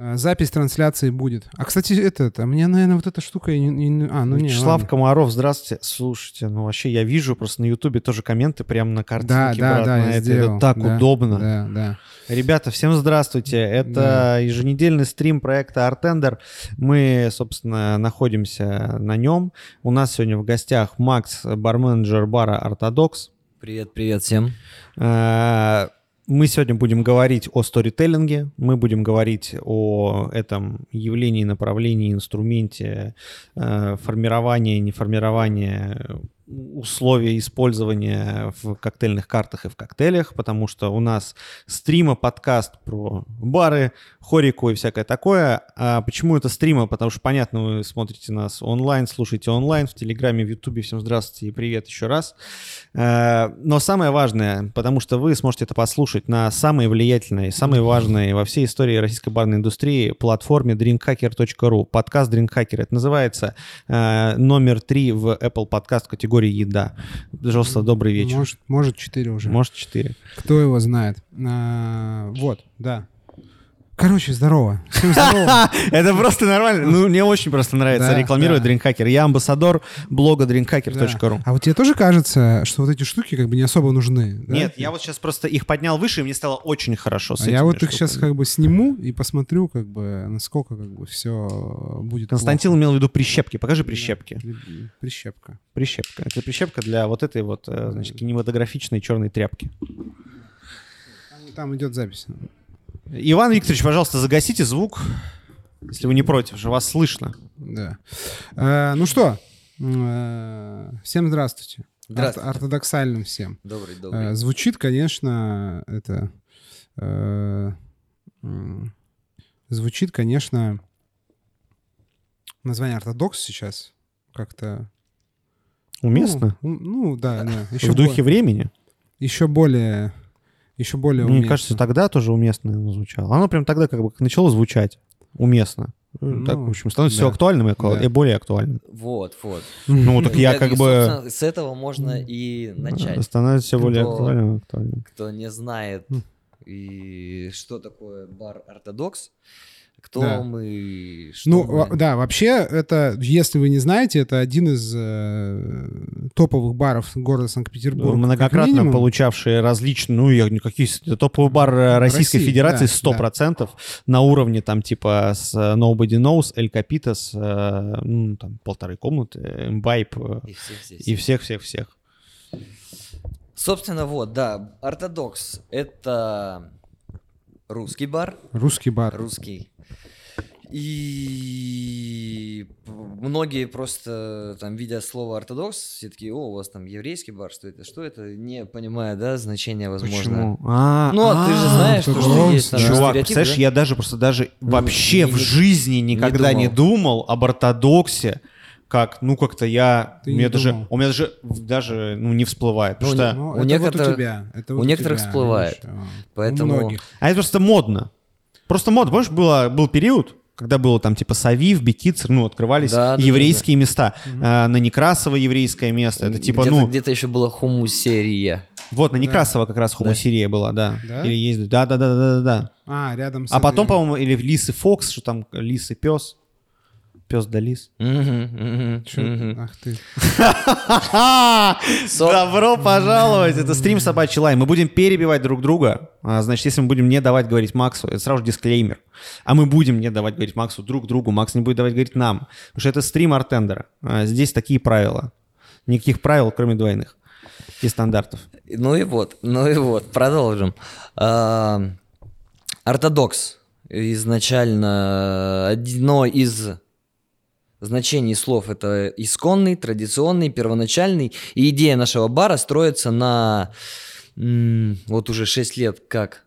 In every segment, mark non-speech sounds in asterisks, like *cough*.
А, Запись трансляции будет. А, кстати, это, это мне, наверное, вот эта штука... и не- и не- а, ну не, Вячеслав ладно. Комаров, здравствуйте. Слушайте, ну вообще я вижу просто на Ютубе тоже комменты прямо на картинке. Да, да, брат, да, на я это. сделал. Это так Да, удобно. Да, да. Ребята, всем здравствуйте. Это Да. еженедельный стрим проекта Artender. Мы, собственно, находимся на нем. У нас сегодня в гостях Макс, барменджер бара Ортодокс. Привет, привет всем. Э, Мы сегодня будем говорить о сторителлинге, мы будем говорить о этом явлении, направлении, инструменте э, формирования, неформирования условия использования в коктейльных картах и в коктейлях, потому что у нас стрима, подкаст про бары, хорику и всякое такое. А почему это стрима? Потому что, понятно, вы смотрите нас онлайн, слушаете онлайн, в Телеграме, в Ютубе. Всем здравствуйте и привет еще раз. Э, Но самое важное, потому что вы сможете это послушать на самой влиятельной, самой важной во всей истории российской барной индустрии платформе drinkhacker.ru. Подкаст Drinkhacker. Это называется э, номер три в Apple подкаст в категории еда. Пожалуйста, добрый вечер. Может, может 4 уже. Может, четыре. Кто его знает? А, вот, да. Короче, здорово. Всем *laughs* здорово. Это просто нормально. Ну, мне очень просто нравится рекламировать. Drinkhacker. Я амбассадор блога drinkhacker.ru. А вот тебе тоже кажется, что вот эти штуки как бы не особо нужны? Нет, я вот сейчас просто их поднял выше, и мне стало очень хорошо с А я вот их сейчас как бы сниму и посмотрю, как бы, насколько как бы все будет Константин имел в виду прищепки. Покажи прищепки. Прищепка. Прищепка. Это прищепка для вот этой вот, э, значит, кинематографичной черной тряпки. Там идет запись. Иван Викторович, пожалуйста, загасите звук, если вы не против, же вас слышно. Да. Э, ну что, э, всем здравствуйте. Здравствуйте. Орт- ортодоксальным всем. Добрый, Э, добрый. звучит, конечно, это... э, звучит, конечно, название ортодокс сейчас как-то... Уместно? Ну, ну, да, да. *laughs* Еще в духе времени? еще более... Еще более Мне уместно. кажется, тогда тоже уместно оно звучало. Оно прям тогда как бы начало звучать уместно. Ну, так, в общем, становится да. все актуальным и, Да. и более актуальным. Вот, вот. Ну, так *laughs* я как бы... С этого можно и начать. Становится все более актуальным и актуальным. Кто не знает, М. и что такое бар ортодокс, кто Да. мы, что Ну, мы. да, вообще, это, если вы не знаете, это один из э, топовых баров города Санкт-Петербурга. как Многократно получавшие различные, ну, я никакие, с- топовый бар э, Российской России, Федерации да, 100%, на уровне там типа с э, Nobody Knows, Эль Капита с, э, ну, там, полторы комнаты, Imbibe э, и всех-всех-всех. Собственно, вот, да, ортодокс — это русский бар, Русский бар. русский. И многие просто там, видя слово ортодокс, все такие, о, у вас там еврейский бар, что это, что это, не понимая, да, значение, возможно. Почему? А, Ну, а ты же знаешь, что, есть там. Чувак, представляешь, да? я даже просто даже Ну, вообще не- в жизни никогда не думал. об ортодоксе, как, ну, как-то я, Ты у не меня даже, думал. у меня даже, даже, ну, не всплывает, потому Ну, что, Ну, У это некоторых- вот у тебя. Это вот у некоторых тебя, всплывает. а, Поэтому- У многих. а это просто модно, просто модно, помнишь, было, был период, когда было там типа Савив, Бекицер, ну, открывались Да, да, еврейские места. А, на Некрасово еврейское место. Это типа, где-то, ну, где-то еще была хумусерия. вот на Некрасово как раз хумусерия была, да. Да? Или есть, да, да, да, да, да, да. А, рядом с А потом, этой- по-моему, или Лис и Фокс, что там Лис и пес. Пес да лис. Мгм, мгм, Чё- мгм. Ах ты. Добро пожаловать! Это стрим Собачий Лай. Мы будем перебивать друг друга. А, Значит, если мы будем не давать говорить Максу, это сразу же дисклеймер. А мы будем не давать говорить Максу друг другу. Макс не будет давать говорить нам. Потому что это стрим Артендера. А, Здесь такие правила. Никаких правил, кроме двойных и стандартов. Ну и вот, ну и вот, продолжим. А, Ортодокс. Изначально одно из значений слов это исконный, традиционный, первоначальный. И идея нашего бара строится на вот уже 6 лет как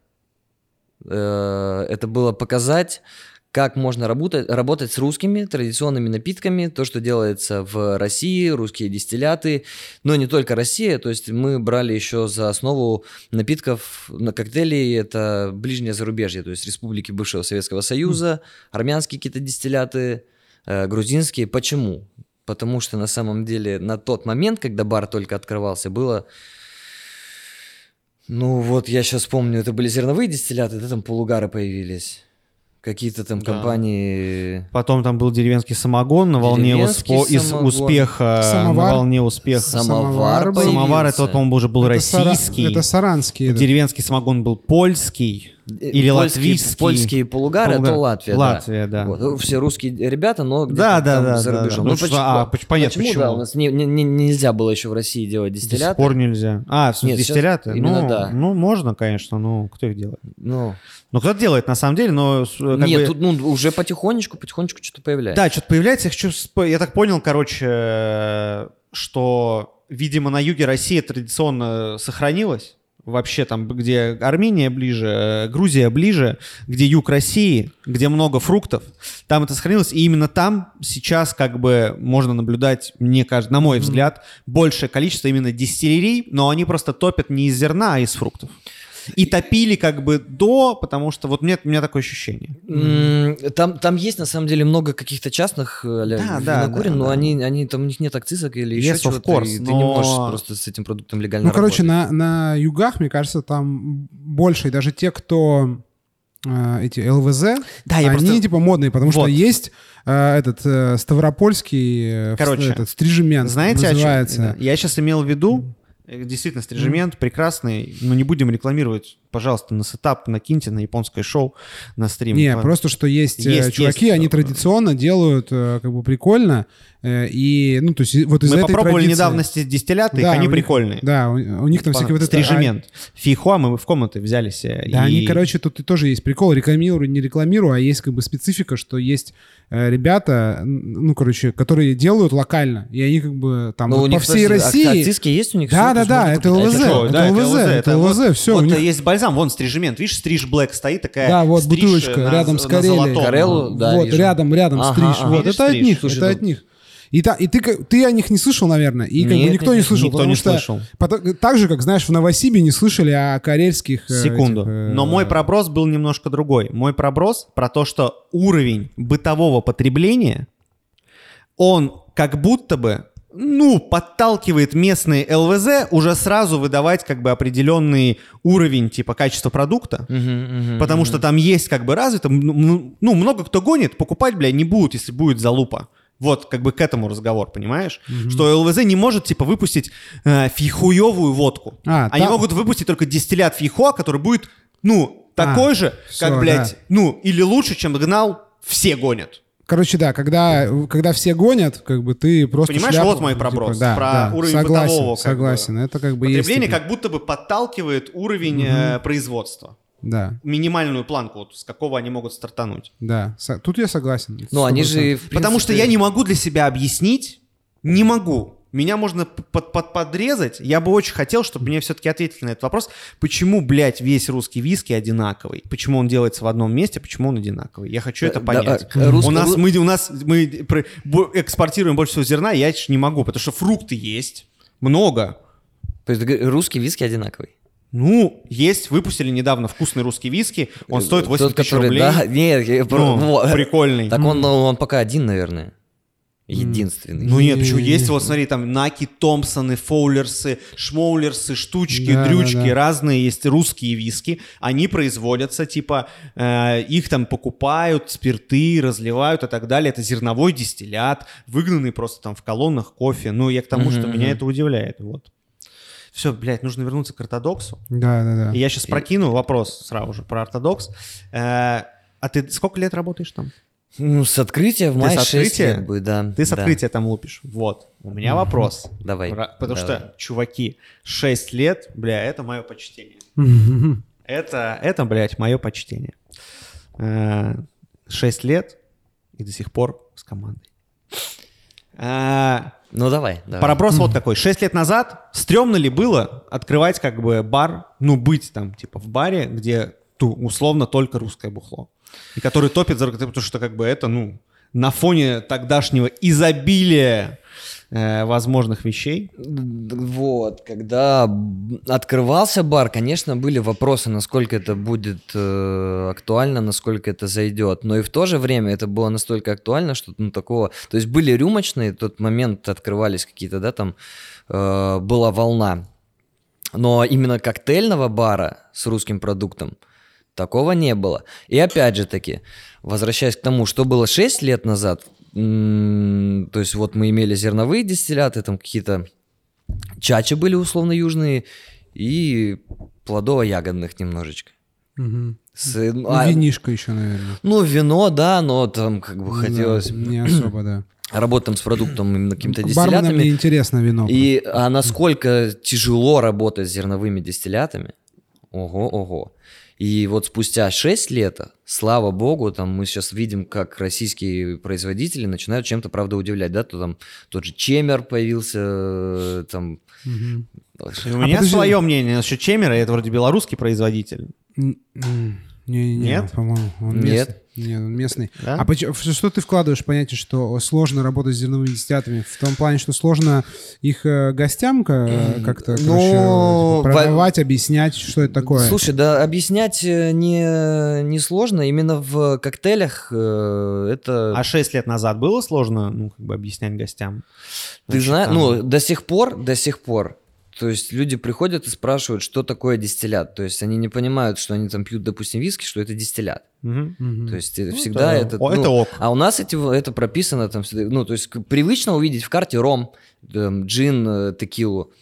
э, это было показать, как можно работать, работать с русскими традиционными напитками, то, что делается в России, русские дистилляты, но не только Россия, то есть мы брали еще за основу напитков на коктейлей, это ближнее зарубежье, то есть республики бывшего Советского Союза, армянские какие-то дистилляты, грузинские. Почему? Потому что на самом деле на тот момент, когда бар только открывался, было ну вот я сейчас помню, это были зерновые дистилляты, да, там полугары появились. Какие-то там Да. компании... Потом там был деревенский самогон на волне успо- из самогон. успеха, Самовар. на волне успеха. Самовар Самовар. Самовар это, вот, по-моему, уже был Это сара- российский. Это саранский. Деревенский самогон был польский. Или Польские- латвийский. Польские полугары, Полугар. это Латвия, Латвия, да. Вот. Ну, Все русские ребята, но где-то Да, да, да, за да, рубежом. да. Ну, Ну, что- почему, а, понятно, почему, почему. да, у нас не- не- не- нельзя было еще в России делать До сих дистилляты. пор нельзя. А, Нет, дистилляты? именно ну, да. ну, можно, конечно, но кто их делает? Ну, Ну, кто-то делает, на самом деле, но... как нет, бы- тут ну, уже потихонечку, потихонечку что-то появляется. Да, что-то появляется. Я, хочу я так понял, короче, э, что, видимо, на юге России традиционно сохранилось. Вообще там, где Армения ближе, э, Грузия ближе, где юг России, где много фруктов, там это сохранилось. И именно там сейчас как бы можно наблюдать, мне кажется, на мой взгляд, большее количество именно дистиллерий, но они просто топят не из зерна, а из фруктов. И топили как бы до, потому что вот мне, у меня такое ощущение. Там, там есть на самом деле много каких-то частных э, Да, да, да, но да. они, они, там у них нет акцизок или еще Yes, of чего-то, course, и ты но- не можешь просто с этим продуктом легально Ну, короче, работать. на, на югах, мне кажется, там больше. И даже те, кто э, эти ЛВЗ, Да, я они просто- типа модные, потому что Вот. есть э, этот э, Ставропольский э, Короче, этот стрижемент Знаете, о чем? называется. Я сейчас имел в виду, действительно, стрижемент прекрасный, но не будем рекламировать, пожалуйста, на сетап накиньте на японское шоу, на стрим. Не, По- просто что есть, э, Есть, чуваки, есть. они традиционно делают э, как бы прикольно. э, и, ну, то есть вот из Мы этой попробовали традиции- недавно с- дистилляты, Да, они них- прикольные. Да, у, у них там всякие вот это... Стрижемент. Фейхуа мы в комнаты взяли себе. Да, и- они, короче, тут и тоже есть прикол, рекламирую, не рекламирую, а есть как бы специфика, что есть э, ребята, ну, короче, которые делают локально, и они как бы там Ну, вот у по них, всей России... ак- Акцизки есть у них? Да, да, да, это. ЛВЗ. это ЛВЗ, это ЛВЗ, всё, Вот есть бальзам, вон стрижемент, видишь, стриж Блэк стоит такая. Да, вот стриж бутылочка на- рядом с на Карелией. Карелу, да, вот, вижу. рядом, рядом Ага, стриж. ага. вот, Видишь, это от стриж? них, Слушай, это ну- от них. И, та, и ты, как- ты о них не слышал, наверное, и как Нет, бы никто нет, не слышал, никто потому не что слышал. так же, как знаешь, в Новосибе не слышали о карельских. э, Секунду. этих, э, Но мой проброс был немножко другой. Мой проброс про то, что уровень бытового потребления, он как будто бы, ну, подталкивает местные ЛВЗ уже сразу выдавать как бы определенный уровень типа качества продукта. Мгм, мгм, Потому мгм. что там есть как бы развито, ну, ну, много кто гонит, покупать, бля, не будут, если будет залупа. Вот, как бы к этому разговор, понимаешь? Что ЛВЗ не может, типа, выпустить э, фихуевую водку. А, Они там- могут выпустить только дистиллят фихуа, который будет, ну, такой же, всё, как, блядь, да. ну, или лучше, чем гнал, все гонят. Короче, да, когда, когда все гонят, как бы ты просто Понимаешь, шляпу, вот мой типа, проброс, да, про да, уровень согласен, бытового, как согласен. бы. Это как бы есть... Потребление типа, как будто бы подталкивает уровень э, производства. Да, Минимальную планку, вот, с какого они могут стартануть. да. Тут я согласен. Ну, они же, 100%. в Потому что я не могу для себя объяснить, не могу. Меня можно под, под- подрезать. Я бы очень хотел, чтобы мне все-таки ответили на этот вопрос. Почему, блядь, весь русский виски одинаковый? Почему он делается в одном месте? Почему он одинаковый? Я хочу это Да, понять. а, рус- у, нас, мы, у нас мы про- экспортируем больше всего зерна, я не могу, потому что фрукты есть. Много. То есть русский виски одинаковый. Ну, есть, выпустили недавно вкусный русский виски. Он стоит 8 Э, Тот, тысяч который, рублей. Да, *laughs* нет, про- Ну, вот. прикольный. Так он, он пока один, наверное. Единственный. Ну нет, почему есть, вот смотри, там Наки, Томпсоны, Фоулерсы, Шмоулерсы, штучки, Да, дрючки, да, да. разные есть русские виски, они производятся, типа, э, их там покупают, спирты, разливают и так далее, это зерновой дистиллят, выгнанный просто там в колоннах кофе, ну я к тому, что Мгм, меня это удивляет, вот. Все, блядь, нужно вернуться к ортодоксу. Да, да, да. И я сейчас прокину вопрос сразу же про ортодокс. Э, а ты сколько лет работаешь там? Ну, с открытия в Ты мае с 6 открытия? лет будет, да. Ты с да. открытия там лупишь. Вот. У меня вопрос. Давай, Про- Потому давай. что, чуваки, 6 лет, бля, это мое почтение. *laughs* Это, это, блядь, мое почтение. 6 лет и до сих пор с командой. А, Ну, давай, давай. Проброс вот *laughs* какой. Шесть лет назад стрёмно ли было открывать как бы бар, ну, быть там, типа, в баре, где ту, условно только русское бухло. И который топит за потому что как бы это, ну, на фоне тогдашнего изобилия э, возможных вещей. Вот, когда открывался бар, конечно, были вопросы, насколько это будет э, актуально, насколько это зайдет. Но и в то же время это было настолько актуально, что ну, такого... То есть были рюмочные, в тот момент открывались какие-то, да, там э, была волна. Но именно коктейльного бара с русским продуктом Такого не было. И опять же таки, возвращаясь к тому, что было 6 лет назад, м, то есть вот мы имели зерновые дистилляты, там какие-то чачи были условно южные и плодово-ягодных немножечко. Мгм. С- Ну, а, винишко еще, наверное. ну, вино, да, но там как бы хотелось Да, не особо, да. *clears throat* работать с продуктом именно Барменам дистиллятами. мне интересно вино. И а насколько тяжело работать с зерновыми дистиллятами, ого, ого. И вот спустя 6 лет, слава богу, там мы сейчас видим, как российские производители начинают чем-то, правда, удивлять, да, то там тот же Чемер появился, э, там... И У меня подожди. свое мнение насчет Чемера, это вроде белорусский производитель. Не, не, Нет? по-моему, он Нет? местный. Нет, он местный. Да? А поч- в- что ты вкладываешь в понятие, что сложно работать с зерновыми дистиллятами? В том плане, что сложно их э, гостям ка- как-то короче, Ну, типа, продавать, объяснять, что это такое? Слушай, да объяснять э, не, не сложно, именно в коктейлях э, это... А 6 лет назад было сложно, ну, как бы объяснять гостям? Ты знаешь, там- ну, до сих пор, до сих пор, то есть люди приходят и спрашивают, что такое дистиллят. То есть они не понимают, что они там пьют, допустим, виски, что это дистиллят. Мгм. Мгм. То есть Ну, всегда это- это... о, ну, это ок. А у нас эти, это прописано там, всегда- ну, то есть привычно увидеть в карте ром, там, джин, э, текилу.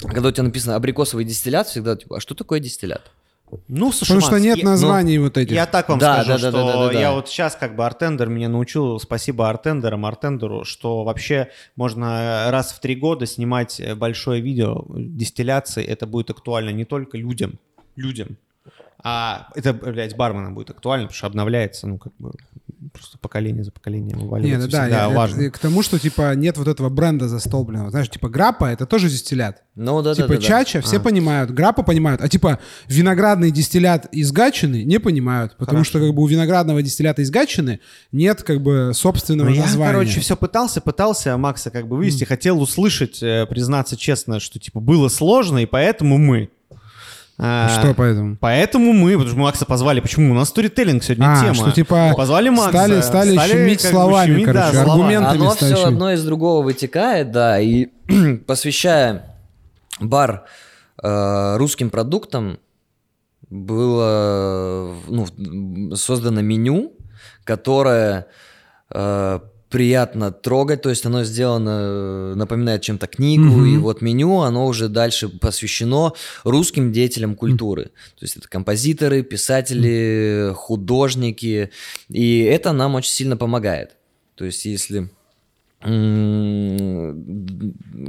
Когда у тебя написано абрикосовый дистиллят, всегда типа, а что такое дистиллят? Ну, слушай, Потому что нет я- названий вот этих. Я так вам Да, скажу, да, да, что да, да, да, да. я вот сейчас как бы артендер меня научил, спасибо артендерам, артендеру, что вообще можно раз в три года снимать большое видео дистилляции, это будет актуально не только людям, людям, а это, блядь, барменам будет актуально, потому что обновляется, ну, как бы, просто поколение за поколением Нет, вываливается, да, всегда я- важно. я к тому, что типа нет вот этого бренда застолбленного. Знаешь, типа граппа это тоже дистиллят. Ну, да, типа да, да, да. чача все А. понимают, граппа понимают, а типа виноградный дистиллят из Гатчины не понимают, потому Хорошо. что как бы у виноградного дистиллята из Гатчины нет как бы собственного Ну, я, названия. короче, все пытался, пытался Макса как бы вывести, хотел услышать, э, признаться честно, что типа было сложно, и поэтому мы. А, Что поэтому? Поэтому мы, потому что мы Макса позвали. Почему? У нас сторителлинг сегодня А, тема. что типа Позвали Макса. стали, стали, щемить как бы словами, щемить, да, короче, слова. аргументами Оно стали все щемить. одно из другого вытекает, да, и *clears throat* посвящая бар э, русским продуктам, было ну, создано меню, которое э, приятно трогать, то есть оно сделано, э, напоминает чем-то книгу, Мгм. и вот меню, оно уже дальше посвящено русским деятелям культуры. То есть это композиторы, писатели, художники, и это нам очень сильно помогает. То есть если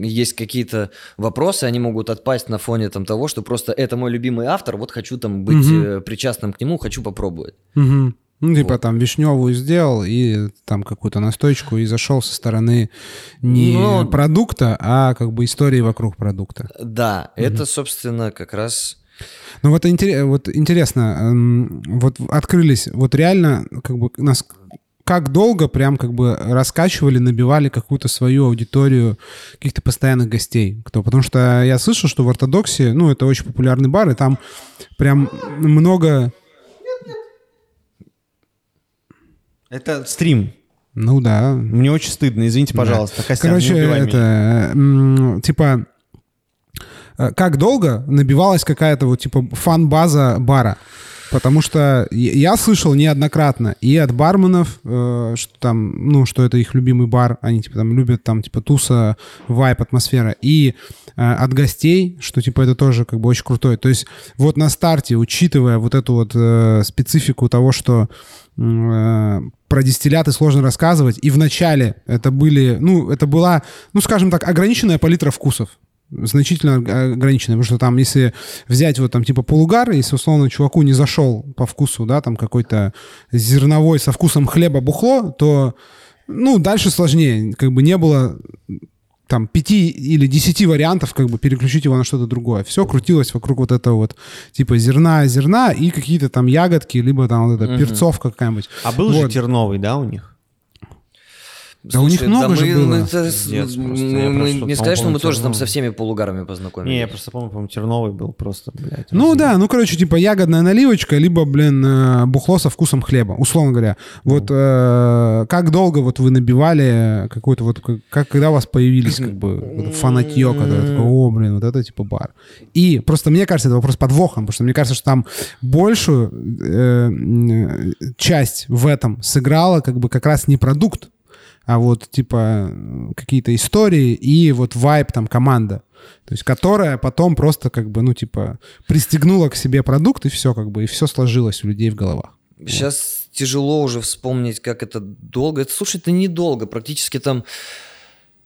есть какие-то вопросы, они могут отпасть на фоне там того, что просто это мой любимый автор, вот хочу там быть Мгм. э, причастным к нему, хочу попробовать. Мгм. Ну, типа Вот. там вишневую сделал и там какую-то настойку и зашел со стороны не Ну, продукта, а как бы истории вокруг продукта. Да, это, собственно, как раз... Ну вот, интере- вот интересно, эм, вот открылись, вот реально как бы нас как долго прям как бы раскачивали, набивали какую-то свою аудиторию каких-то постоянных гостей? Кто? Потому что я слышал, что в ортодоксе, ну, это очень популярный бар, и там прям много... Это стрим. Ну да. Мне очень стыдно, извините, пожалуйста. Костян, Короче, не это, меня. типа, э, как долго набивалась какая-то вот, типа, фан-база бара? Потому что я слышал неоднократно и от барменов, э, что там, ну, что это их любимый бар, они, типа, там любят, там, типа, туса, вайп, атмосфера, и э, от гостей, что, типа, это тоже, как бы, очень крутой. То есть вот на старте, учитывая вот эту вот э, специфику того, что э, про дистилляты сложно рассказывать. И в начале это были, ну, это была, ну, скажем так, ограниченная палитра вкусов. Значительно ог- ограниченная, потому что там, если взять вот там типа полугар, если условно чуваку не зашел по вкусу, да, там какой-то зерновой со вкусом хлеба бухло, то, ну, дальше сложнее. Как бы не было там пяти или десяти вариантов, как бы переключить его на что-то другое. Все крутилось вокруг вот этого вот типа зерна, зерна и какие-то там ягодки, либо там вот эта Мгм. перцовка какая-нибудь. А был вот. же терновый, да, у них? Да у них много же мы, было. мы Пиздец мы- мы просто, не сказать, что мы тоже там со всеми полугарами познакомились. Не, я просто помню, по-моему, Терновый был просто, блядь. Ну да, ну короче, типа ягодная наливочка, либо, блин, э, бухло со вкусом хлеба, условно говоря. Вот э, как долго вот вы набивали какой-то вот, как, когда у вас появились как бы фанатье, когда такой, о, блин, вот это типа бар. И просто мне кажется, это вопрос подвохом, потому что мне кажется, что там большую э, м, часть в этом сыграла как бы как раз не продукт, а вот типа какие-то истории и вот вайб там команда. То есть, которая потом просто как бы, ну, типа, пристегнула к себе продукт, и все, как бы, и все сложилось у людей в головах. Сейчас тяжело уже вспомнить, как это долго. Это, слушай, это недолго. Практически там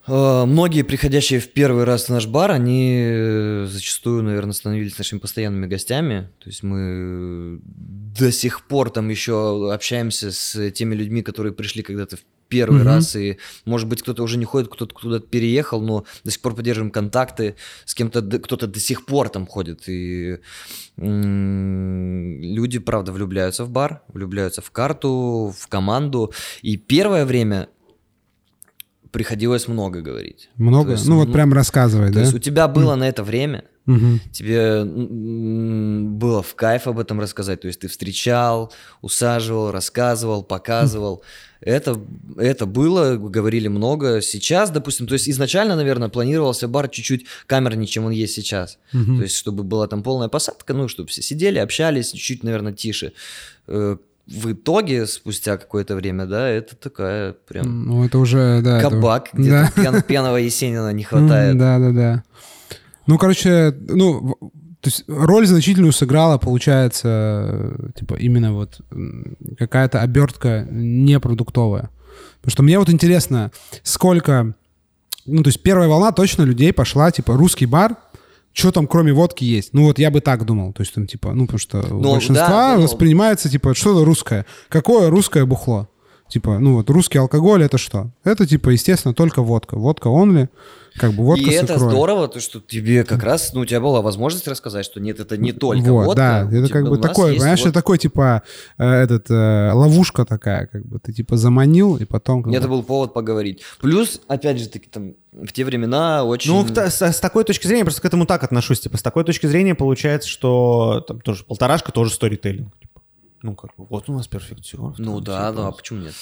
э, многие, приходящие в первый раз в наш бар, они э, зачастую, наверное, становились нашими постоянными гостями. То есть мы до сих пор там еще общаемся с теми людьми, которые пришли когда-то в первый Мгм. раз, и, может быть, кто-то уже не ходит, кто-то куда-то переехал, но до сих пор поддерживаем контакты, с кем-то кто-то до сих пор там ходит, и люди, правда, влюбляются в бар, влюбляются в карту, в команду, и первое время приходилось много говорить. Много? То есть, ну, вот ну, прям рассказывай, То да? есть у тебя было на это время, Мгм. тебе было в кайф об этом рассказать. То есть ты встречал, усаживал, рассказывал, показывал. Это, это было, говорили много. Сейчас, допустим, то есть изначально, наверное, планировался бар чуть-чуть камернее, чем он есть сейчас. Мгм. То есть чтобы была там полная посадка, ну, чтобы все сидели, общались, чуть-чуть, наверное, тише. Э, В итоге, спустя какое-то время, да, это такая прям Ну, это уже, да. это- кабак, Да. где-то пьян- пьяного Есенина не хватает. Да, да, да. Ну, короче, ну, то есть роль значительную сыграла, получается, типа именно вот какая-то обертка непродуктовая. Потому что мне вот интересно, сколько... Ну, то есть первая волна точно людей пошла, типа, русский бар, что там кроме водки есть? Ну вот я бы так думал. То есть там типа, ну потому что Ну, большинства да, воспринимается типа что-то русское. Какое русское бухло? Типа, ну вот русский алкоголь это что? Это типа, естественно, только водка. Водка only, как бы водка И с это икрой. здорово, то, что тебе как раз, ну, у тебя была возможность рассказать, что нет, это не только вот, водка. да, это Типа, как бы такое, понимаешь, вот- это такой типа э, этот э, ловушка такая, как бы ты типа заманил и потом. как Это бы- был повод поговорить. Плюс, опять же, таки там в те времена очень... Ну, с, с такой точки зрения, я просто к этому так отношусь. Типа, с такой точки зрения получается, что там тоже полторашка тоже сторителлинг. Типа. Ну, как бы, вот у нас перфекцион. Ну да, да, а почему нет?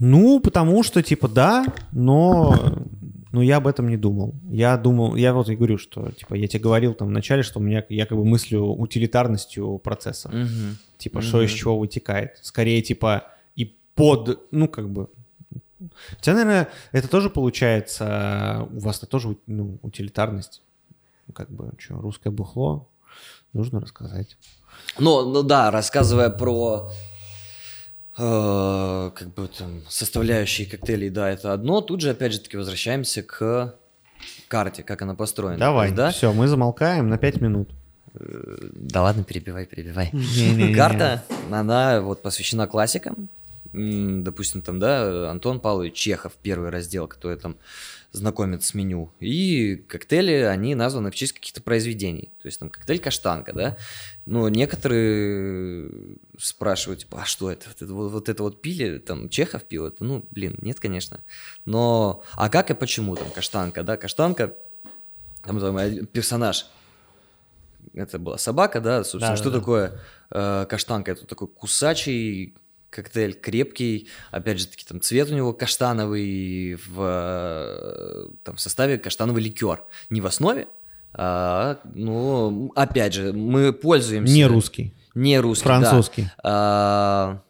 Ну, потому что, типа, да, но, но я об этом не думал. Я думал, я вот и говорю, что, типа, я тебе говорил там вначале, что у меня, я как бы мыслю утилитарностью процесса. Мгм. Типа, что из чего вытекает. Скорее, типа, и под, ну, как бы... У тебя, наверное, это тоже получается, у вас это тоже ну, утилитарность. Ну, Как бы, что, русское бухло нужно рассказать. Ну, ну да, рассказывая про э, как бы там составляющие коктейлей, да, это одно. Тут же, опять же таки, возвращаемся к карте, как она построена. Давай, есть, да? все, мы замолкаем на 5 минут. Да ладно, перебивай, перебивай. Карта, она вот посвящена классикам. Допустим, там, да, Антон Павлович Чехов, первый раздел, который там знакомит с меню. И коктейли, они названы в честь каких-то произведений. То есть там коктейль каштанка, да. Но некоторые спрашивают, типа, а что это? Вот это вот, вот это вот пили, там, Чехов пил это? Ну, блин, нет, конечно. Но, а как и почему там каштанка, да? Каштанка, там, там, персонаж, это была собака, да, собственно, Да, что да, да. такое э, каштанка? Это такой кусачий коктейль, крепкий, опять же таки, там цвет у него каштановый, в, э, там, в составе каштановый ликер. Не в основе, а, ну, опять же, мы пользуемся... Не русский, Не русский, да. французский. А,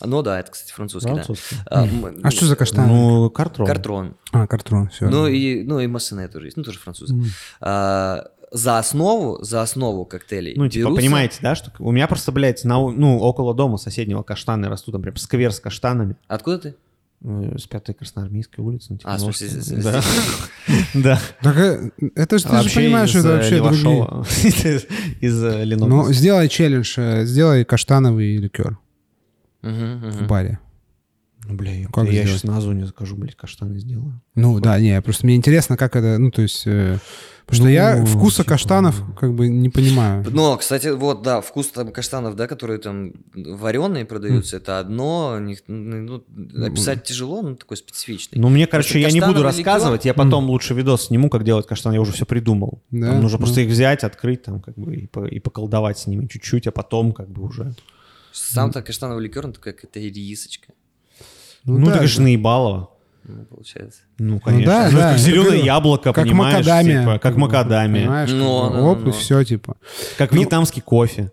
ну да, это, кстати, французский, Французский. да. А, А что за каштан? Ну, картрон. Картрон. А, картрон, все. Ну и, ну и Массене тоже есть, ну тоже французы. Мгм. А, за основу, за основу коктейлей Ну, типа, берутся- понимаете, да, что у меня просто, блядь, на, ну, около дома соседнего каштаны растут, там прям сквер с каштанами. Откуда ты? э, С пятой Красноармейской улицы. на А, в смысле, Да. *laughs* Да. Так э, это же ты же Вообще понимаешь, это э, вообще другие. *laughs* Из- э, Ну, сделай челлендж, сделай каштановый ликер в мгм. Баре. Бля, я, Как я сейчас на Озоне закажу, блядь, каштаны сделаю. Ну да, не, просто мне интересно, как это, ну то есть, э, потому что Ну, я вкуса типа, каштанов как бы не понимаю. Но, кстати, вот, да, вкус там каштанов, да, которые там вареные продаются, это одно, них, ну, описать тяжело, но такой специфичный. Ну, мне, короче, я не буду рассказывать, я потом лучше видос сниму, как делать каштан, я уже все придумал. Да? Там нужно Ну. просто их взять, открыть там, как бы, и, по- и поколдовать с ними чуть-чуть, а потом, как бы, уже. Сам-то каштановый ликер, он такая какая-то рисочка, Ну, да, так же да. наебалово. ну, получается. Ну, конечно. да, Ну, да, как зеленое как- яблоко, Как понимаешь? макадамия. типа, как макадамия. Понимаешь? как Ну, бы, ну, Оп, ну. и все, типа. Как Ну, вьетнамский кофе.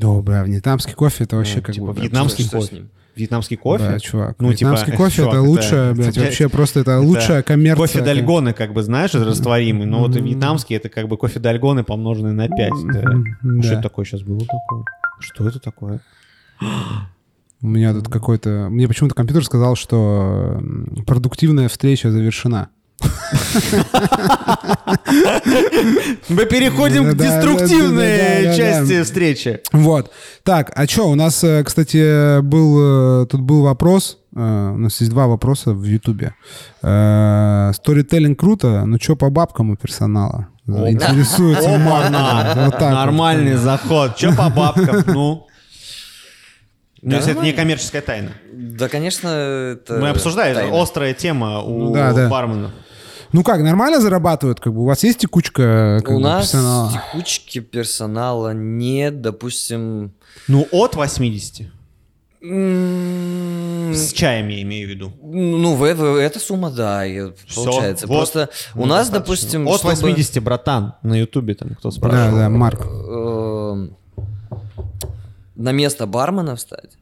Да, бля, вьетнамский кофе это вообще Ну, как типа, бы... вьетнамский Что- что кофе. ним? Вьетнамский кофе? Да, чувак. Ну, типа, вьетнамский кофе чувак, это это- лучшее, блядь, это- вообще просто это это лучшая коммерция. Кофе как- дальгоны, как бы, знаешь, растворимый. Но вот и вьетнамский, это как бы кофе дальгоны, помноженный на 5. М, Что да. это такое сейчас было такое? Что это такое? У меня тут какой-то... Мне почему-то компьютер сказал, что продуктивная встреча завершена. Мы переходим к деструктивной части встречи. Вот. Так, а что, у нас, э, кстати, был, э, тут был вопрос, э, у нас есть два вопроса в Ютубе. Сторителлинг круто, но что по бабкам у персонала? Интересуется. Нормальный заход. Че по бабкам? Ну? Ну, Да если это не коммерческая тайна. Да, конечно, это... Мы обсуждали, это тайна. острая тема у Да, да. барменов. Ну как, нормально зарабатывают? Как бы у вас есть текучка как У бы, нас персонала? текучки персонала нет, допустим... Ну, от 80. м, С чаем я имею в виду. Ну, в, в- эта сумма, да, и Всё, получается. вот. Просто у Ну, нас, достаточно. допустим, От чтобы, 80, братан, на ютубе там кто Да, спрашивал. да, Марк. На место бармена встать,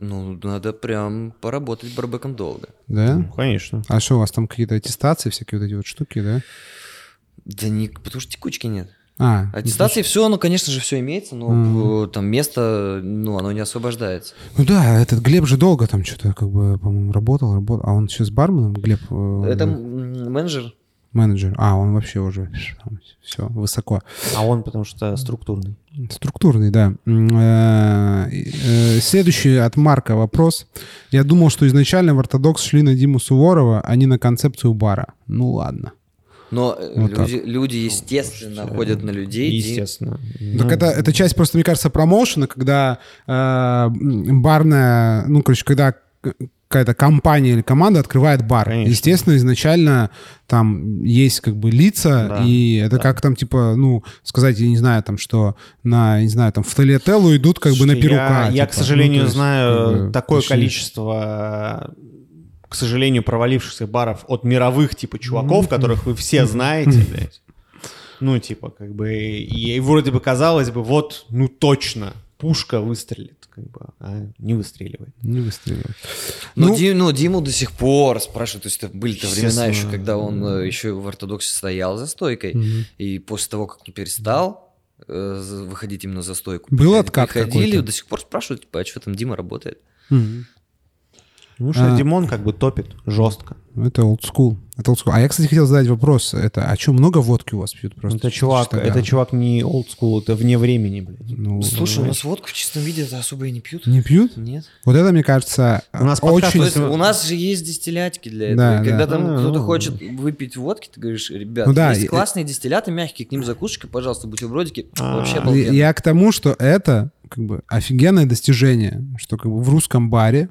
ну, надо прям поработать барбеком долго. Да? Ну, Конечно. А что, у вас там какие-то аттестации, всякие вот эти вот штуки, да? Да не, потому что текучки нет. А, Аттестации все, ну, конечно же, все имеется, но э, там место, ну, оно не освобождается. Ну да, этот Глеб же долго там что-то, как бы, по-моему, работал, работал. А он сейчас барменом, Глеб? э, Это менеджер. Менеджер. А, он вообще уже все высоко. А он потому что структурный. Структурный, да. Э, э, Следующий от Марка вопрос. Я думал, что изначально в ортодокс шли на Диму Суворова, а не на концепцию бара. Ну ладно. Но э, Вот так. люди, люди, естественно, ходят на людей. Естественно. Так Ну, это, это часть просто, мне кажется, промоушена, когда э, барная, ну, короче, когда какая-то компания или команда открывает бар. Конечно. Естественно, изначально там есть как бы лица, Да, и это да. как там, типа, ну, сказать, я не знаю, там, что на, не знаю, там, в Толетеллу идут как бы на Слушайте, перука. Я, я, типа. к сожалению, Ну, есть, знаю как бы, такое точнее. количество, к сожалению, провалившихся баров от мировых, типа, чуваков, которых вы все знаете, блядь. Ну, типа, как бы, и вроде бы казалось бы, вот, ну, точно, пушка выстрелит, как бы, а не выстреливает. Не выстреливает. Но, Ну- Ди- ну, Диму до сих пор спрашивают, то есть это были-то времена еще, когда он э, еще в ортодоксе стоял за стойкой, Мгм. и после того, как он перестал э, выходить именно за стойку, Был откат приходили, какой-то? до сих пор спрашивают, типа, а что там Дима работает? Мгм. Ну, что А. Димон как бы топит жестко. Это old school. Это old school. А я, кстати, хотел задать вопрос. Это, а что, много водки у вас пьют просто? это чувак, Чисто, это чувак не old school, это вне времени, блядь. Ну, Слушай, у нас водку в чистом виде это особо и не пьют. Не пьют? Нет. Вот это, мне кажется, У нас очень... Есть у нас же есть дистиллятки для этого. Да, и когда да. там А, кто-то ну. хочет выпить водки, ты говоришь, ребят, Ну да, есть и- классные дистилляты мягкие, к ним закусочки, пожалуйста, бутербродики. А, Вообще обалденно. Я к тому, что это как бы офигенное достижение, что как бы в русском баре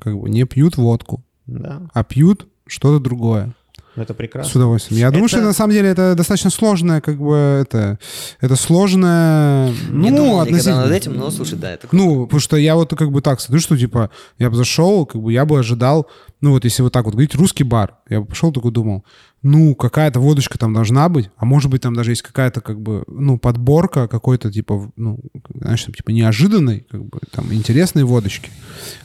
как бы не пьют водку, Да, а пьют что-то другое. это прекрасно. С удовольствием. Я думаю, Это- что на самом деле это достаточно сложное, как бы это, это сложное, Не ну, думал относительно. над этим, но слушай, да, это Ну, потому что я вот как бы так смотрю, что типа я бы зашел, как бы я бы ожидал, ну вот если вот так вот говорить, русский бар, я бы пошел такой думал, ну какая-то водочка там должна быть, а может быть там даже есть какая-то как бы, ну подборка какой-то типа, ну, знаешь, там, типа неожиданной, как бы там интересной водочки.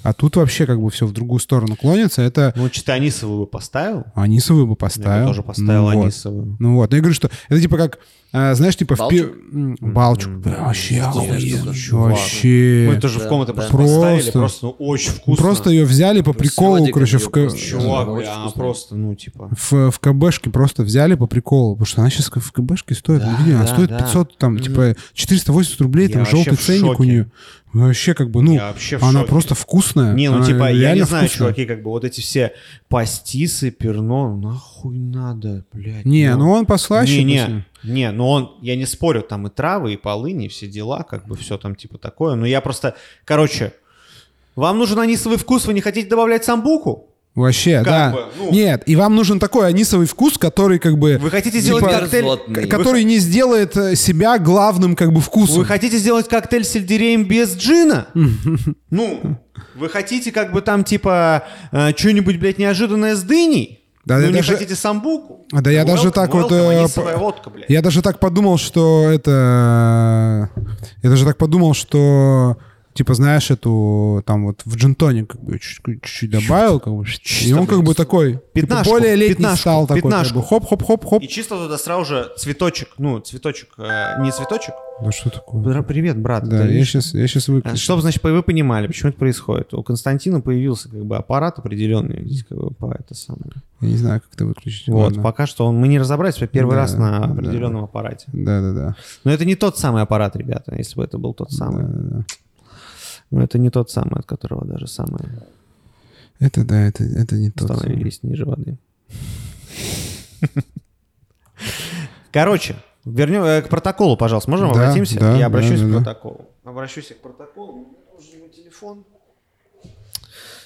А тут вообще как бы все в другую сторону клонится, это Ну, что анисовую бы поставил? анисовую бы Я поставил. бы тоже поставил Ну вот. анисовую. Ну вот, ну я говорю, что это типа как, а, знаешь, типа в пи- Балчук? Балчук. М, Бля, Вообще охуенно. Вообще. Мы тоже да, в комнату да. просто поставили, Просто. ну, очень вкусно. Просто ее взяли по приколу, короче, в. Чувак, просто, ну, типа... в, в КБ КГБшки просто взяли по приколу, потому что она сейчас в КГБшке стоит, Да, ну, видимо, она да, стоит да. 500, там, Мгм. типа, 480 рублей, Я там, желтый ценник у нее. Вообще, как бы, ну, Я вообще в она шоке. просто вкусная. Не, ну Она типа, я не знаю, вкусная. чуваки, как бы вот эти все пастисы, перно, нахуй надо, блядь. Не, ну он послаще. Не, после. не, не, ну он, я не спорю, там и травы, и полыни, и все дела, как бы все там типа такое. Но я просто, короче, вам нужен анисовый вкус, вы не хотите добавлять самбуку? Вообще, Как да. бы, ну. Нет, и вам нужен такой анисовый вкус, который как бы... Вы хотите сделать Типа, коктейль... к- который не сделает э, себя главным как бы вкусом. Вы хотите сделать коктейль с сельдереем без джина? *laughs* Ну, вы хотите как бы там типа э, что-нибудь, блядь, неожиданное с дыней? Да, ну, не даже- хотите самбуку? А, да я даже Welcome, так вот, welcome, э, водка, блядь. Я даже так подумал, что это... Я даже так подумал, что... Типа, знаешь, эту там вот в джинтоник как бы чуть- чуть-чуть добавил, как бы, и он как бы такой, типа, более летний пятнашку, стал такой, как пятнашку. бы, хоп-хоп-хоп-хоп. И чисто туда сразу же цветочек, ну, цветочек, э, не цветочек. Да что такое? Привет, брат. Да, я сейчас, я сейчас выключу. Чтобы, значит, вы понимали, почему это происходит. У Константина появился как бы аппарат определенный, здесь как бы по это самое. Я не знаю, как это выключить. Вот, Ладно. пока что он, мы не разобрались, это первый Да, раз на да. определенном аппарате. Да-да-да. Но это не тот самый аппарат, ребята, если бы это был тот самый. Да-да-да. Но это не тот самый, от которого даже самые Это да, это, это не тот. самый. становились ниже воды. *laughs* Короче, вернем э, к протоколу, пожалуйста. Можем Да, обратимся? да, Я обращусь да, к да, да. протоколу. Обращусь к протоколу. Мне нужен мой телефон.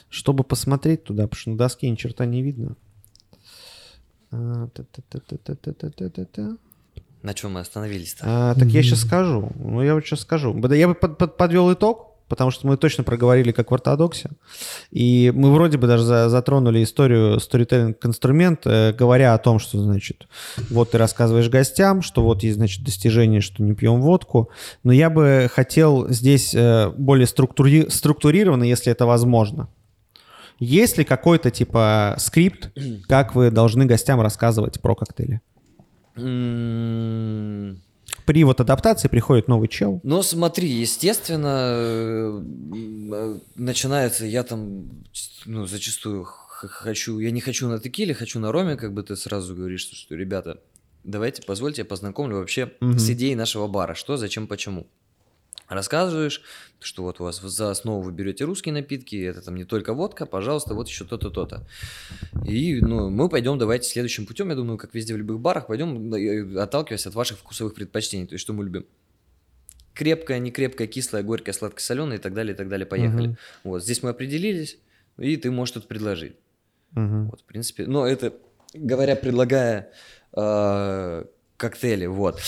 Чтобы посмотреть туда, потому что на доске ни черта не видно. На чем мы остановились-то? А, так я сейчас скажу. Ну, я вот сейчас скажу. Я бы под- под- подвел итог, потому что мы точно проговорили, как в ортодоксе. И мы вроде бы даже за- затронули историю сторителлинг инструмент, э, говоря о том, что, значит, вот ты рассказываешь гостям, что вот есть, значит, достижение, что не пьем водку. Но я бы хотел здесь э, более структури- структурированно, если это возможно. Есть ли какой-то типа скрипт, как вы должны гостям рассказывать про коктейли? М, При вот адаптации приходит новый чел, Ну, смотри, естественно, э, начинается, я там, ну, зачастую хочу, я не хочу на текиле, хочу на роме, как бы ты сразу говоришь, что, что, ребята, давайте, позвольте, я познакомлю вообще Мгм. с идеей нашего бара, что, зачем, почему. Рассказываешь, что вот у вас за основу вы берете русские напитки, это там не только водка, пожалуйста, вот еще то-то, то-то. И ну, мы пойдем, давайте следующим путем, я думаю, как везде в любых барах, пойдем, отталкиваясь от ваших вкусовых предпочтений, то есть что мы любим. Крепкое, не крепкое, кислое, горькое, сладкое, соленое и так далее, и так далее, поехали. Мгм. Вот, здесь мы определились, и ты можешь тут предложить. Мгм. Вот, в принципе, но это, говоря, предлагая э, коктейли, вот.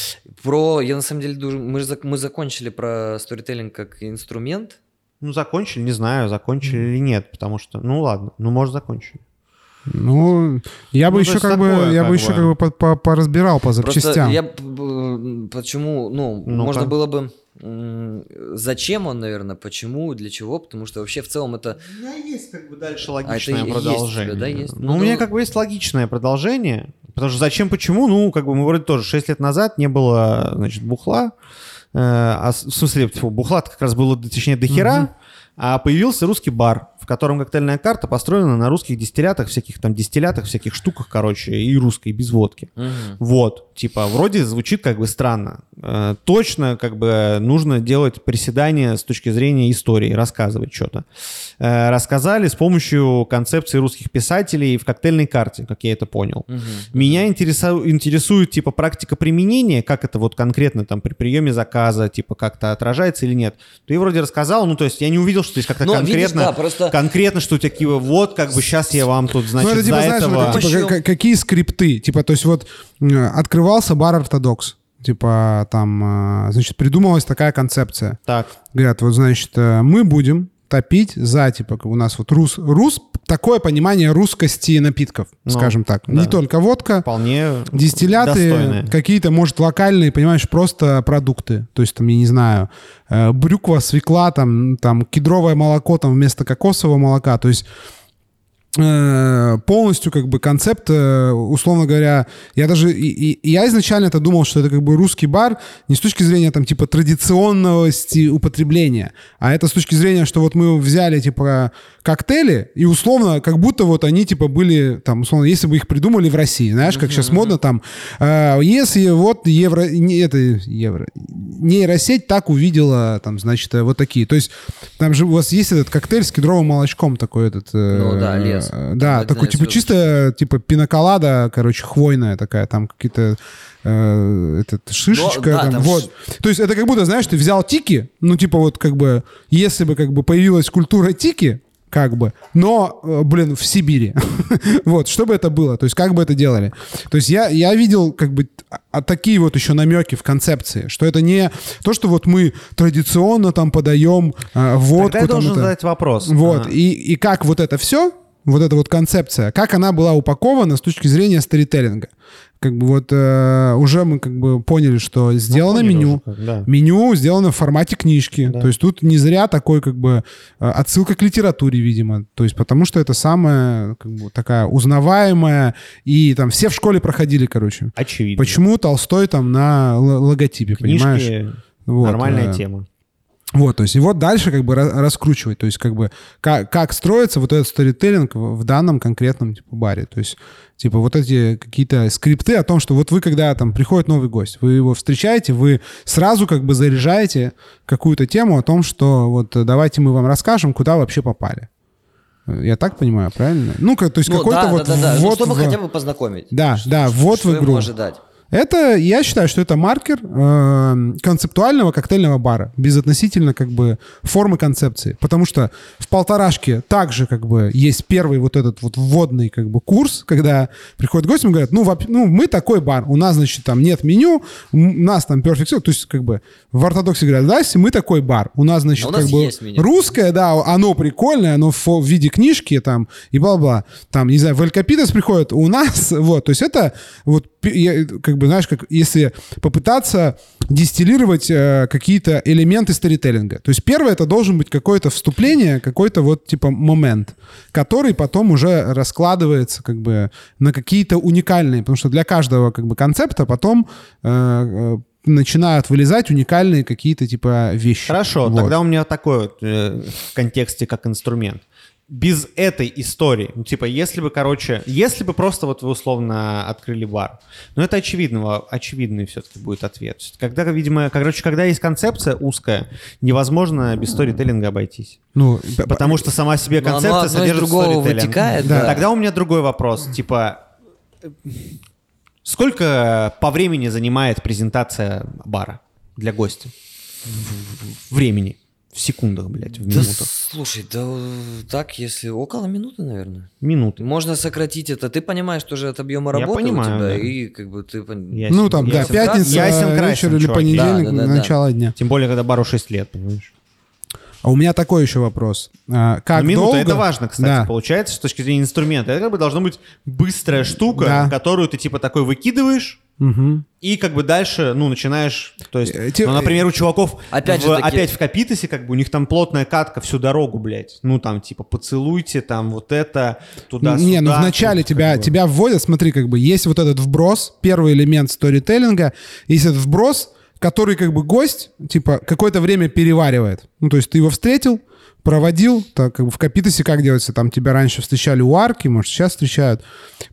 Про, я на самом деле, мы, же мы закончили про сторителлинг как инструмент, Ну, закончили, не знаю, закончили или нет, потому что, ну ладно, ну, может, закончили. Ну, я бы Ну, еще как бы, такое, я как бы еще бы. как бы по- по- поразбирал по Просто запчастям. я п- п- почему, ну, Ну-ка. можно было бы зачем он, наверное, почему, для чего, потому что вообще в целом это У меня есть как бы дальше А это логичное у продолжение. тебя, да, есть? Ну, Ну, у меня как бы есть логичное продолжение, потому что зачем, почему, ну, как бы мы вроде тоже 6 лет назад не было, значит, бухла, э, а, в смысле, бухла как раз было, точнее, до хера, а появился русский бар, котором коктейльная карта построена на русских дистиллятах, всяких там дистиллятах, всяких штуках, короче, и русской, без водки. Мгм. Вот, типа, вроде звучит как бы странно. Э, точно, как бы, нужно делать приседания с точки зрения истории, рассказывать что-то. Э, рассказали с помощью концепции русских писателей в коктейльной карте, как я это понял. Мгм. Меня интересу- интересует, типа, практика применения, как это вот конкретно там при приеме заказа, типа, как-то отражается или нет. Ты вроде рассказал, ну, то есть я не увидел, что здесь как-то Но, видишь, конкретно, да, просто- конкретно, что такие, вот, как бы, сейчас я вам тут, значит, ну, это типа, за знаешь, этого... вот, типа, какие скрипты? Типа, то есть вот э, открывался бар ортодокс. Типа, там, э, значит, придумалась такая концепция. Так, Говорят, вот, значит, э, мы будем топить за, типа, у нас вот рус, рус, такое понимание русскости напитков, Ну, скажем так. да. Не только водка, вполне Дистилляты, какие-то, может, локальные, понимаешь, просто продукты. То есть, там, я не знаю, э, брюква, свекла, там, там, кедровое молоко там вместо кокосового молока. То есть, полностью как бы концепт, э, условно говоря, я даже, и, и- я изначально это думал, что это как бы русский бар не с точки зрения там типа традиционности употребления, а это с точки зрения, что вот мы взяли типа коктейли и условно как будто вот они типа были там условно, если бы их придумали в России, знаешь, как сейчас модно там, э, если вот евро, не, это евро, нейросеть так увидела там, значит, э, вот такие, то есть там же у вас есть этот коктейль с кедровым молочком такой этот, э, Ну да, лес. Э, Там Да, такой типа чисто типа пиноколада, короче, хвойная такая, там какие-то э, этот, шишечка. Ну, да, там, там вот. То есть это как будто, знаешь, ты взял тики, ну типа вот как бы, если бы как бы появилась культура тики, как бы, но, э, блин, в Сибири. *laughs* вот, что бы это было, то есть как бы это делали. То есть я, я видел как бы а- а такие вот еще намеки в концепции, что это не то, что вот мы традиционно там подаем э, водку. Тогда я там должен это. задать вопрос. Вот, А, и, и как вот это все, вот эта вот концепция, как она была упакована с точки зрения сторителлинга. Как бы вот э, уже мы как бы поняли, что сделано Ну, меню. уже да. Меню сделано в формате книжки. Да. То есть тут не зря такой как бы э, отсылка к литературе, видимо. То есть потому что это самая как бы, такая узнаваемая. И там все в школе проходили, короче. Очевидно. Почему Толстой там на логотипе, понимаешь? Книжки Вот, нормальная э, тема. Вот, то есть и вот дальше как бы ра- раскручивать, то есть как бы как, как строится вот этот сторителлинг в, данном конкретном типа баре, то есть типа вот эти какие-то скрипты о том, что вот вы когда там приходит новый гость, вы его встречаете, вы сразу как бы заряжаете какую-то тему о том, что вот давайте мы вам расскажем, куда вообще попали. Я так понимаю, правильно? Ну, как, то есть Ну, какой-то да, вот да, да, да. Ну, ввод чтобы в- хотя бы познакомить. Да, Что- да, ввод что в игру. ожидать. Это, я считаю, что это маркер э, концептуального коктейльного бара, безотносительно как бы формы концепции. Потому что в полторашке также как бы есть первый вот этот вот вводный как бы курс, когда приходят гости и говорят, ну, воп- ну, мы такой бар, у нас, значит, там нет меню, у нас там perfect Sale». то есть как бы в ортодоксе говорят, здрасте, мы такой бар, у нас, значит, у нас как бы меню. русское, да, оно прикольное, оно в, в виде книжки там и бла-бла. Там, не знаю, в Эль приходит, у нас, *laughs* вот, то есть это вот, как бы, знаешь, как если попытаться дистиллировать э, какие-то элементы сторителлинга. То есть первое, это должен быть какое-то вступление, какой-то вот, типа, момент, который потом уже раскладывается, как бы, на какие-то уникальные, потому что для каждого, как бы, концепта потом э, э, начинают вылезать уникальные какие-то, типа, вещи. Хорошо, Вот. тогда у меня такой вот э, в контексте как инструмент. Без этой истории, ну, типа, если бы, короче, если бы просто вот вы условно открыли бар, ну, это очевидного, очевидный все-таки будет ответ. Когда, видимо, короче, когда есть концепция узкая, невозможно без сторителлинга обойтись. Ну, Потому что сама себе оно концепция одно из содержит другого сторителлинг. вытекает, Да. да. Тогда у меня другой вопрос, типа, сколько по времени занимает презентация бара для гостя? Времени. В секундах, блядь, в Да минутах. слушай, да э, так, если около минуты, наверное. Минуты. Можно сократить это. Ты понимаешь тоже от объема Я работы понимаю, у тебя, да. и как бы ты... Ясен- Ну, там, да, ясен пятница, Ясен красен, вечер или чувак. понедельник, Да, да, да, да. начало дня. Тем более, когда бару 6 лет, понимаешь? А у меня такой еще вопрос. А, как минута долго... это важно, кстати, Да. получается, с точки зрения инструмента. Это как бы должна быть быстрая штука, Да. которую ты типа такой выкидываешь, Мгм. и как бы дальше, ну, начинаешь, то есть, Э, те- ну, например, у чуваков Опять в- же таки- опять в Капитосе, как бы у них там плотная катка всю дорогу, блядь. Ну, там, типа, поцелуйте, там, вот это, туда-сюда. Не, ну вначале Тут, тебя, как бы. тебя вводят, смотри, как бы есть вот этот вброс, первый элемент сторителлинга, есть этот вброс, который как бы гость, типа, какое-то время переваривает. Ну, то есть ты его встретил, проводил, так как бы в Капитосе как делается, там тебя раньше встречали у арки, может, сейчас встречают.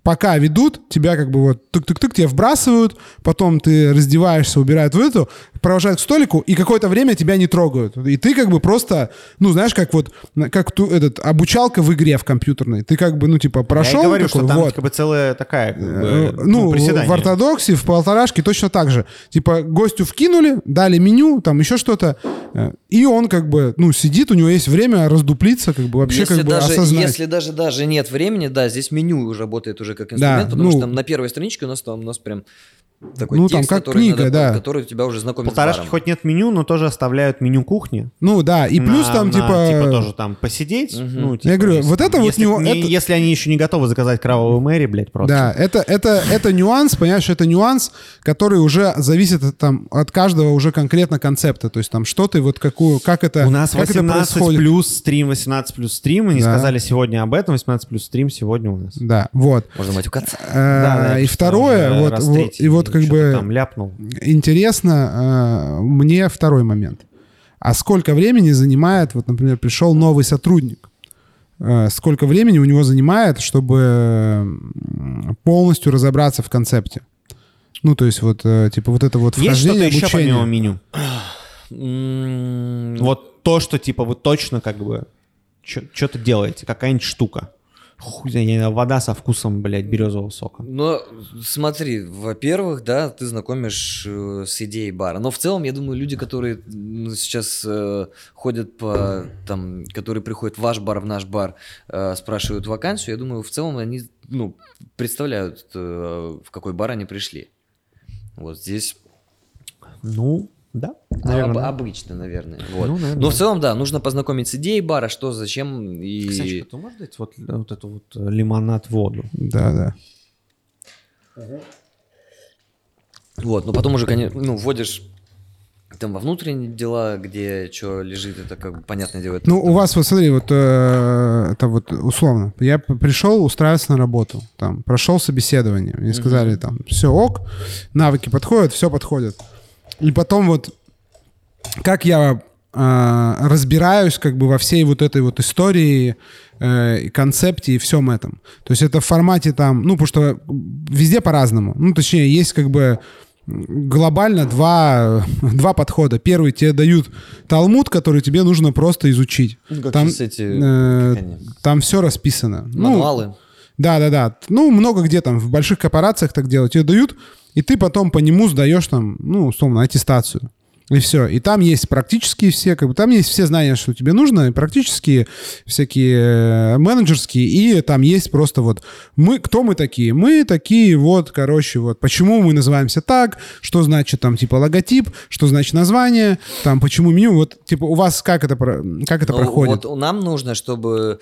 Пока ведут, тебя как бы вот тык-тык-тык, тебя вбрасывают, потом ты раздеваешься, убирают в эту, провожают к столику, и какое-то время тебя не трогают. И ты как бы просто, ну, знаешь, как вот, как ту, этот, обучалка в игре в компьютерной. Ты как бы, ну, типа, прошел, Я говорю, такой, что там вот. как бы целая такая, как бы, Э, ну, Ну, в ортодоксе, в полторашке точно так же. Типа гостю вкинули, дали меню, там еще что-то, э, и он как бы, ну, сидит, у него есть время раздуплиться, как бы вообще если как бы даже, осознать. Если даже, даже нет времени, да, здесь меню уже работает уже как инструмент, потому ну- что там на первой страничке у нас там у нас прям Такой Ну, там текст, как который книга, надо- да. Который тебя уже знакомит с Полторашки баром. хоть нет меню, но тоже оставляют меню кухни. Ну да, и плюс На- там на, типа... типа тоже там посидеть. Мгм. Ну, Я типа, говорю, если, вот это вот если, него- не- это- если они еще не готовы заказать кровавую Мэри, блядь, просто. Да, это, это, это нюанс, понимаешь, это нюанс, который уже зависит от, там, от каждого уже конкретно концепта. То есть там что ты, вот какую, как это У нас как это 18 происходит. плюс стрим, 18 плюс стрим. Мы не Да. сказали сегодня об этом. 18 плюс стрим сегодня у нас. Да, вот. Можно матюкаться. Э, Да, и я второе, вот, вот- и вот как что-то бы Там ляпнул. интересно э, мне второй момент. А сколько времени занимает, вот, например, пришел новый сотрудник? Э, Сколько времени у него занимает, чтобы полностью разобраться в концепте? Ну, то есть вот, э, типа, вот это вот Есть что-то вхождение, еще обучение. помимо меню? Вот то, что типа вы точно как бы что-то делаете, какая-нибудь штука. Хуй знает, вода со вкусом, блядь, березового сока. Но смотри, во-первых, да, ты знакомишь э, с идеей бара. Но в целом, я думаю, люди, которые сейчас э, ходят по там, которые приходят в ваш бар, в наш бар, э, спрашивают вакансию, я думаю, в целом они ну, представляют, э, в какой бар они пришли. Вот здесь Ну, да. об- наверное, да. обычно, наверное. Вот. Ну, наверное, Но в целом, да, нужно познакомить с идеей бара, что, зачем и. Ксеночка, ты можешь дать вот, вот эту вот э, лимонад воду? Да, да. Вот, но потом уже, конечно, ну, вводишь там во внутренние дела, где что лежит, это как бы понятное дело. это Ну, там- у вас, вот смотри, вот э, это вот условно. Я пришел устраиваться на работу, там, прошел собеседование. Мне сказали, там, все ок, навыки подходят, все подходит. И потом вот, как я э, разбираюсь как бы во всей вот этой вот истории, э, концепте и всем этом. То есть это в формате там, ну, потому что везде по-разному. Ну, точнее, есть как бы глобально два, *laughs* два подхода. Первый, тебе дают талмуд, который тебе нужно просто изучить. Ну, как там, эти, э, там все расписано. Ну, мануалы. да, да, да. Ну, много где там, в больших корпорациях так делают. Тебе дают, и ты потом по нему сдаешь там, ну, условно, аттестацию. И все. И там есть практические все, как бы там есть все знания, что тебе нужно, и практические, всякие э, менеджерские, и там есть просто вот мы, кто мы такие? Мы такие вот, короче, вот, почему мы называемся так, что значит там типа логотип, что значит название, там почему меню, вот типа у вас как это, как это Ну, проходит? Вот нам нужно, чтобы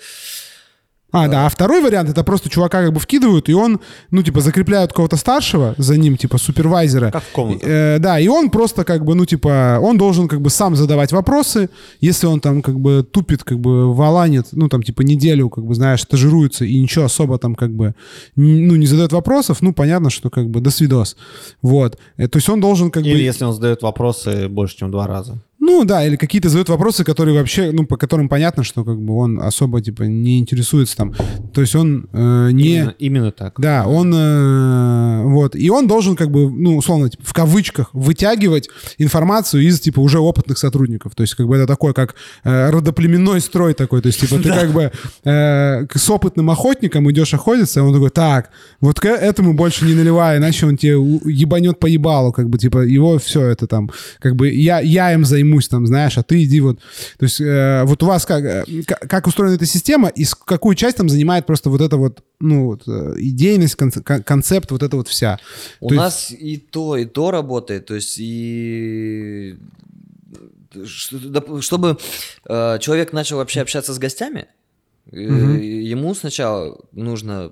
А, да, а второй вариант это просто чувака как бы вкидывают, и он, ну, типа, закрепляют кого-то старшего за ним, типа, супервайзера. Как в комнатах. Э, да, и он просто как бы, ну, типа, он должен как бы сам задавать вопросы. Если он там как бы тупит, как бы валанит, ну, там, типа, неделю, как бы, знаешь, стажируется и ничего особо там как бы, ну, не задает вопросов, ну, понятно, что как бы до свидос. Вот. Э, То есть он должен как Или бы... если он задает вопросы больше, чем два раза. Ну да, или какие-то задают вопросы, которые вообще, ну, по которым понятно, что как бы он особо, типа, не интересуется там. То есть он э, не... Именно, именно так. Да, он э, вот и он должен как бы, ну условно типа, в кавычках вытягивать информацию из типа уже опытных сотрудников. То есть как бы это такой как э, родоплеменной строй такой. То есть типа ты *laughs* как бы э, с опытным охотником идешь охотиться, и он такой, так, вот к этому больше не наливай, иначе он тебе ебанет по ебалу, как бы типа его все это там, как бы я я им займусь там, знаешь, а ты иди вот. То есть э, вот у вас как э, как устроена эта система и какую часть там занимает просто вот эта вот ну вот, э, идейность, конце- кон- концепт, вот это вот вся. у То есть- нас и то, и то работает. То есть и доп- чтобы э, человек начал вообще общаться с гостями, э, ему сначала нужно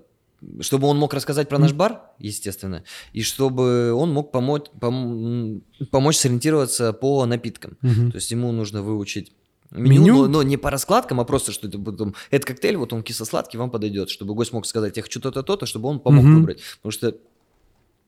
чтобы он мог рассказать про наш бар, естественно, и чтобы он мог помочь, пом- помочь сориентироваться по напиткам. Мгм. То есть ему нужно выучить меню, Меню? Но, но не по раскладкам, а просто, что это потом, этот коктейль, вот он кисло-сладкий, вам подойдет, чтобы гость мог сказать, я хочу то-то, то-то, чтобы он помог Мгм. выбрать. Потому что,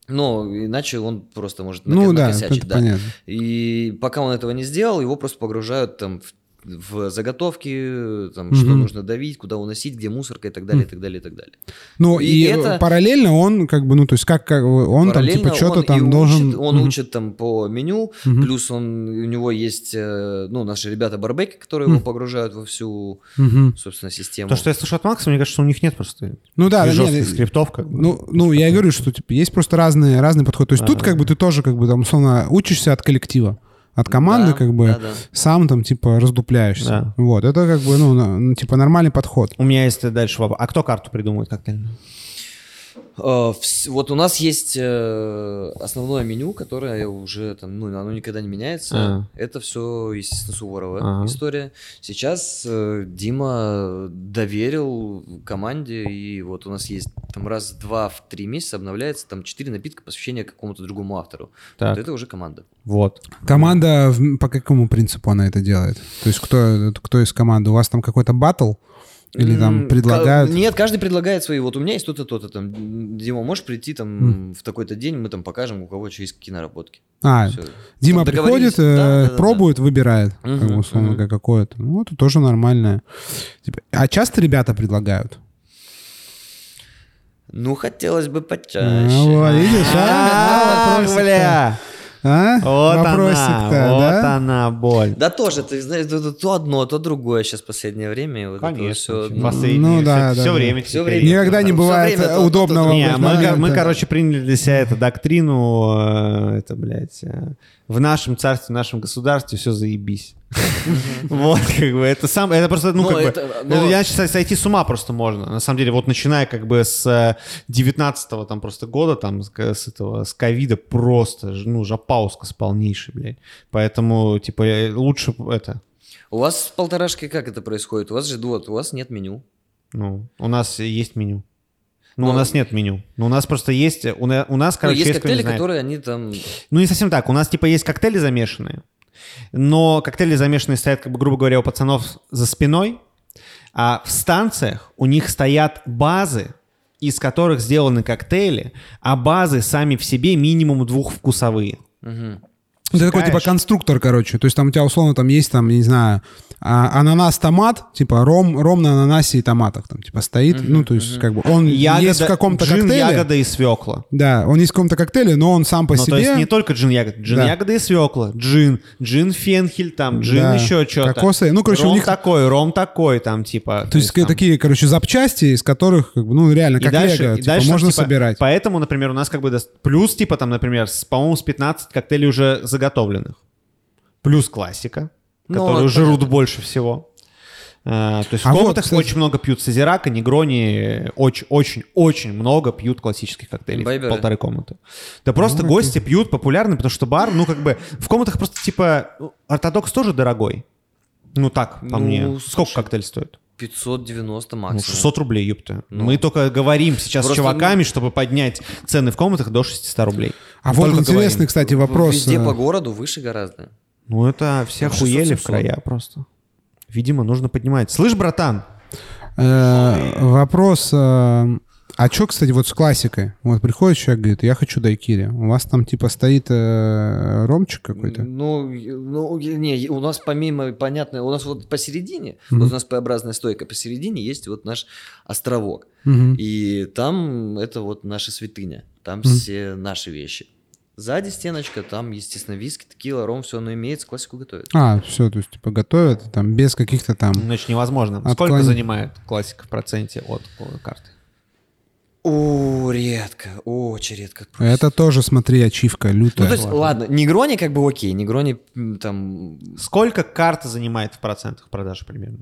ну, иначе он просто может Ну да, накосячить, это да. понятно. И пока он этого не сделал, его просто погружают там в, в заготовки, там, что Мгм. нужно давить, куда уносить, где мусорка и так далее, и так далее, и так далее. Ну и, И это- параллельно он как бы, ну то есть как, как он там типа что-то там должен... учит, он Мгм. учит там по меню, Мгм. плюс он, у него есть, э, ну, наши ребята барбеки, которые его погружают во всю, Мгм. собственно, систему. То, что я слышу от Макса, мне кажется, что у них нет просто Ну да, да, жестких нет, скриптов. Как бы. Ну, ну, я и говорю, что типа, есть просто разные, разные подходы. То есть тут как бы ты тоже как бы там условно учишься от коллектива, от команды Да, как бы да, да. сам там типа раздупляешься. Да. Вот, это как бы, ну, типа нормальный подход. У меня есть дальше вопрос. А кто карту придумывает коктейльную? Э, Вот у нас есть э, основное меню, которое уже там, ну, оно никогда не меняется. А. Это все, естественно, Суворова Ага. история. Сейчас э, Дима доверил команде, и вот у нас есть там раз-два в три месяца обновляется там четыре напитка посвящения какому-то другому автору. Так. Вот это уже команда. Вот. Команда по какому принципу она это делает? То есть кто, кто из команды? У вас там какой-то батл? Или там предлагают? Нет, каждый предлагает свои. Вот у меня есть то-то, то-то. Там, Дима, можешь прийти там в такой-то день, мы там покажем, у кого что есть какие наработки. А, Всё. Дима Там приходит, э, Да, да, да, пробует, выбирает, Мгм, как условно, как какое-то. Ну, это тоже нормально. Типа, а часто ребята предлагают? Ну, хотелось бы А, почаще. вот, видишь, а? *laughs* Бля. А? Вот Вопросик-то, она, вот да? она боль. Да тоже, ты знаешь, то, то одно, то другое сейчас в последнее время. Вот Конечно. все, Последнее, Ну да, всё да, да. время. Теперь. время. Никогда не бывает время то- то- удобного то- Не, мы, момента. мы, короче, приняли для себя эту доктрину, э, это, блядь, э, в нашем царстве, в нашем государстве все заебись. *laughs* Вот, как бы, это сам, это просто, ну, Но как бы, но- это, я считаю, сойти с ума просто можно. На самом деле, вот начиная как бы с э, 19-го там просто года, там, с, этого, с ковида просто, ну, жопауска с полнейшей, блядь. Поэтому, типа, э, лучше это, У вас с полторашкой как это происходит? У вас же вот, у вас нет меню. ну, у нас есть меню. Ну, у Но- нас нет меню. Ну, у нас просто есть, у, на- у нас, Ну, короче, есть кто не коктейли, которые они там... Ну, не совсем так. У нас, типа, есть коктейли замешанные, но коктейли замешанные стоят, как бы, грубо говоря, у пацанов за спиной, а в станциях у них стоят базы, из которых сделаны коктейли, а базы сами в себе минимум двухвкусовые. Мгм. Ты такой, типа, конструктор, короче. То есть там у тебя, условно, там есть, там, не знаю, а, ананас-томат, типа, ром, ром на ананасе и томатах, там, типа, стоит. Ну, то есть, как бы, он есть в каком-то джин, коктейле. ягода и свекла. Да, он есть в каком-то коктейле, но он сам по Ну, себе... то есть не только джин ягода, джин Да. ягода и свекла, джин, джин фенхель, там, джин Да, еще что-то. кокосы. Ну, короче, у ром них- такой, ром такой, там, типа. То есть там- такие, короче, запчасти, из которых, как бы, ну, реально, как лего, и типа, дальше, можно типа, собирать. Поэтому, например, у нас как бы плюс, типа там, например, с, по-моему, с 15 коктейлей уже заготовленных. Плюс классика, Ну, которую это жрут понятно. больше всего. А, то есть А в вот, комнатах кстати- очень много пьют Созирака, Негрони, очень-очень-очень много пьют классических коктейлей. в Имбайберы? Полторы комнаты. Да просто Ну, гости пьют популярно, потому что бар, ну как бы, в комнатах просто типа, ортодокс тоже дорогой. Ну так, по Ну, мне. Сколько слушай, коктейль стоит? 590 Ну, максимум. 600 рублей, ёпта. Ну. Мы только говорим сейчас Просто, с чуваками, чтобы поднять цены в комнатах до 600 рублей. А вот Только интересный, говорим. кстати, вопрос. Везде э, по городу выше гораздо. Ну, это все Ну, охуели в 600-700. края просто. Видимо, нужно поднимать. Слышь, братан, Э, Вопрос, э, а что, кстати, вот с классикой? Вот приходит человек, говорит, я хочу дайкири. У вас там типа стоит э, ромчик какой-то? Ну, ну, не, у нас помимо, понятно, у нас вот посередине, Мгм. вот у нас П-образная стойка, посередине есть вот наш островок. Мгм. И там это вот наша святыня. Там Мгм. все наши вещи. Сзади стеночка, там, естественно, виски, текила, ром, все оно имеется, классику готовят. А, все, то есть типа готовят там без каких-то там... значит, невозможно. Сколько Отклонение. занимает классика в проценте от э, карты? О, редко, очень редко. Это тоже, смотри, ачивка Ну, лютая. то есть, ладно, Негрони как бы окей, Негрони там Сколько карта занимает в процентах продажи примерно?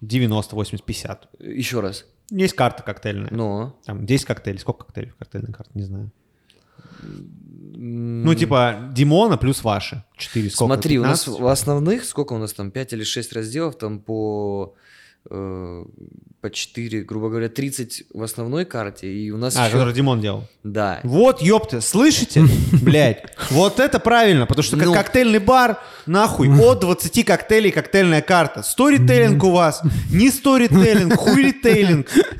90, 80, 50. еще раз. Есть карта коктейльная. Но Там 10 коктейлей. Сколько коктейлей в коктейльной карте? Не знаю. Ну, типа, Димона плюс ваши. 4, сколько? Смотри, у нас 15? в основных, сколько у нас там, 5 или 6 разделов, там по, э, по 4, грубо говоря, 30 в основной карте, и у нас А, еще- который Димон делал. Да. Вот, ёпта, слышите? *laughs* Блять, вот это правильно, потому что как Ну. коктейльный бар, нахуй, от 20 коктейлей коктейльная карта. Сторителлинг у вас, не сторителлинг, хуй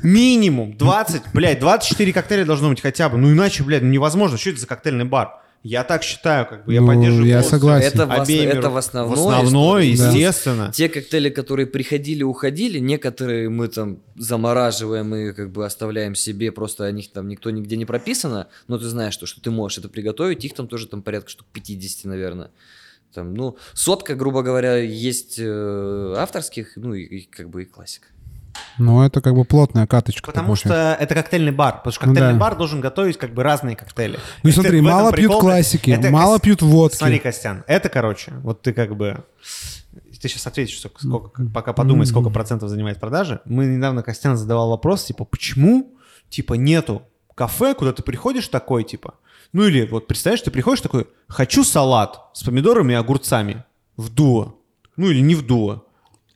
минимум 20, блядь, 24 коктейля должно быть хотя бы, ну иначе, блядь, ну невозможно, что это за коктейльный бар? Я так считаю, как бы, я Ну, поддерживаю. я полностью. согласен. Это в, Обеими это в основной. В основной, истории. естественно. Те коктейли, которые приходили, уходили, некоторые мы там замораживаем и как бы оставляем себе, просто о них там никто нигде не прописано, но ты знаешь, что, что ты можешь это приготовить, их там тоже там порядка штук 50, наверное. Там, ну, сотка, грубо говоря, есть э, авторских, ну и, и как бы и классика. Ну, это как бы плотная каточка. Потому такая. что это коктейльный бар, потому что Ну коктейльный да. бар должен готовить как бы разные коктейли. Ну Это- смотри, мало пьют прикол, классики, это- мало пьют водки. Смотри, Костян, это, короче, вот ты как бы... Ты сейчас ответишь, сколько, сколько- как- пока подумай, сколько процентов занимает продажи. Мы недавно Костян задавал вопрос, типа, почему, типа, нету кафе, куда ты приходишь такой, типа, ну или вот представляешь, ты приходишь такой, хочу салат с помидорами и огурцами в дуо. Ну или не в дуо.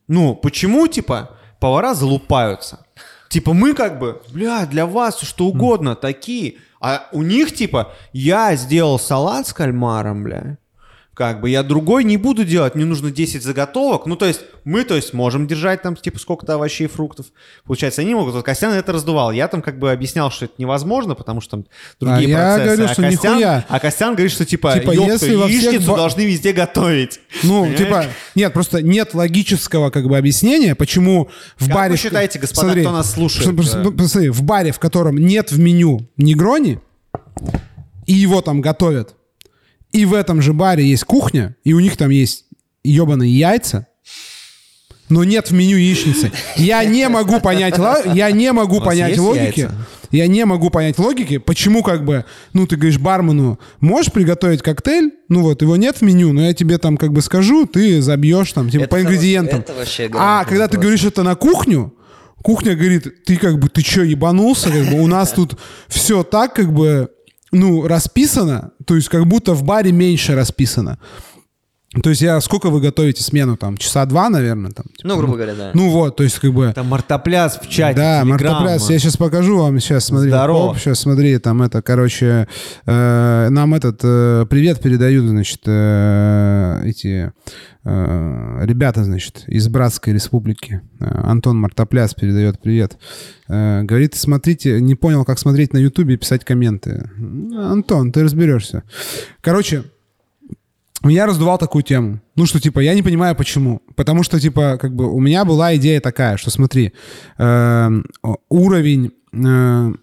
Ну, почему, типа, повара залупаются? Типа, мы как бы, бля, для вас что угодно, такие. А у них, типа, я сделал салат с кальмаром, бля. Как бы я другой не буду делать, мне нужно 10 заготовок. Ну, то есть мы, то есть, можем держать там, типа, сколько-то овощей и фруктов. Получается, они могут. Вот Костян это раздувал. Я там как бы объяснял, что это невозможно, потому что там другие А я процессы. говорю, а, что Костян, нихуя. а Костян говорит, что типа, Типа, ёпта, если всех яичницу ба- должны везде готовить. Ну, Понимаешь? типа, нет, просто нет логического как бы объяснения, почему в Как баре... вы считаете, господа, Смотри, кто нас слушает? что- Посмотри, в баре, в котором нет в меню негрони, и его там готовят, и в этом же баре есть кухня, и у них там есть ебаные яйца, но нет в меню яичницы. Я не могу понять, я не могу понять логики. яйца? Я не могу понять логики, почему как бы, ну, ты говоришь бармену, можешь приготовить коктейль? Ну вот, его нет в меню, но я тебе там как бы скажу, ты забьешь там, типа, Это по ингредиентам. это вообще а когда ты вопрос. говоришь это на кухню, кухня говорит, ты как бы, ты что, ебанулся? Как бы у нас тут все так как бы, ну, расписано, то есть как будто в баре меньше расписано. То есть я, сколько вы готовите смену там? Часа два, наверное? Там, типа, Ну, грубо говоря, да. Ну вот, то есть как бы... Там мартопляс в чате, Да. Мартопляс, я сейчас покажу вам, сейчас смотри. Здорово. сейчас смотри, там это, короче, э, нам этот э, привет передают, значит, э, эти э, ребята, значит, из Братской Республики. Э, Антон Мартопляс передает привет. Э, говорит, смотрите, не понял, как смотреть на Ютубе и писать комменты. Антон, ты разберешься. Короче, я раздувал такую тему. Ну, что, типа, я не понимаю, почему. Потому что, типа, как бы у меня была идея такая, что, смотри, о- уровень, э,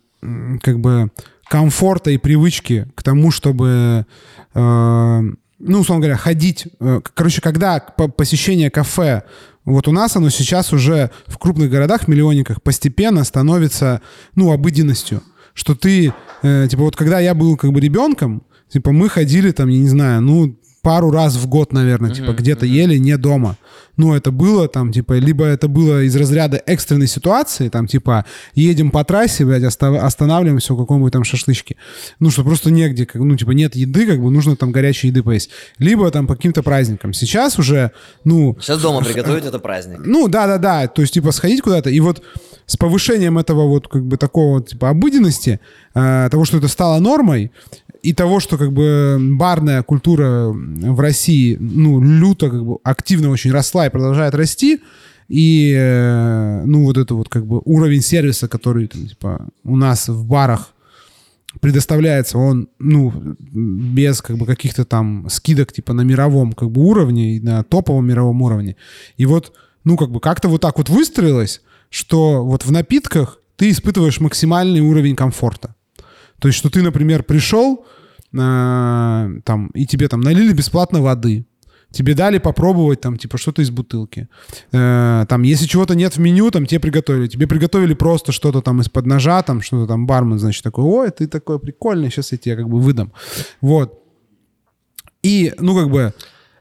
как бы, комфорта и привычки к тому, чтобы, э, ну, условно говоря, ходить. э, короче, когда по- посещение кафе, вот у нас оно сейчас уже в крупных городах, миллионниках, постепенно становится, ну, обыденностью. Что ты, э, типа, вот когда я был как бы ребенком, типа, мы ходили там, я не знаю, ну, пару раз в год, наверное, типа где-то ели не дома. Ну, это было там, типа, либо это было из разряда экстренной ситуации, там, типа, едем по трассе, блядь, оста- останавливаемся у какой-нибудь там шашлычки. Ну, что просто негде, как, ну, типа, нет еды, как бы нужно там горячей еды поесть. Либо там по каким-то праздникам. Сейчас уже, ну, Сейчас дома приготовить это праздник. ну, да-да-да, то есть, типа, сходить куда-то, и вот с повышением этого вот, как бы, такого, типа, обыденности, э, того, что это стало нормой, и того, что, как бы, барная культура в России, ну, люто, как бы, активно очень росла и продолжает расти, и, э, ну, вот это вот, как бы, уровень сервиса, который, там, типа, у нас в барах предоставляется, он, ну, без как бы каких-то там скидок типа на мировом как бы уровне и на топовом мировом уровне. И вот, ну, как бы как-то вот так вот выстроилось, что вот в напитках ты испытываешь максимальный уровень комфорта. То есть, что ты, например, пришел, э, там, и тебе там налили бесплатно воды, тебе дали попробовать там, типа, что-то из бутылки. Э, там, если чего-то нет в меню, там, тебе приготовили. Тебе приготовили просто что-то там из-под ножа, там, что-то там бармен, значит, такой, ой, ты такой прикольный, сейчас я тебе как бы выдам. Вот. И, ну, как бы,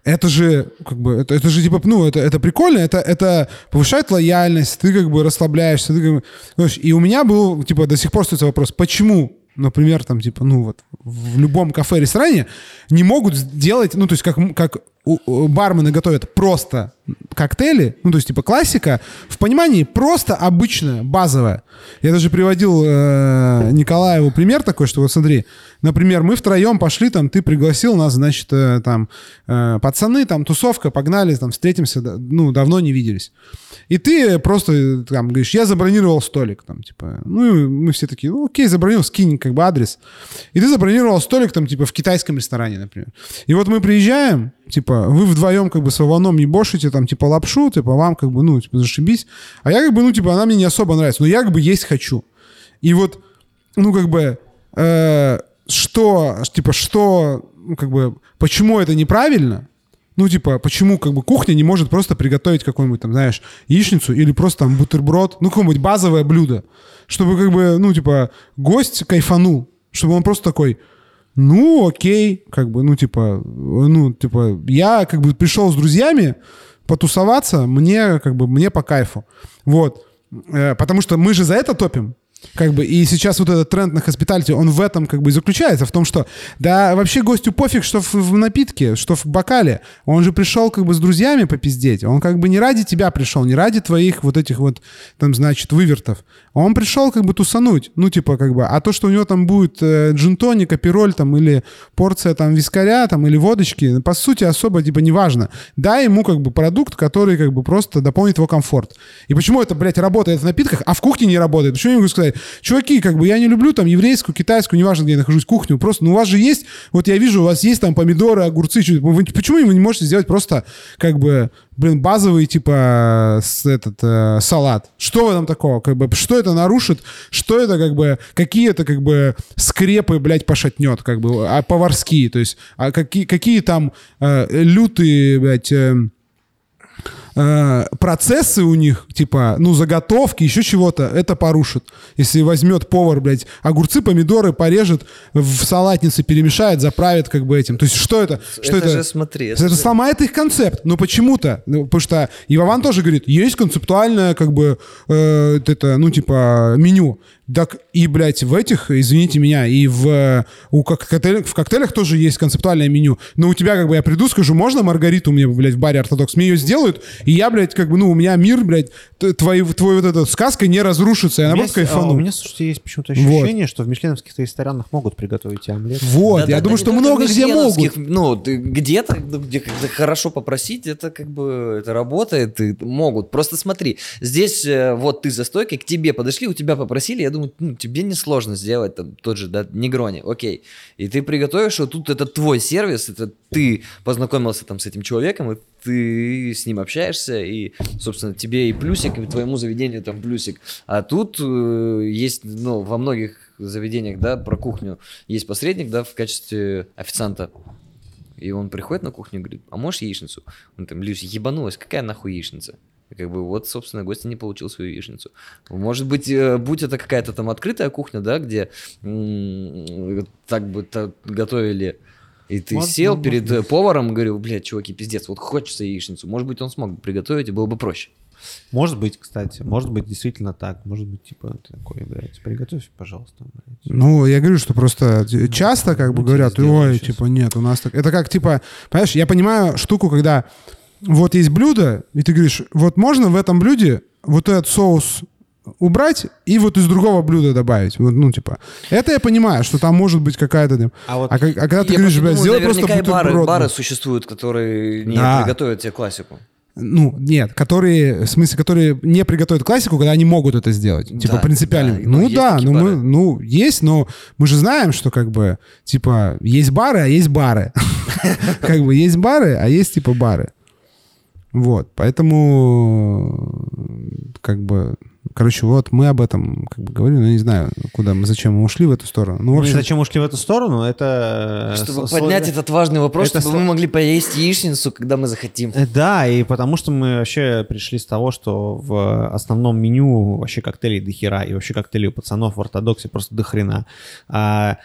это же, как бы, это, это же, типа, ну, это, это прикольно, это, это повышает лояльность, ты, как бы, расслабляешься, ты, как бы, и у меня был, типа, до сих пор остается вопрос, почему, например, там, типа, ну, вот, в любом кафе-ресторане не могут сделать, ну, то есть, как, как бармены готовят просто коктейли, ну, то есть, типа, классика, в понимании просто обычная, базовая. Я даже приводил э, Николаеву пример такой, что вот смотри, например, мы втроем пошли, там, ты пригласил нас, значит, э, там, э, пацаны, там, тусовка, погнали, там, встретимся, ну, давно не виделись. И ты просто, там, говоришь, я забронировал столик, там, типа, ну, и мы все такие, ну, окей, забронировал, скинь, как бы, адрес. И ты забронировал столик, там, типа, в китайском ресторане, например. И вот мы приезжаем, типа, вы вдвоем, как бы, с Вованом ебошите, там, типа, лапшу, типа, вам, как бы, ну, типа, зашибись. А я, как бы, ну, типа, она мне не особо нравится, но я, как бы, есть хочу. И вот, ну, как бы, э, что, типа, что, ну, как бы, почему это неправильно? Ну, типа, почему, как бы, кухня не может просто приготовить какую-нибудь, там, знаешь, яичницу или просто там бутерброд, ну, какое-нибудь базовое блюдо, чтобы, как бы, ну, типа, гость кайфанул, чтобы он просто такой, ну, окей, как бы, ну, типа, ну, типа, я, как бы, пришел с друзьями потусоваться, мне, как бы, мне по кайфу. Вот. Э, Потому что мы же за это топим. Как бы, и сейчас вот этот тренд на хоспиталити, он в этом как бы и заключается, в том, что да вообще гостю пофиг, что в, в напитке, что в бокале. Он же пришел как бы с друзьями попиздеть. Он как бы не ради тебя пришел, не ради твоих вот этих вот, там, значит, вывертов. Он пришел как бы тусануть. Ну, типа, как бы, а то, что у него там будет э, джин-тоник, апероль там, или порция там вискаря там, или водочки, по сути, особо, типа, неважно. Дай ему как бы продукт, который как бы просто дополнит его комфорт. И почему это, блядь, работает в напитках, а в кухне не работает? Почему я не могу сказать, чуваки, как бы я не люблю там еврейскую, китайскую, неважно, где я нахожусь, кухню, просто, ну у вас же есть, вот я вижу, у вас есть там помидоры, огурцы, вы, почему вы не можете сделать просто, как бы, блин, базовый, типа, с, этот, э, салат? Что в этом такого? Как бы, что это нарушит? Что это, как бы, какие это, как бы, скрепы, блядь, пошатнет, как бы, а поварские, то есть, а какие, какие там э, лютые, блядь, э, э, процессы у них, типа, ну, заготовки, еще чего-то, это порушит. Если возьмет повар, блядь, огурцы, помидоры порежет, в салатнице перемешает, заправит как бы этим. То есть что это? Что это это? же, смотри, Это, это же- сломает их концепт. Но почему-то, ну, потому что и Вован тоже говорит, есть концептуальное, как бы, э, это, ну, типа, меню. Так и, блядь, в этих, извините меня, и в, э, у как- коктейлях, в коктейлях тоже есть концептуальное меню. Но у тебя, как бы, я приду, скажу, можно Маргариту мне, блядь, в баре ортодокс? Мне ее сделают, и я, блядь, как бы, ну, у меня мир, блядь, твой, твой вот эта сказка не разрушится, я наоборот есть- а, кайфану. У меня, слушайте, есть почему-то Вот. ощущение, что в мишленовских ресторанах могут приготовить омлет. Вот, я Да-да-да, думаю, не что только много где могут. Ну, где-то, ну, где хорошо попросить, это как бы это работает, и могут. Просто смотри, здесь э, вот ты за стойкой, к тебе подошли, у тебя попросили, я думаю, ну, тебе несложно сделать там тот же, да, негрони, окей. И ты приготовишь, вот тут это твой сервис, это ты познакомился там с этим человеком, и ты с ним общаешься, и, собственно, тебе и плюсик, и твоему заведению там плюсик. А тут э, есть, ну, во многих заведениях, да, про кухню есть посредник, да, в качестве официанта. И он приходит на кухню и говорит, а можешь яичницу? Он там, Люся, ебанулась, какая нахуй яичница? И как бы вот, собственно, гость и не получил свою яичницу. Может быть, э, будь это какая-то там открытая кухня, да, где так бы готовили, и ты Может, сел ну, перед э, поваром и говорил, блядь, чуваки, пиздец, вот хочется яичницу. Может быть, он смог бы приготовить, и было бы проще. Может быть, кстати, может быть действительно так. Может быть, типа, ты такой, блядь, приготовь, пожалуйста. блядь. Ну, я говорю, что просто т- часто как бы Ну, говорят, тебе сделаю ой, щас». типа, нет, у нас так... Это как, типа, понимаешь, я понимаю штуку, когда вот есть блюдо, и ты говоришь, вот можно в этом блюде вот этот соус убрать и вот из другого блюда добавить. Вот, ну, типа, это я понимаю, что там может быть какая-то... А вот А, а когда ты говоришь, блядь, сделай просто и бары, бутерброд. бары существуют, которые не Да. приготовят тебе классику. Ну, нет, которые, в смысле, которые не приготовят классику, когда они могут это сделать. Типа Да, принципиально. да, ну да, ну мы, ну есть, но мы же знаем, что как бы, типа, есть бары, а есть бары. *laughs* Как бы есть бары, а есть типа бары. Вот, поэтому, как бы, короче, вот мы об этом как бы говорим, но я не знаю, куда мы, зачем мы ушли в эту сторону. Ну, в Мы общем, зачем ушли в эту сторону? Это... Чтобы э, с- поднять сложно- этот важный вопрос, это чтобы сло- мы могли поесть яичницу, когда мы захотим. Э, Да, и потому что мы вообще пришли с того, что в основном меню вообще коктейлей до хера, и вообще коктейлей у пацанов в ортодоксе просто до хрена. А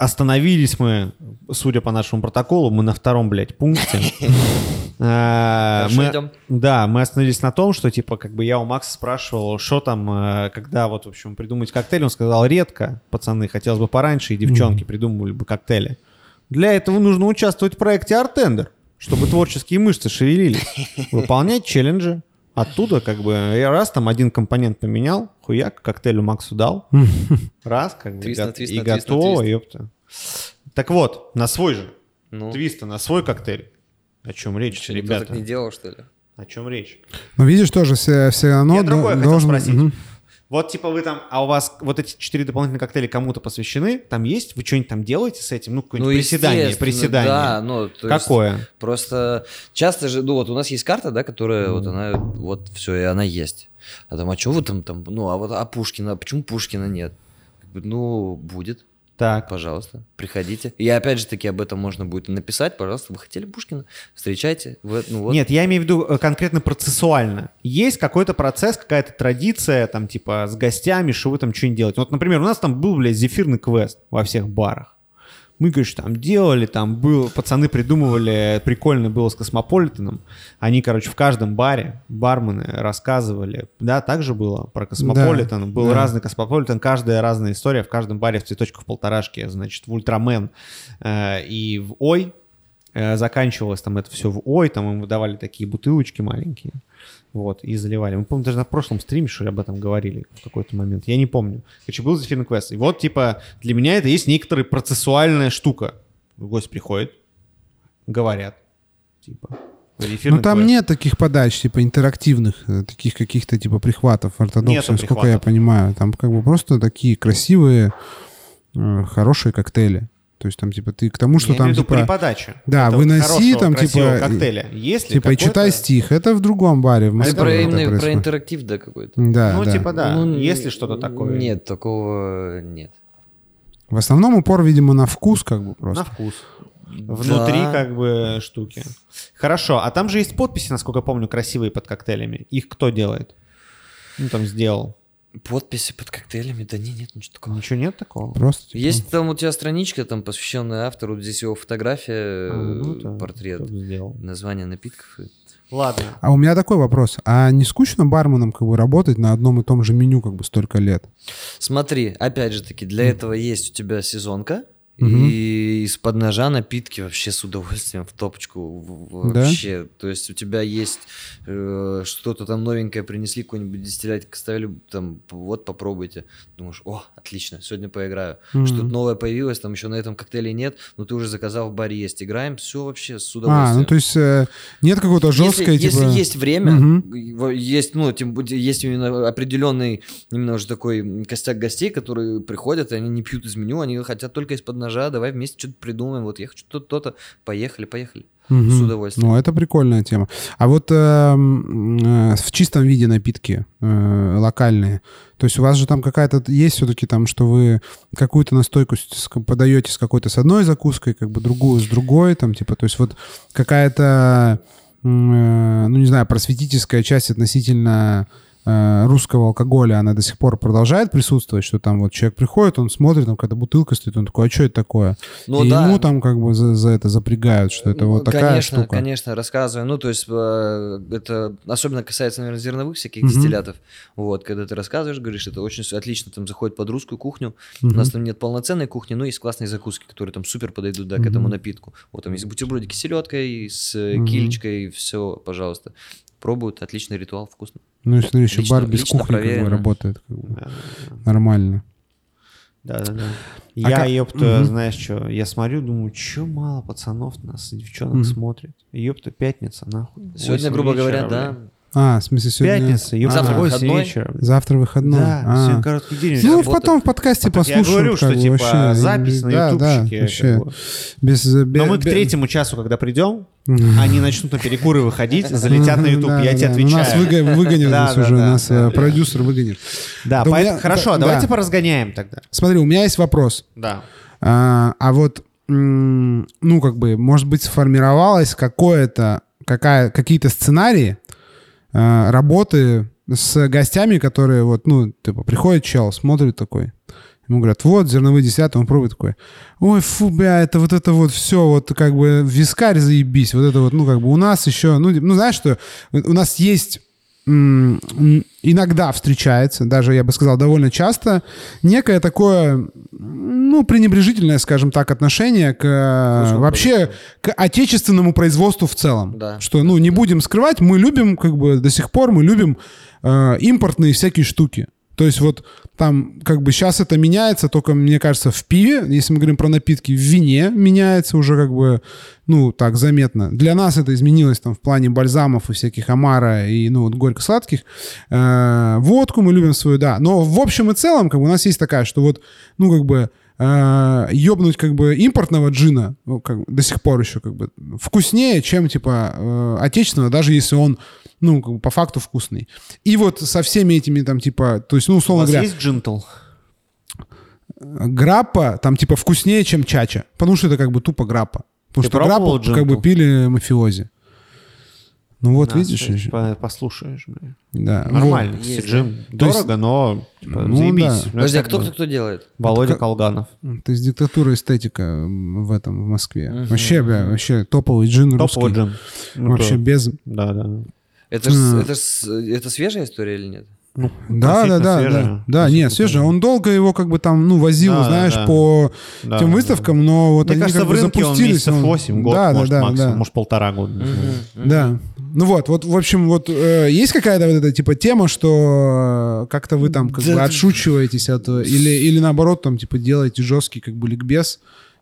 остановились мы, судя по нашему протоколу, мы на втором, блядь, пункте. *laughs* Хорошо, мы- идем. Да, мы остановились на том, что, типа, как бы я у Макса спрашивал, что там, э, когда вот, в общем, придумать коктейль, он сказал, редко, пацаны, хотелось бы пораньше, и девчонки придумывали бы коктейли. Для этого нужно участвовать в проекте Артендер, чтобы творческие мышцы шевелились, *laughs* выполнять челленджи. Оттуда, как бы, я раз там один компонент поменял, хуяк, коктейлю Максу дал, *laughs* раз, как бы, Твист твист и твист готово, ёпта. Так вот, на свой же, Ну, твиста, на свой коктейль. О чем речь, что, никто так ребята? не делал, что ли? О чем речь? ну видишь, тоже все, все равно Я другое до- хотел должен... спросить. Вот типа вы там, а у вас вот эти четыре дополнительных коктейля кому-то посвящены? Там есть? Вы что-нибудь там делаете с этим? Ну, какое-нибудь приседание, естественно, приседание. Да, ну, то есть Какое? Просто часто же, ну вот у нас есть карта, да, которая Ну. вот она, вот все, и она есть. А там, а что вы там, там, ну, а вот, а Пушкина, почему Пушкина нет? Ну, будет, Так. пожалуйста, приходите. И опять же таки об этом можно будет написать, пожалуйста, вы хотели Пушкина, встречайте. Вы- ну, вот. Нет, я имею в виду э, конкретно процессуально. Есть какой-то процесс, какая-то традиция, там, типа, с гостями, что вы там что-нибудь делаете. Вот, например, у нас там был, блядь, зефирный квест во всех барах. Мы, короче, там делали, там был, пацаны придумывали, прикольно было с Космополитеном. Они, короче, в каждом баре, бармены рассказывали, да, так же было про Космополитен. был да. разный Космополитен, каждая разная история. В каждом баре в цветочках полторашке, значит, в Ультрамен э, и в Ой э, заканчивалось там это все в Ой, там им выдавали такие бутылочки маленькие. Вот, и заливали. Мы, помню, даже на прошлом стриме, что ли, об этом говорили в какой-то момент. Я не помню. Короче, был зефирный квест. И вот, типа, для меня это есть некоторая процессуальная штука. Гость приходит, говорят, типа, ну там квест. нет таких подач, типа интерактивных, э, таких каких-то типа прихватов ортодокса, сколько я понимаю. Там как бы просто такие красивые, э, хорошие коктейли. То есть там типа ты к тому, что я там имею типа... при подаче. Да, это выноси вот там типа... коктейля. Если типа читай стих. Это в другом баре в Москве. про, именно, про интерактив, да, какой-то? Да, Ну да. типа да, Ну, если что-то такое. Нет, такого нет. В основном упор, видимо, на вкус как бы На просто. вкус. Внутри Да. как бы штуки. Хорошо, а там же есть подписи, насколько я помню, красивые под коктейлями. Их кто делает? Ну там сделал. Подписи под коктейлями? Да не, нет, ничего такого. Ничего нет такого? Просто типа, Есть там у тебя страничка, там посвященная автору, вот здесь его фотография, А, ну, э, это портрет, название напитков. Ладно. А у меня такой вопрос. А не скучно барменом как бы работать на одном и том же меню как бы столько лет? Смотри, опять же таки, для этого есть у тебя сезонка, Мгм. и из-под ножа напитки вообще с удовольствием в топочку в- Да? вообще. То есть у тебя есть э, что-то там новенькое принесли, какой-нибудь дистиллятик оставили, там вот попробуйте. Думаешь, о, отлично, сегодня поиграю. Мгм. Что-то новое появилось, там еще на этом коктейле нет, но ты уже заказал в баре есть, играем, все вообще с А, удовольствием. ну то есть э, нет какой-то Если- жесткой если, типа... есть время, его- есть, ну, тем, более, есть именно определенный, именно уже такой костяк гостей, которые приходят, и они не пьют из меню, они хотят только из-под ножа, давай вместе что-то придумаем, вот я хочу то-то, то-то, поехали, поехали. Мгм. С удовольствием. Ну, это прикольная тема. А вот эм, э, в чистом виде напитки э, локальные, то есть у вас же там какая-то есть все-таки там, что вы какую-то настойку подаете с какой-то с одной закуской, как бы другую с другой, там типа, то есть вот какая-то, э, ну не знаю, просветительская часть относительно э, русского алкоголя, она до сих пор продолжает присутствовать, что там вот человек приходит, он смотрит, там какая-то бутылка стоит, он такой, а что это такое? Ну И да. ему там как бы за, за это запрягают, что это Ну, вот такая конечно, штука. Конечно, рассказываю. Ну, то есть, э, это особенно касается, наверное, зерновых всяких Мгм. дистиллятов. Вот, когда ты рассказываешь, говоришь, это очень отлично там заходит под русскую кухню. Мгм. У нас там нет полноценной кухни, но есть классные закуски, которые там супер подойдут, да, к этому напитку. Вот там есть бутербродики с селедкой, с э, Мгм. килечкой, все, пожалуйста. Пробуют, отличный ритуал, вкусно. Ну, и смотри, еще Лично- бар без лично кухни как бы работает как бы, Да, нормально. да, да. А Я, как- ёпта, Мгм. знаешь что, я смотрю, думаю, что мало пацанов нас, девчонок Мгм. смотрит. Ёпта, пятница, нахуй. Сегодня, грубо говоря, вечера, да. А, в смысле, сегодня... Пятница, ёпта, Завтра восемь выходной. вечера. Завтра выходной. Да, А. сегодня короткий день. Ну, работает. потом в подкасте А так я послушаем. говорю, что типа вообще. запись на Да, да, ютубчике. вообще. как бы. Без, Но бе- мы к третьему часу, когда придем, они начнут на перекуры выходить, залетят на YouTube, Да, я да, тебе отвечаю. Нас выго- *laughs* выгонят Да, да, уже, да, нас да, э, да. продюсер выгонит. Да, Да хорошо, да. давайте поразгоняем тогда. Смотри, у меня есть вопрос. Да. А, а вот, ну, как бы, может быть, сформировалось какое-то, какая, какие-то сценарии а, работы с гостями, которые вот, ну, типа, приходит чел, смотрит такой, ему говорят, вот, зерновые десятые, он пробует такой, ой, фу, бля, это вот это вот все, вот, как бы, вискарь заебись, вот это вот, ну, как бы, у нас еще, ну, ну знаешь что, у нас есть иногда встречается, даже, я бы сказал, довольно часто, некое такое, ну, пренебрежительное, скажем так, отношение к Вкусному вообще к отечественному производству в целом. Да. Что, ну, не будем скрывать, мы любим, как бы, до сих пор мы любим э, импортные всякие штуки. То есть вот там как бы сейчас это меняется, только, мне кажется, в пиве, если мы говорим про напитки, в вине меняется уже как бы, ну, так, заметно. Для нас это изменилось там в плане бальзамов и всяких омара и, ну, вот горько-сладких. Э, водку мы любим свою, да. Но в общем и целом, как бы у нас есть такая, что вот, ну, как бы э, ёбнуть как бы импортного джина ну, как до сих пор еще как бы вкуснее, чем типа э, отечественного, даже если он ну как бы, по факту вкусный. И вот со всеми этими там типа, то есть ну У условно вас говоря, есть джинтл? граппа там типа вкуснее, чем чача, потому что это как бы тупо граппа, потому Ты что граппу как бы пили мафиози. Ну вот Да, видишь, еще. по- послушаешь, бля. да. Нормально, Есть, кстати, да. джин. То есть- Дорого, но типа, Ну, заебись. да. Ну, Подожди, а это кто, кто, кто делает? Володя Как- Колганов. Вот. То есть диктатура эстетика в этом, в Москве. Мгм. Вообще, бля, вообще топовый джин Топовый русский. джин. Ну, Вообще то- без... Да, да. Это, ж, М. это, ж, это свежая история или нет? Ну, Да, да, да, свежая. да. Да, нет, свежий. свежая. Он долго его как бы там, ну, возил, Да, знаешь, да. по Да, тем да, выставкам, но вот Мне они кажется, как в бы рынке он запустились. месяцев он- 8, год, да, может, да, да, максимум, да. может, полтора года. не знаю. Да. Ну вот, вот, в общем, вот э, есть какая-то вот эта типа тема, что э, как-то вы там как Да, бы да. отшучиваетесь от э, или или наоборот там типа делаете жесткий как бы ликбез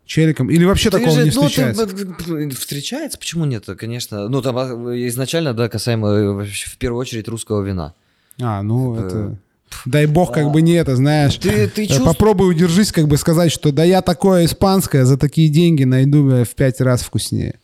челиком или вообще Ты такого же- не ну, ты- встречается? б- встречается? Почему нет? Конечно. Ну, там а, изначально, да, касаемо э, в первую очередь русского вина. А, ну Типа, это дай бог как бы не это, знаешь. Ты, ты Э, чувствуешь... Попробуй удержись, как бы сказать, что да я такое испанское за такие деньги найду бля, в пять раз вкуснее.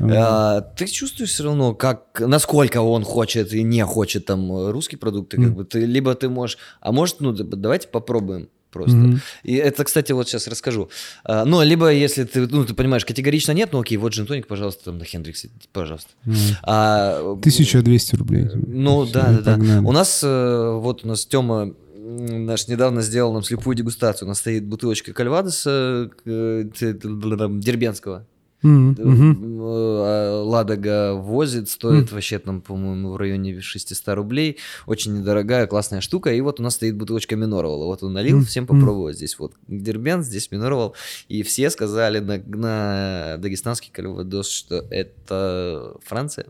А, ты чувствуешь все равно, как, насколько он хочет и не хочет там э, русские продукты, как бы ты, либо ты можешь, а может, ну, давайте попробуем просто. Мгм. И это, кстати, вот сейчас расскажу. А, ну, либо если ты, ну, ты понимаешь, категорично нет, ну, окей, вот джин-тоник, пожалуйста, там на Хендриксе, пожалуйста. Мгм. А, 1200 рублей. Ну, да, да, да. погнали. У нас, э, вот у нас Тёма наш недавно сделал нам слепую дегустацию. У нас стоит бутылочка Кальвадоса э, Дербенского. Э, Ладога возит, стоит вообще там, по-моему, в районе 600 рублей. Очень недорогая, классная штука. И вот у нас стоит бутылочка Миноровала. Вот он налил, Мгм. всем попробовать. Здесь вот Дербен, здесь Миноровал. И все сказали на, на дагестанский кальвадос, что это Франция.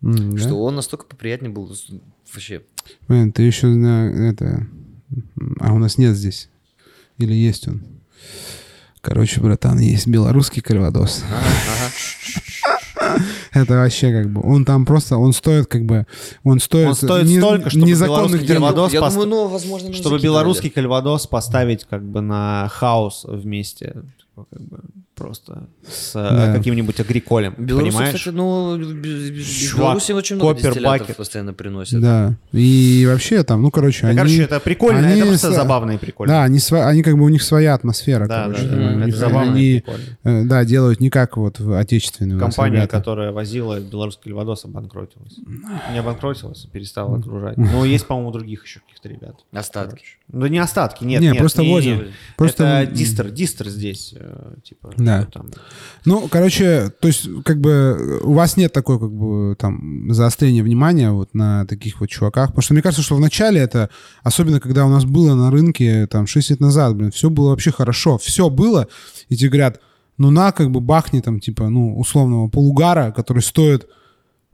Да? Что он настолько поприятнее был. Вообще. Блин, ты еще на это... А у нас нет здесь. Или есть он? Короче, братан, есть белорусский кальвадос. *laughs* Это вообще как бы... Он там просто... Он стоит как бы... Он стоит... Он стоит не- столько, чтобы незаконных. Кальвадос Я пост- думаю, ну, возможно, Чтобы белорусский кальвадос поставить как бы на хаос вместе. Типа, как бы просто с э, Да. каким-нибудь агриколем. Белорусы, понимаешь? кстати, ну, Беларуси очень много Копер дистиллятов Бакет. постоянно приносят. Да. И вообще там, ну, короче, Да, они... короче, это прикольно, они это просто с- забавно и прикольно. Да, они, сва- они как бы у них своя атмосфера, да, да, короче. да, У это них забавно они, и прикольно. э, да, делают не как вот в отечественные Компания, которая возила белорусский кальвадос, обанкротилась. Не обанкротилась, перестала окружать. Но есть, по-моему, других еще каких-то ребят. Остатки. Ну, не остатки, нет, Не, нет. просто возим. Просто Это дистер, дистер здесь, э, типа. Да. Что там. Ну, короче, то есть, как бы, у вас нет такой, как бы, там, заострения внимания вот на таких вот чуваках. Потому что мне кажется, что в начале это, особенно когда у нас было на рынке, там, 6 лет назад, блин, все было вообще хорошо. Все было, и тебе говорят, ну, на, как бы, бахни, там, типа, ну, условного полугара, который стоит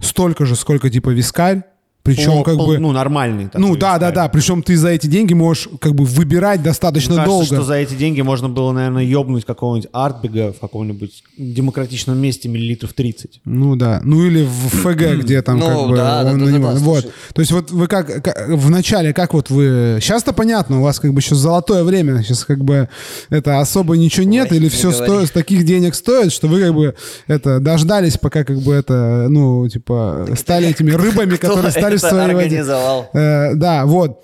столько же, сколько, типа, вискарь. Причем, Пол- как пол- бы... Ну, нормальный. такой Ну да, да, да. Причем ты за эти деньги можешь как бы выбирать достаточно Мне кажется, долго. что за эти деньги можно было, наверное, ёбнуть какого-нибудь артбега в каком-нибудь демократичном месте миллилитров 30. Ну да. Ну или в *clears throat* ФГ, где там Ну, как бы да, да, он да, на да, него- да, Вот. слушай. То есть вот вы как, как- в начале, как вот вы... Сейчас-то понятно, у вас как бы еще золотое время. Сейчас как бы это особо ничего нет, Ой, или не все говори. стоит, таких денег стоит, что вы как бы это дождались, пока как бы это, ну, типа, стали этими *laughs* рыбами, которые стали организовал? Э, да, вот.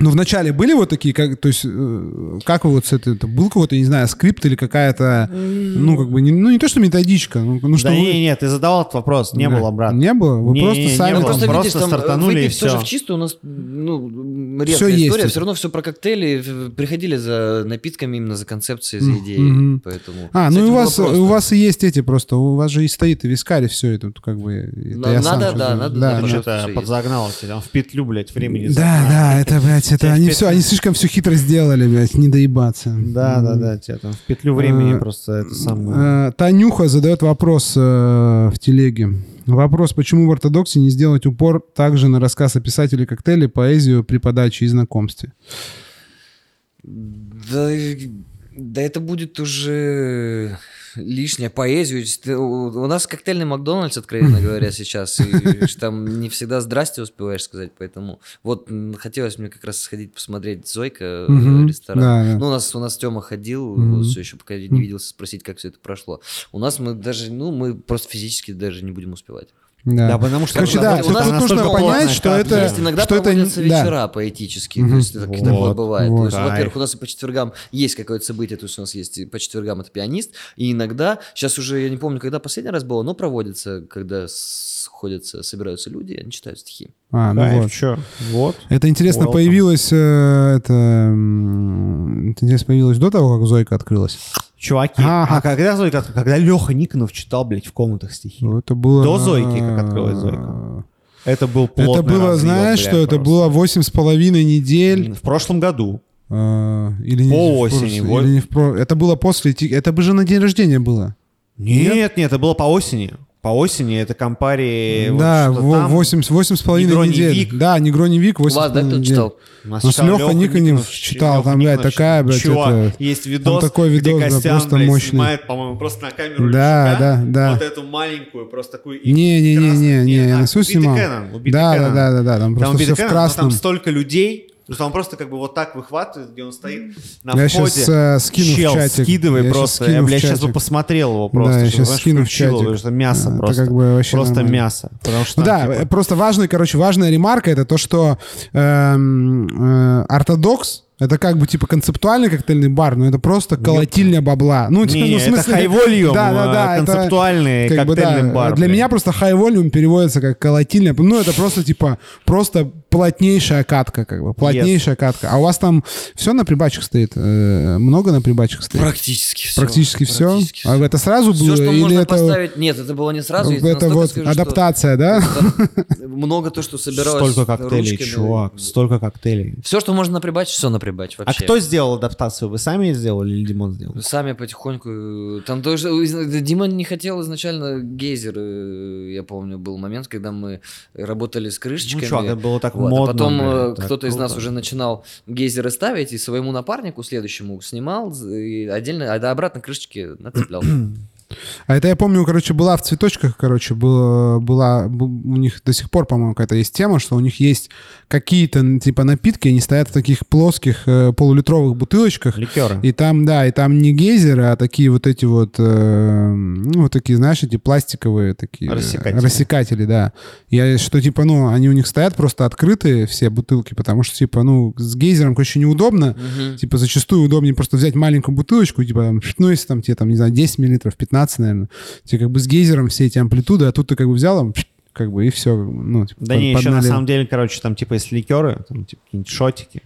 Но вначале были вот такие, как, то есть, э, как вы вот с этой, это был какой-то, не знаю, скрипт или какая-то, ну, как бы, не, ну, не то, что методичка, ну, ну, что да вы- не, не, ты задавал этот вопрос, не Да. было, брат. Не было? Вы Не, просто не, не сами... было. там- Просто, просто видишь, там стартанули, и выпить тоже в чистую у нас, ну, редкая есть история. это. Все равно все про коктейли. в- Приходили за напитками, именно за концепцией, за идеей. Мгм. Поэтому А, ну у вас, у вас и есть эти просто, у вас же и стоит и вискарь, и все это, как бы... это На- я сам надо, да, надо, да, да, да. Ты пожалуйста. что-то есть. подзагнал тебя, там в петлю, блядь, времени Да, да, это, блядь, это Тебя они все, они слишком все хитро сделали, блядь, не доебаться. Да, да, да, тебя там в петлю времени Э, просто это самое. Э, Танюха задает вопрос э, в телеге. Вопрос, почему в ортодоксе не сделать упор также на рассказ о писателе коктейля, поэзию при подаче и знакомстве? Да, да это будет уже лишняя поэзию. Ты- У нас коктейльный Макдональдс, откровенно говоря, *laughs* сейчас. И там не всегда здрасте успеваешь сказать, поэтому вот хотелось мне как раз сходить посмотреть Зойка э, Мгм, ресторан. да, да. Ну, у нас, у нас Тёма ходил, Мгм. все еще пока не виделся, спросить, как все это прошло. У нас мы даже, ну, мы просто физически даже не будем успевать. Да. Да, потому что... Короче, да, вот тут она нужно понять, что это- Есть иногда что это проводятся да. вечера поэтические, Мгм. то есть так- такое Вот, бывает. вот. То есть, во-первых, у нас и по четвергам есть какое-то событие, то есть у нас есть и по четвергам это пианист, и иногда, сейчас уже я не помню, когда последний раз было, но проводится, когда сходятся, собираются люди, они читают стихи. А, ну Кайф, вот. чё? Вот. Это интересно Welcome. появилось, э, это, это интересно появилось до того, как Зойка открылась. Чуваки, Ага. а когда Зойка, когда Леха Никонов читал, блядь, в комнатах стихи? Ну, Это было... До Зойки, как открылась Зойка. Это был Это плотный было, разъёб, знаешь, блядь, что это просто. было восемь с половиной недель. В прошлом году. или не По в осени, или не в Это было после... Это бы же на день рождения было. Нет, нет, это было по осени. По осени это компарии... да, там. восемь, с- восемь с половиной не недель. Вик. Да, Негро не Вик, У восемь вас, с да, кто недель. читал? Нас Ну, с Лёха Никонов читал, Лёха там, блядь, Никонов такая, блядь, Чувак, это- есть видос, такой видос, где да, Костян, просто блядь, мощный. снимает, по-моему, просто на камеру Да, да, да. вот эту маленькую, просто такую... и Не-не-не-не, красную- не, я а, на Су убитый снимал. Кэнон, убитый Да, да, Кэнон. да, да, да, там Там просто убитый все в Кэнон, но красном. там столько людей, что он просто как бы вот так выхватывает, где он стоит на Я входе. щас, э, скину в Чел, чатик. скидывай Я просто. скину я, в блядь, сейчас бы посмотрел его просто. Да, я знаешь, скину в чатик. потому что мясо Это просто. как бы вообще просто нормально. мясо. Потому что Ну там, да, типа, э, просто важный, короче, важная ремарка это то, что эм, э, ортодокс это как бы типа концептуальный коктейльный бар, но это просто колотильня бабла. Ну, типа, Не, ну, в это смысле, high volume, да, да, да, э, это концептуальный как бы, коктейльный да, бар. Для блядь. меня просто high volume переводится как колотильня. Ну, это просто типа просто плотнейшая катка, как бы плотнейшая катка. А у вас там все на прибачах стоит, Э, много на прибачах стоит. Практически все. Практически все. Практически А всё. это сразу было Все, что или можно это поставить... Нет, это было не сразу. это вот скажу, что адаптация, да? много то, что собиралось Столько коктейлей, ручками. чувак, столько коктейлей. Все, что можно на прибаче, все на прибаче А вообще. кто сделал адаптацию? Вы сами сделали или Димон сделал? Сами потихоньку... э, Там тоже... Дима не хотел изначально гейзер. э, Я помню, был момент, когда мы работали с крышечками. Ну, чувак, это было так Вот, модно. а потом э, блядь, так кто-то из нас уже начинал гейзеры ставить и своему напарнику следующему снимал и отдельно, а до обратно крышечки нацеплял. *clears throat* А это я помню, короче, была в цветочках, короче, было, была у них до сих пор, по-моему, какая-то есть тема, что у них есть какие-то типа напитки, они стоят в таких плоских э, полулитровых бутылочках, Ликеры. и там, да, и там не гейзеры, а такие вот эти вот, э, ну, вот такие, знаешь, эти пластиковые такие... э, Рассекатели. Рассекатели, да. Я, что, типа, ну, они у них стоят просто открытые, все бутылки, потому что, типа, ну, с гейзером, короче, неудобно. Мгм. Типа, зачастую удобнее просто взять маленькую бутылочку, типа, ну, если там тебе, там, не знаю, 10 миллилитров, 15, наверное, тебе как бы с гейзером все эти амплитуды, а тут ты как бы взял, как бы, и все, ну, типа, Да под- не, еще на подналил. самом деле, короче, там типа есть ликеры, там типа какие-нибудь шотики,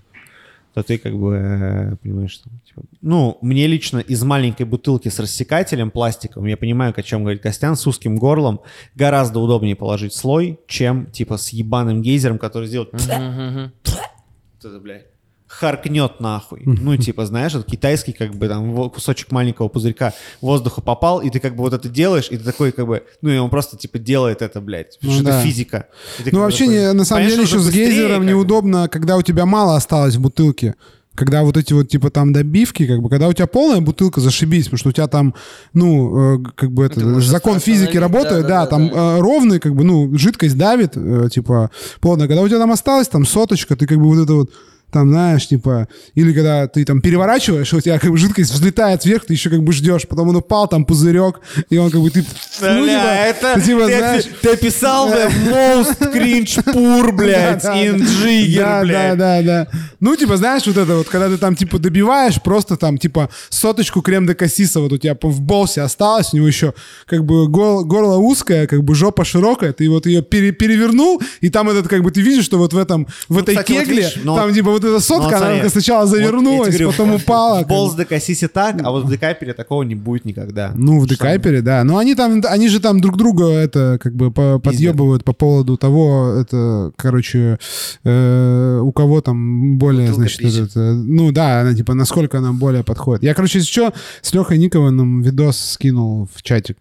то ты как бы э, понимаешь, там, типа, ну, мне лично из маленькой бутылки с рассекателем пластиковым, я понимаю, о чем говорит Костян, с узким горлом, гораздо удобнее положить слой, чем типа с ебаным гейзером, который сделает это, блядь, харкнет нахуй. Ну, типа, знаешь, вот китайский, как бы, там, кусочек маленького пузырька воздуха попал, и ты как бы вот это делаешь, и ты такой, как бы, ну, и он просто, типа, делает это, блядь. Потому Ну что да. это физика. Ты Ну, вообще, такой, не- на самом деле, еще с гейзером как неудобно, когда у тебя мало осталось в бутылке. Когда вот эти вот, типа, там добивки, как бы, когда у тебя полная бутылка, зашибись, потому что у тебя там, ну, э, как бы это, ты закон физики работает, да, да, да, там да. э, ровный, как бы, ну, жидкость давит, э, типа, плотно. Когда у тебя там осталось, там, соточка, ты как бы вот это вот, там, знаешь, типа, или когда ты там переворачиваешь, у тебя как бы жидкость взлетает вверх, ты еще как бы ждешь, потом он упал, там пузырек, и он как бы ты... Бля, ну, типа, это ты, типа, ты, знаешь, ты описал the *laughs* most cringe pur, блядь, in. Jigger, блядь. Да, да, да. Ну, типа, знаешь, вот это вот, когда ты там, типа, добиваешь, просто там, типа, соточку крем де кассиса вот у тебя в болсе осталось, у него еще, как бы, горло узкое, как бы, жопа широкая, ты вот ее пере- перевернул, и там этот, как бы, ты видишь, что вот в этом, в этой Ну, вот кегле, там, типа, вот эта Ну, сотка, вот она сначала вот завернулась, говорю, потом упала. В. Болс Декасисе так, а вот в Декапере такого не будет никогда. Ну, в декайпере, да. Но они там, они же там друг друга это как бы по- подъебывают по поводу того, это, короче, э, у кого там более, Бутылка значит, этот, э, ну да, она типа насколько она более подходит. Я, короче, что, с Лехой Никованом видос скинул в чатик.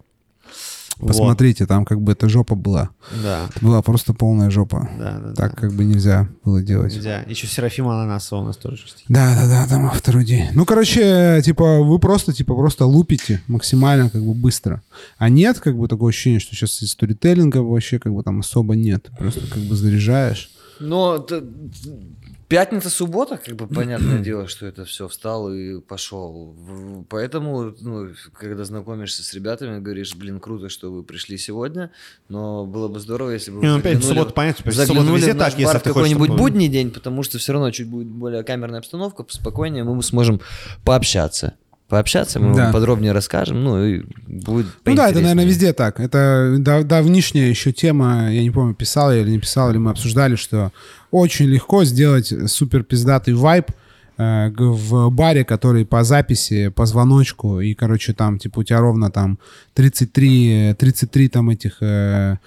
Посмотрите, там как бы эта жопа была. Да, Это была просто полная жопа. да, да. Так да. как бы нельзя было делать. Нельзя. Еще Серафима Ананасова у нас тоже. Да, да, да, там автороди. Ну, короче, типа, вы просто, типа, просто лупите максимально, как бы, быстро. А нет, как бы, такого ощущения, что сейчас и сторителлинга вообще, как бы, там особо нет. Просто, как бы, заряжаешь. Но пятница, суббота, как бы понятное *clears throat* дело, что это все встал и пошел. Поэтому, ну, когда знакомишься с ребятами, говоришь, блин, круто, что вы пришли сегодня, но было бы здорово, если бы вы Не, ну, заглянули- суббота, понятно, заглянули везде в наш так, если бар в какой-нибудь будний день, потому что все равно чуть будет более камерная обстановка, спокойнее, мы сможем пообщаться. Пообщаться, мы Да. вам подробнее расскажем, ну и будет Ну да, это, наверное, везде так. Это дав- давнишняя еще тема, я не помню, писал я или не писал, или мы обсуждали, что очень легко сделать супер пиздатый вайб э, в баре, который по записи, по звоночку, и, короче, там, типа, у тебя ровно там 33, 33 там этих, э,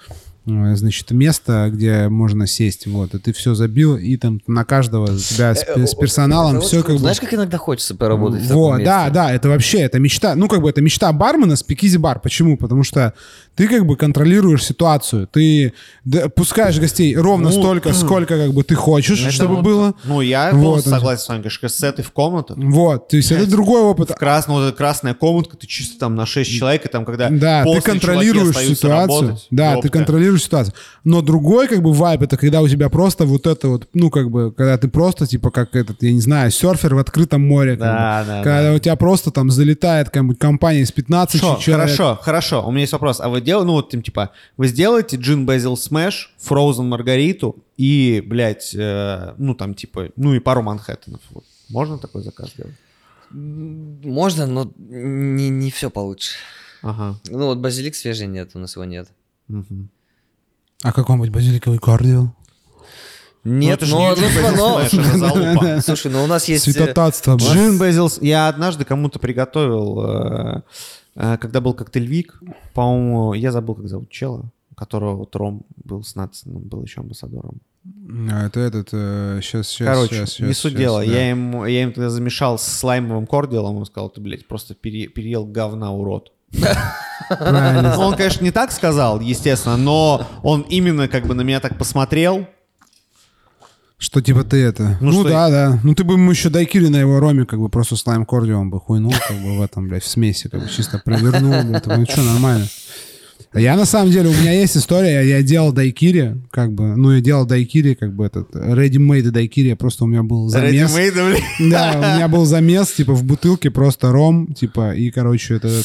значит, места, где можно сесть, вот, и ты все забил, и там на каждого у тебя с, Э, с персоналом Это все как бы... Знаешь, как иногда хочется поработать Вот, да, да, это вообще, это мечта, ну, как бы, это мечта бармена спикизи бар. Почему? Потому что ты, как бы, контролируешь ситуацию. Ты пускаешь гостей ровно Ну, столько, *clears throat* сколько, как бы, ты хочешь, Это чтобы вот- было. Ну, я Вот, он- согласен с вами, конечно, сеты в комнатах. Вот, то есть это другой опыт. В красную, вот эта красная комнатка, ты чисто там на 6 человек, и там, когда Да, ты контролируешь ситуацию. работать, да, ты ёпта. контролируешь ситуацию. Но другой, как бы, вайб, это когда у тебя просто вот это вот, ну, как бы, когда ты просто, типа, как этот, я не знаю, серфер в открытом море. как Да, бы. да, Когда да. у тебя просто там залетает какая-нибудь компания из 15 Хорошо, человек. хорошо, хорошо. У меня есть вопрос. А вы делаете, ну вот, типа, вы сделаете Gin Basil Smash, Frozen Маргариту и, блядь, э, ну там, типа, ну и пару Манхэттенов. Вот. Можно такой заказ сделать? Можно, но не, не все получше. Ага. Ну вот базилик свежий нет, у нас его нет. Мгм. А какой-нибудь базиликовый кардио? Нет, это ж но, не Джин но- Безил но- это залупа. слушай, ну у нас есть... э, Святотатство. Джин Безил... Я однажды кому-то приготовил, э, когда был коктейль Вик, по-моему, я забыл, как зовут чела, которого вот Ром был с Натсоном, был еще амбассадором. А, это этот, сейчас, сейчас, Короче, сейчас, не суть дела. Я, им, я им тогда замешал с слаймовым кордиалом, он сказал, ты, блядь, просто пере- переел говна, урод. Ну, он, конечно, не так сказал, естественно, но он именно как бы на меня так посмотрел. Что типа ты это? Ну, Ну, что- да, да. Ну ты бы ему еще дайкири на его роме, как бы просто слайм кордион бы хуйнул, как бы в этом, блядь, в смеси, как бы чисто провернул, блядь. Ну что, нормально. А Я на самом деле, у меня есть история, я, я делал дайкири, как бы, ну я делал дайкири, как бы этот, ready-made дайкири, просто у меня был замес. Ready-made, блядь. Да, у меня был замес, типа, в бутылке просто ром, типа, и, короче, это,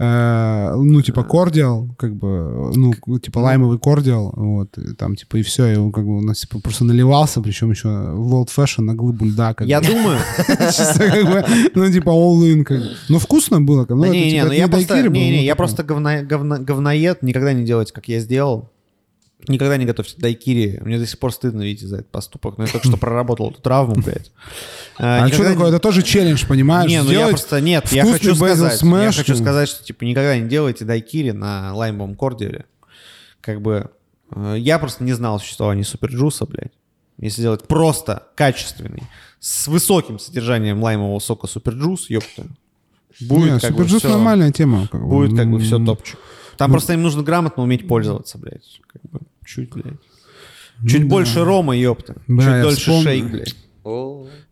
э, ну, типа, кордиал, как бы, ну, типа, лаймовый кордиал, вот, и там, типа, и все, и он, как бы, у нас, типа, просто наливался, причем еще в Old Fashion на глыбу льда, как Я бы. думаю... *laughs* Чисто, как бы, ну, типа, all in, как бы. Но вкусно было, как бы, Да ну, это, не, не, типа, ну я просто, не, не, ну, я говноед, никогда не делать, как я сделал. Никогда не готовьте дайкири. Мне до сих пор стыдно, видите, за этот поступок. Но я только что *laughs* проработал эту травму, блядь. А что никогда такое? не- Это тоже челлендж, понимаешь? Не, ну я просто... Нет, я хочу сказать... Я хочу ну. сказать, что, типа, никогда не делайте дайкири на лаймовом кордиале. Как бы... э, Я просто не знал о существовании суперджуса, блядь. Если делать просто качественный, с высоким содержанием лаймового сока суперджус, ёпта. Будет как бы всё- нормальная тема. как. Будет как бы все топчик. Там просто им нужно грамотно уметь пользоваться, блядь. Как бы чуть, блядь. Чуть больше рома, ёпта. Да, чуть дольше вспомнил. шейк, блядь.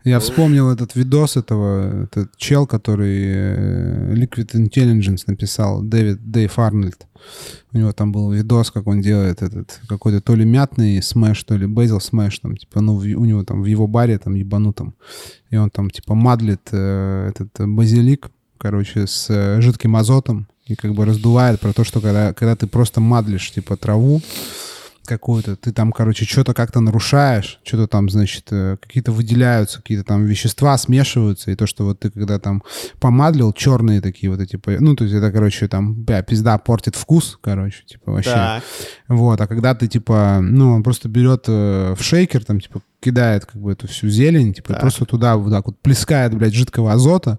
Я вспомнил этот видос этого, этот чел, который э, Liquid Intelligence написал, Дэвид, Дэйв Арнольд. У него там был видос, как он делает этот какой-то то ли мятный смэш, то ли бейзил смэш, там, типа, ну, в- у него там в его баре, там, ебанутом. И он там, типа, мадлит э, этот базилик, короче, с э, жидким азотом и как бы раздувает про то, что когда, когда ты просто мадлишь, типа, траву, какую-то, ты там, короче, что-то как-то нарушаешь, что-то там, значит, э, какие-то выделяются, какие-то там вещества смешиваются, и то, что вот ты когда там помадлил, черные такие вот эти, ну, то есть это, короче, там, бля, пизда портит вкус, короче, типа, вообще. Так. Вот, а когда ты, типа, ну, он просто берет э, в шейкер, там, типа, кидает, как бы, эту всю зелень, типа, Так. просто туда вот так вот плескает, блядь, жидкого азота,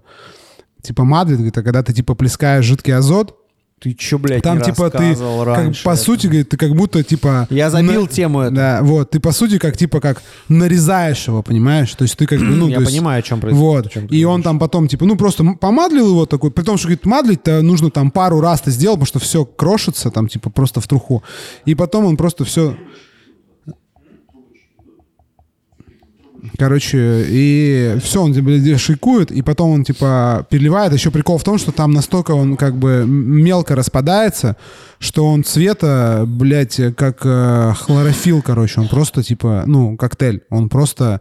типа, мадлит, говорит, а когда ты, типа, плескаешь жидкий азот, Ты чё, блядь, там, не типа, ты, как, по это? сути, говорит, ты как будто, типа... Я забил на- тему эту. Да, вот, ты, по сути, как, типа, как нарезаешь его, понимаешь? То есть ты как бы, ну, Я есть- понимаю, о чем происходит. Вот, ты и он там потом, типа, ну, просто помадлил его такой, при том, что, говорит, мадлить-то нужно там пару раз ты сделал, потому что все крошится там, типа, просто в труху. И потом он просто все... Короче, и все, он блядь, шейкует, и потом он, типа, переливает. Еще прикол в том, что там настолько он, как бы, мелко распадается, что он цвета, блядь, как э, хлорофилл, короче. Он просто, типа, ну, коктейль. Он просто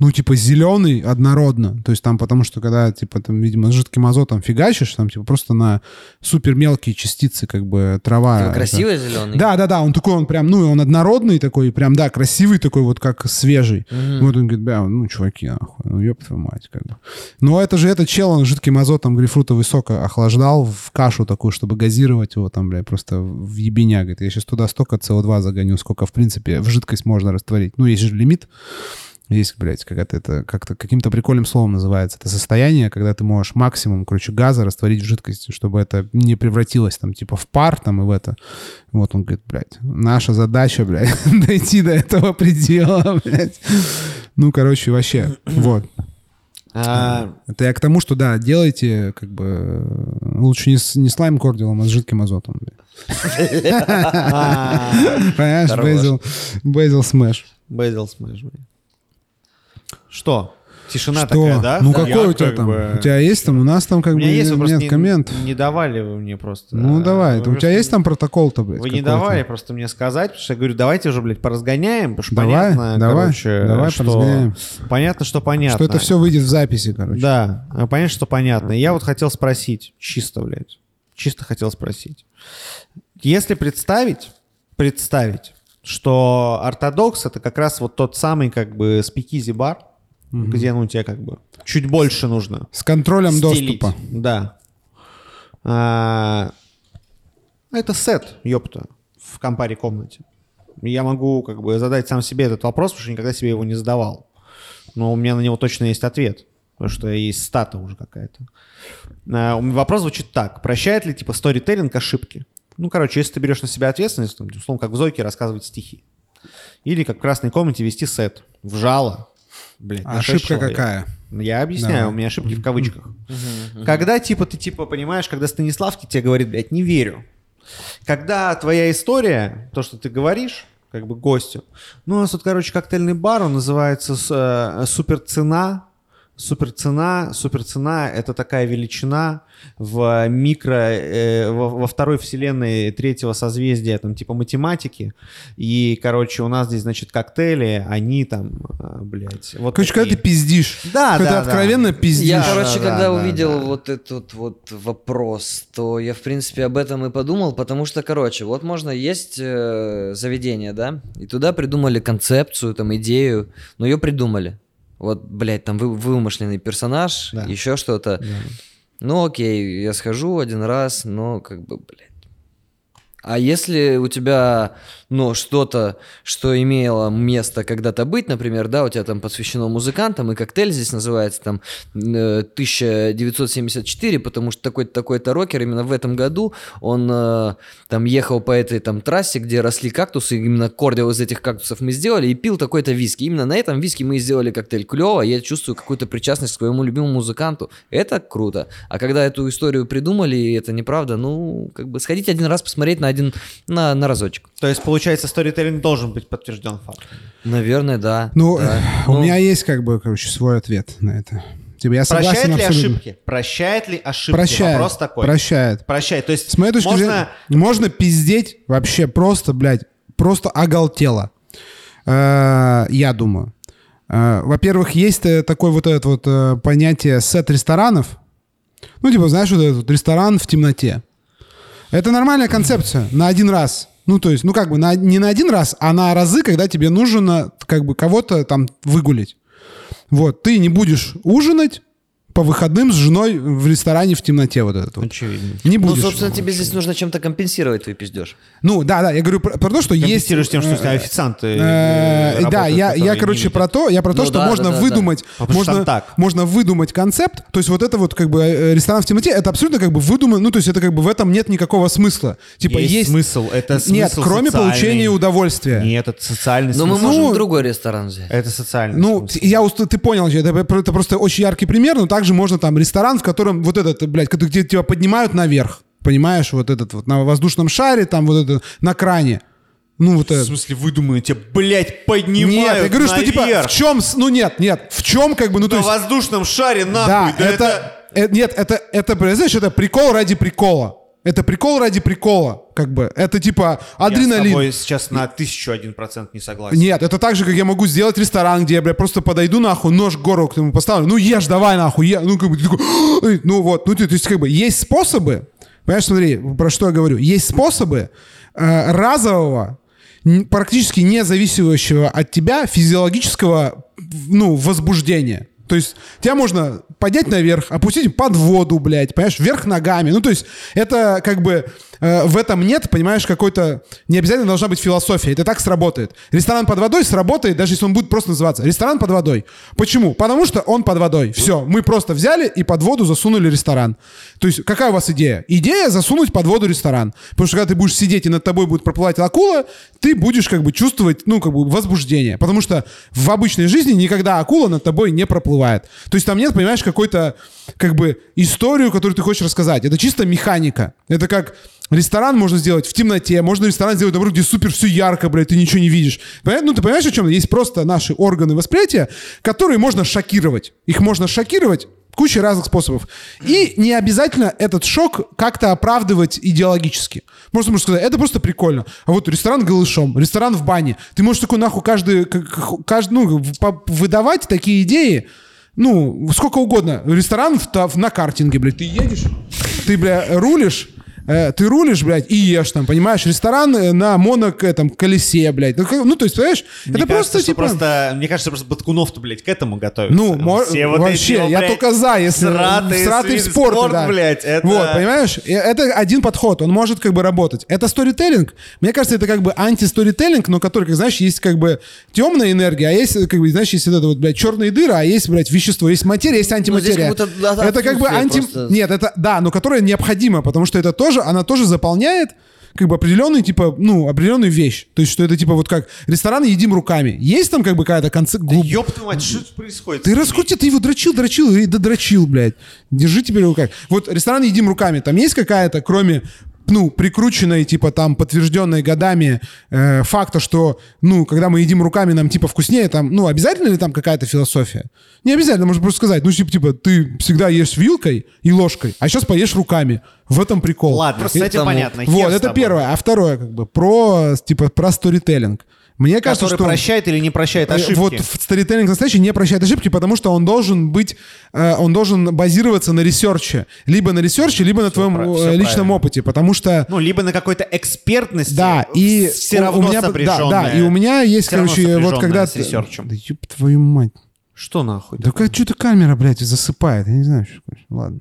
ну, типа, зеленый однородно. То есть там, потому что когда, типа, там, видимо, с жидким азотом фигачишь, там, типа, просто на супер мелкие частицы, как бы, трава. Типа красивый зеленый? Да, да, да, он такой, он прям, ну, он однородный такой, прям, да, красивый такой, вот как свежий. Мгм. Вот он говорит, бля, ну, чуваки, нахуй, ну, ёб твою мать, как бы. Но это же этот чел, он жидким азотом грейпфрутовый сок охлаждал в кашу такую, чтобы газировать его там, бля, просто в ебеня. Говорит, я сейчас туда столько СО2 загоню, сколько, в принципе, в жидкость можно растворить. Ну, есть же лимит. Есть, блядь, какая-то это как-то каким-то прикольным словом называется. Это состояние, когда ты можешь максимум, короче, газа растворить в жидкости, чтобы это не превратилось там типа в пар там и в это. Вот он говорит, блядь, наша задача, блядь, *laughs* дойти до этого предела, *laughs* блядь. Ну, короче, вообще, *clears throat* вот. А, Это я к тому, что, да, делайте, как бы, лучше не с, не слайм кордилом, а с жидким азотом. *laughs* а, Понимаешь, Бейзил смэш. Basil Smash, блин. Что? Тишина Что? такая, да? Ну, Да. какой Я у тебя как там? бы- У тебя есть там? У нас там как У бы есть, нет не, коммент. не давали вы мне просто. Ну, а, давай. вы У тебя есть там протокол-то, блядь? Вы не давали просто мне сказать, потому что я говорю, давайте уже, блядь, поразгоняем, потому что Давай, понятно, давай, короче, давай что... поразгоняем. Понятно, что понятно. Что это все выйдет в записи, короче. Да, а, понятно, что понятно. Я вот хотел спросить, чисто, блядь, чисто хотел спросить. Если представить, представить, что ортодокс это как раз вот тот самый как бы спикизи бар, где ну тебе как бы чуть больше нужно. С контролем стелить. доступа. Да. А, это сет, ёпта, в компаре комнате. Я могу как бы задать сам себе этот вопрос, потому что никогда себе его не задавал. Но у меня на него точно есть ответ, потому что есть стата уже какая-то. А, вопрос звучит так. Прощает ли типа сторителлинг ошибки? Ну, короче, если ты берешь на себя ответственность, там, условно, как в Зойке рассказывать стихи. Или как в красной комнате вести сет. В жало. Блядь, А ошибка человек. какая? Я объясняю, Давай. у меня ошибки в кавычках. Когда, типа, ты, типа, понимаешь, когда Станиславский тебе говорит, блядь, не верю. Когда твоя история, то, что ты говоришь, как бы гостю, ну, у нас тут, короче, коктейльный бар, он называется э, «Суперцена». Суперцена, это такая величина в микро, э, во, во второй вселенной третьего созвездия, там, типа математики. И, короче, у нас здесь, значит, коктейли, они там, э, блядь, вот Короче, когда такие. ты пиздишь. Да, когда да, ты да. откровенно пиздишь. Я, Да, короче, да, когда да, увидел да. вот этот вот вопрос, то я, в принципе, об этом и подумал, потому что, короче, вот можно, есть э, заведение, да, и туда придумали концепцию, там, идею, но ее придумали. Вот, блядь, там вы- вымышленный персонаж, Да. еще что-то. Да. Ну, окей, я схожу один раз, но как бы, блядь. А если у тебя, ну, что-то, что имело место когда-то быть, например, да, у тебя там посвящено музыкантам, и коктейль здесь называется там э, 1974, потому что такой-то такой-то рокер именно в этом году, он э, там ехал по этой там трассе, где росли кактусы, и именно кордил из этих кактусов мы сделали, и пил такой-то виски. Именно на этом виски мы и сделали коктейль. Клево, я чувствую какую-то причастность к своему любимому музыканту. Это круто. А когда эту историю придумали, и это неправда, ну, как бы сходить один раз посмотреть на один, на, на разочек. То есть, получается, сторителлинг должен быть подтвержден фактом. Наверное, да. Ну, да. *laughs* у Ну, меня есть, как бы, короче, свой ответ на это. Типа, я согласен Прощает ли абсолютно. ошибки? Прощает ли ошибки? Прощает. Вопрос такой. Прощает. Прощает. То есть С моей точки можно... зрения, можно пиздеть вообще просто, блядь, просто оголтело. Э, Я думаю. Э, Во-первых, есть э, такое вот это вот э, понятие сет ресторанов. Ну, типа, знаешь, вот этот ресторан в темноте. Это нормальная концепция на один раз. Ну, то есть, ну, как бы на, не на один раз, а на разы, когда тебе нужно как бы кого-то там выгулить. Вот, ты не будешь ужинать по выходным с женой в ресторане в темноте вот этот вот. Очевидно. Не Ну, будешь. собственно, тебе здесь нужно чем-то компенсировать твой пиздеж. Ну, да, да, я говорю про, про то, что есть... Тем, что у тебя э, официанты э, э, Да, я, я, короче, про то, я про то, Ну что да, можно выдумать, что можно, можно выдумать концепт, то есть вот это вот как бы ресторан в темноте, это абсолютно как бы выдумано, ну то есть это как бы в этом нет никакого смысла. Типа Есть, есть, смысл. Это смысл нет, кроме получения удовольствия. Нет, это социальный Но мы смысл. можем Ну, другой ресторан взять. Это социальный Ну, смысл. я уст- ты понял, это, это просто очень яркий пример, но также можно там ресторан, в котором вот этот, блядь, где тебя поднимают наверх, понимаешь, вот этот вот на воздушном шаре, там вот это, на кране. Ну, вот В это. смысле, вы думаете, блядь, поднимают Нет, я говорю, что типа наверх в чем, ну нет, нет, в чем как бы, ну то на есть, воздушном шаре, да, нахуй, да, это, э, нет, это, это, знаешь, это прикол ради прикола. Это прикол ради прикола, как бы. Это типа Я с адреналин. тобой сейчас на тысячу один процент не согласен. Нет, это так же, как я могу сделать ресторан, где я, бля, просто подойду, нахуй, нож в гору к нему поставлю. Ну, ешь, давай, нахуй, е. Ну, как бы, ты такой, «Ой», ну, вот, ну, то есть, как бы, есть способы, понимаешь, смотри, про что я говорю, есть способы э, разового, практически не зависящего от тебя физиологического, ну, возбуждения. То есть тебя можно поднять наверх, опустить под воду, блядь, понимаешь, вверх ногами. Ну, то есть это как бы э, в этом нет, понимаешь, какой-то... Не обязательно должна быть философия. Это так сработает. Ресторан под водой сработает, даже если он будет просто называться ресторан под водой. Почему? Потому что он под водой. Все, мы просто взяли и под воду засунули ресторан. То есть какая у вас идея? Идея засунуть под воду ресторан. Потому что когда ты будешь сидеть и над тобой будет проплывать акула, ты будешь как бы чувствовать, ну, как бы возбуждение. Потому что в обычной жизни никогда акула над тобой не проплывает. То есть там нет, понимаешь, какой-то как бы историю, которую ты хочешь рассказать. Это чисто механика. Это как ресторан можно сделать в темноте, можно ресторан сделать, наоборот, где супер все ярко, блядь, ты ничего не видишь. Понятно? Ну, ты понимаешь, о чем? Есть просто наши органы восприятия, которые можно шокировать. Их можно шокировать куча разных способов. И не обязательно этот шок как-то оправдывать идеологически. Можно, можно сказать, это просто прикольно. А вот ресторан голышом, ресторан в бане. Ты можешь такой нахуй каждый, каждый ну, выдавать такие идеи, ну, сколько угодно. Ресторан в, в- на картинге, блядь. Ты едешь, ты, бля, рулишь, э, ты рулишь, блядь, и ешь там, понимаешь? Ресторан э, на моно этом колесе, блядь. Ну, как- ну, то есть, понимаешь, Мне это кажется, просто, типа... просто, мне кажется, просто Баткунов-то, блядь, к этому готовится. Ну, Все вот вообще, эти, я блядь, только за, если сраты, сраты в свин- спорт, спорт, да. блядь, это- Вот, понимаешь? Это один подход, он может как бы работать. Это сторителлинг. Мне кажется, это как бы антисторителлинг, но который, как знаешь, есть как бы темная энергия, а есть как бы, знаешь, есть вот это вот, блядь, черные дыры, а есть, блядь, вещество, есть материя, есть антиматерия. Ну, здесь как будто, да, это как бы анти... просто. Нет, это, да, но которая необходима, потому что это тоже, она тоже заполняет как бы определенный, типа, ну, определенную вещь. То есть, что это, типа, вот как ресторан едим руками. Есть там, как бы, какая-то концепция... Да ёб твою мать, что происходит? Ты раскрути, ты его дрочил, дрочил и додрочил, блядь. Держи теперь в руках. Вот ресторан «Едим руками», там есть какая-то, кроме ну, прикрученной, типа, там, подтвержденной годами э, факта, что, ну, когда мы едим руками, нам, типа, вкуснее, там, ну, обязательно ли там какая-то философия? Не обязательно, можно просто сказать, ну, типа, типа, ты всегда ешь вилкой и ложкой, а сейчас поешь руками. В этом прикол. Ладно, с И- этим тому- понятно. Вот, с это первое. А второе, как бы, про, типа, про сторителлинг. Мне кажется, Который что... прощает или не прощает Э, ошибки. Вот в сторителлинг настоящий не прощает ошибки, потому что он должен быть, э, он должен базироваться на ресерче. Либо на ресерче, либо на твоем пра- э, личном правильно. опыте. Потому что... Ну, либо на какой-то экспертности. Да, и все у- равно у меня, да, да, и у меня есть, равно короче, вот когда... с ресерчем. Да ёб твою мать. Что нахуй? Да как что-то камера, блядь, засыпает. Я не знаю, что. Ладно.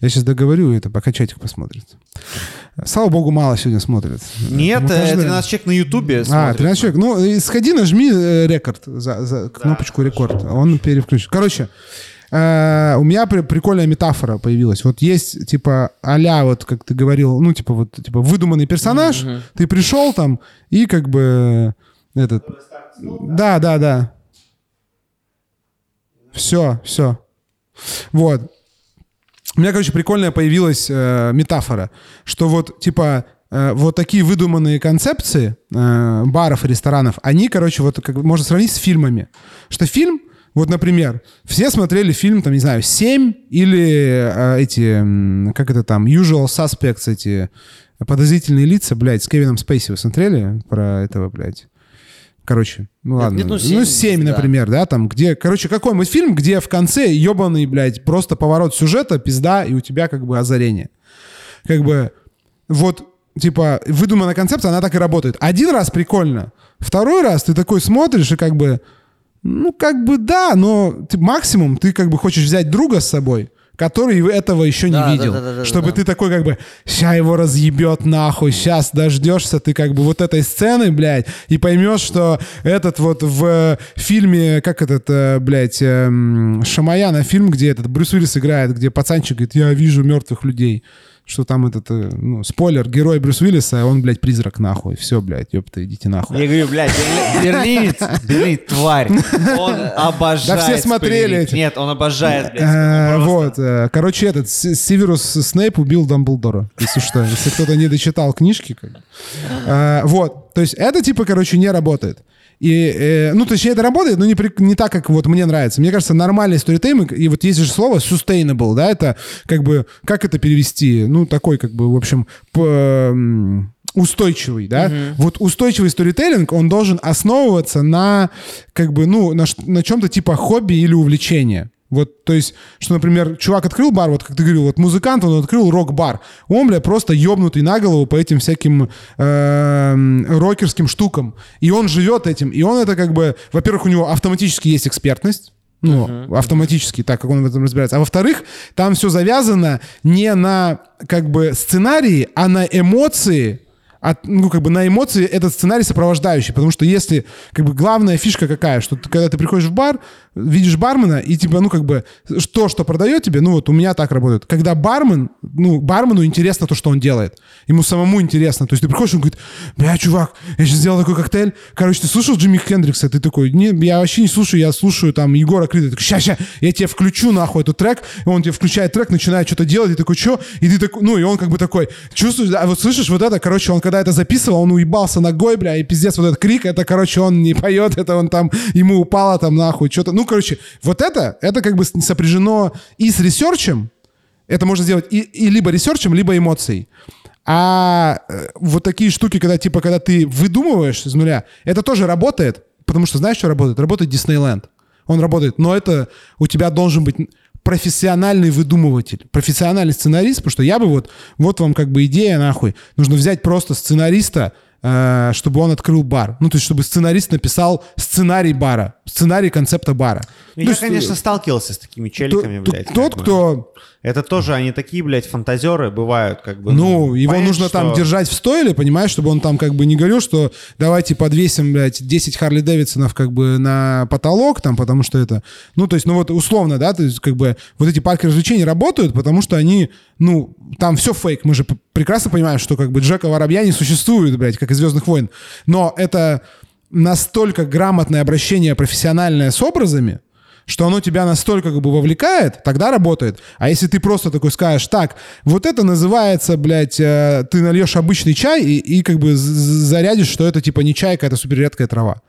Я сейчас договорю это, пока чатик посмотрит. Слава богу, мало сегодня смотрят. Нет, Ну, э, каждый- 13 человек на Ютубе А, смотрят. 13 человек. Ну, и сходи, нажми э, рекорд, за, за кнопочку рекорд. Он переключит. Короче, э, у меня при- прикольная метафора появилась. Вот есть, типа, а вот, как ты говорил, ну, типа, вот, типа, выдуманный персонаж, ты пришел там, и как бы этот... Да, да, да. Все, все. Вот. У меня, короче, прикольная появилась э, метафора, что вот, типа, э, вот такие выдуманные концепции э, баров и ресторанов, они, короче, вот как можно сравнить с фильмами. Что фильм, вот, например, все смотрели фильм, там, не знаю, «Семь» или э, эти, как это там, «Usual Suspects», эти подозрительные лица, блядь, с Кевином Спейси вы смотрели про этого, блядь? Короче, ну ладно. нет, ну, ну, «Семь», 7, да. например, да, там, где, короче, какой-нибудь фильм, где в конце ебаный, блядь, просто поворот сюжета, пизда, и у тебя как бы озарение. Как бы, вот, типа, выдуманная концепция, она так и работает. Один раз прикольно, второй раз ты такой смотришь и как бы, ну, как бы да, но ты, максимум ты как бы хочешь взять друга с собой, который этого еще не Да, да, видел. да, да, да, чтобы да. ты такой как бы, ща его разъебет нахуй, сейчас дождешься ты как бы вот этой сцены, блядь, и поймешь, что этот вот в фильме, как этот, э, блядь, эм, Шамаяна фильм, где этот Брюс Уиллис играет, где пацанчик говорит, я вижу мертвых людей. Что там этот, э, ну, спойлер, герой Брюс Уиллиса, он, блядь, призрак нахуй. Все, блядь, ёпта, идите нахуй. Я говорю, блядь, Берли- берлинец, берлинец, тварь. Он обожает. Да все смотрели эти. Нет, он обожает, блядь. Э, Вот, э, короче, этот Северус Снейп убил Дамблдора, если что, если кто-то не дочитал книжки. как Вот, То есть это типа, короче, не работает. И, э, ну, точнее, это работает, но не, при- не так, как вот мне нравится. Мне кажется, нормальный сторитейминг, и вот есть же слово sustainable, да, это как бы, как это перевести? Ну, такой, как бы, в общем, п- м, устойчивый, да? Вот устойчивый сторителлинг, он должен основываться на, как бы, ну, на, на чем-то типа хобби или увлечения. Вот, то есть, что, например, чувак открыл бар, вот как ты говорил, вот музыкант, он открыл рок-бар. Он, бля, просто ёбнутый на голову по этим всяким эм, рокерским штукам. И он живет этим. И он это как бы, во-первых, у него автоматически есть экспертность, ну, автоматически, так как он в этом разбирается. А во-вторых, там все завязано не на как бы сценарии, а на эмоции, от, ну, как бы на эмоции этот сценарий сопровождающий. Потому что если, как бы, главная фишка какая, что ты, когда ты приходишь в бар, видишь бармена, и типа, ну, как бы, то, что продает тебе, ну, вот у меня так работает. Когда бармен, ну, бармену интересно то, что он делает. Ему самому интересно. То есть ты приходишь, он говорит, бля, чувак, я сейчас сделал такой коктейль. Короче, ты слушал Джимми Хендрикса? Ты такой, не, я вообще не слушаю, я слушаю там Егора Крида. Такой, ща, ща, я тебе включу нахуй этот трек. И он тебе включает трек, начинает что-то делать, и такой, что? И ты такой, ну, и он как бы такой, чувствуешь, а вот слышишь вот это, короче, он когда это записывал, он уебался ногой, бля, и пиздец, вот этот крик, это, короче, он не поет, это он там, ему упало там нахуй, что-то. Ну, короче, вот это, это как бы сопряжено и с ресерчем, это можно сделать и, и либо ресерчем, либо эмоцией. А э, вот такие штуки, когда типа, когда ты выдумываешь с нуля, это тоже работает, потому что знаешь, что работает? Работает Диснейленд. Он работает, но это у тебя должен быть профессиональный выдумыватель, профессиональный сценарист, потому что я бы вот, вот вам как бы идея нахуй, нужно взять просто сценариста, э, чтобы он открыл бар. Ну, то есть, чтобы сценарист написал сценарий бара, сценарий концепта бара. Ну, я, есть, конечно, сталкивался с такими челиками, то- блядь. тот, кто Это тоже, они такие, блядь, фантазеры бывают, как бы. Ну, его понять, нужно там что- держать в стойле, понимаешь, чтобы он там как бы не говорил, что давайте подвесим, блядь, 10 Харли Дэвидсонов как бы на потолок там, потому что это... Ну, то есть, ну вот условно, да, то есть как бы вот эти парки развлечений работают, потому что они, ну, там все фейк. Мы же прекрасно понимаем, что как бы Джека Воробья не существует, блядь, как из «Звездных войн». Но это настолько грамотное обращение профессиональное с образами, что оно тебя настолько как бы вовлекает, тогда работает. А если ты просто такой скажешь, так, вот это называется, блядь, э, ты нальешь обычный чай и, и как бы зарядишь, что это типа не чайка, это супер редкая трава.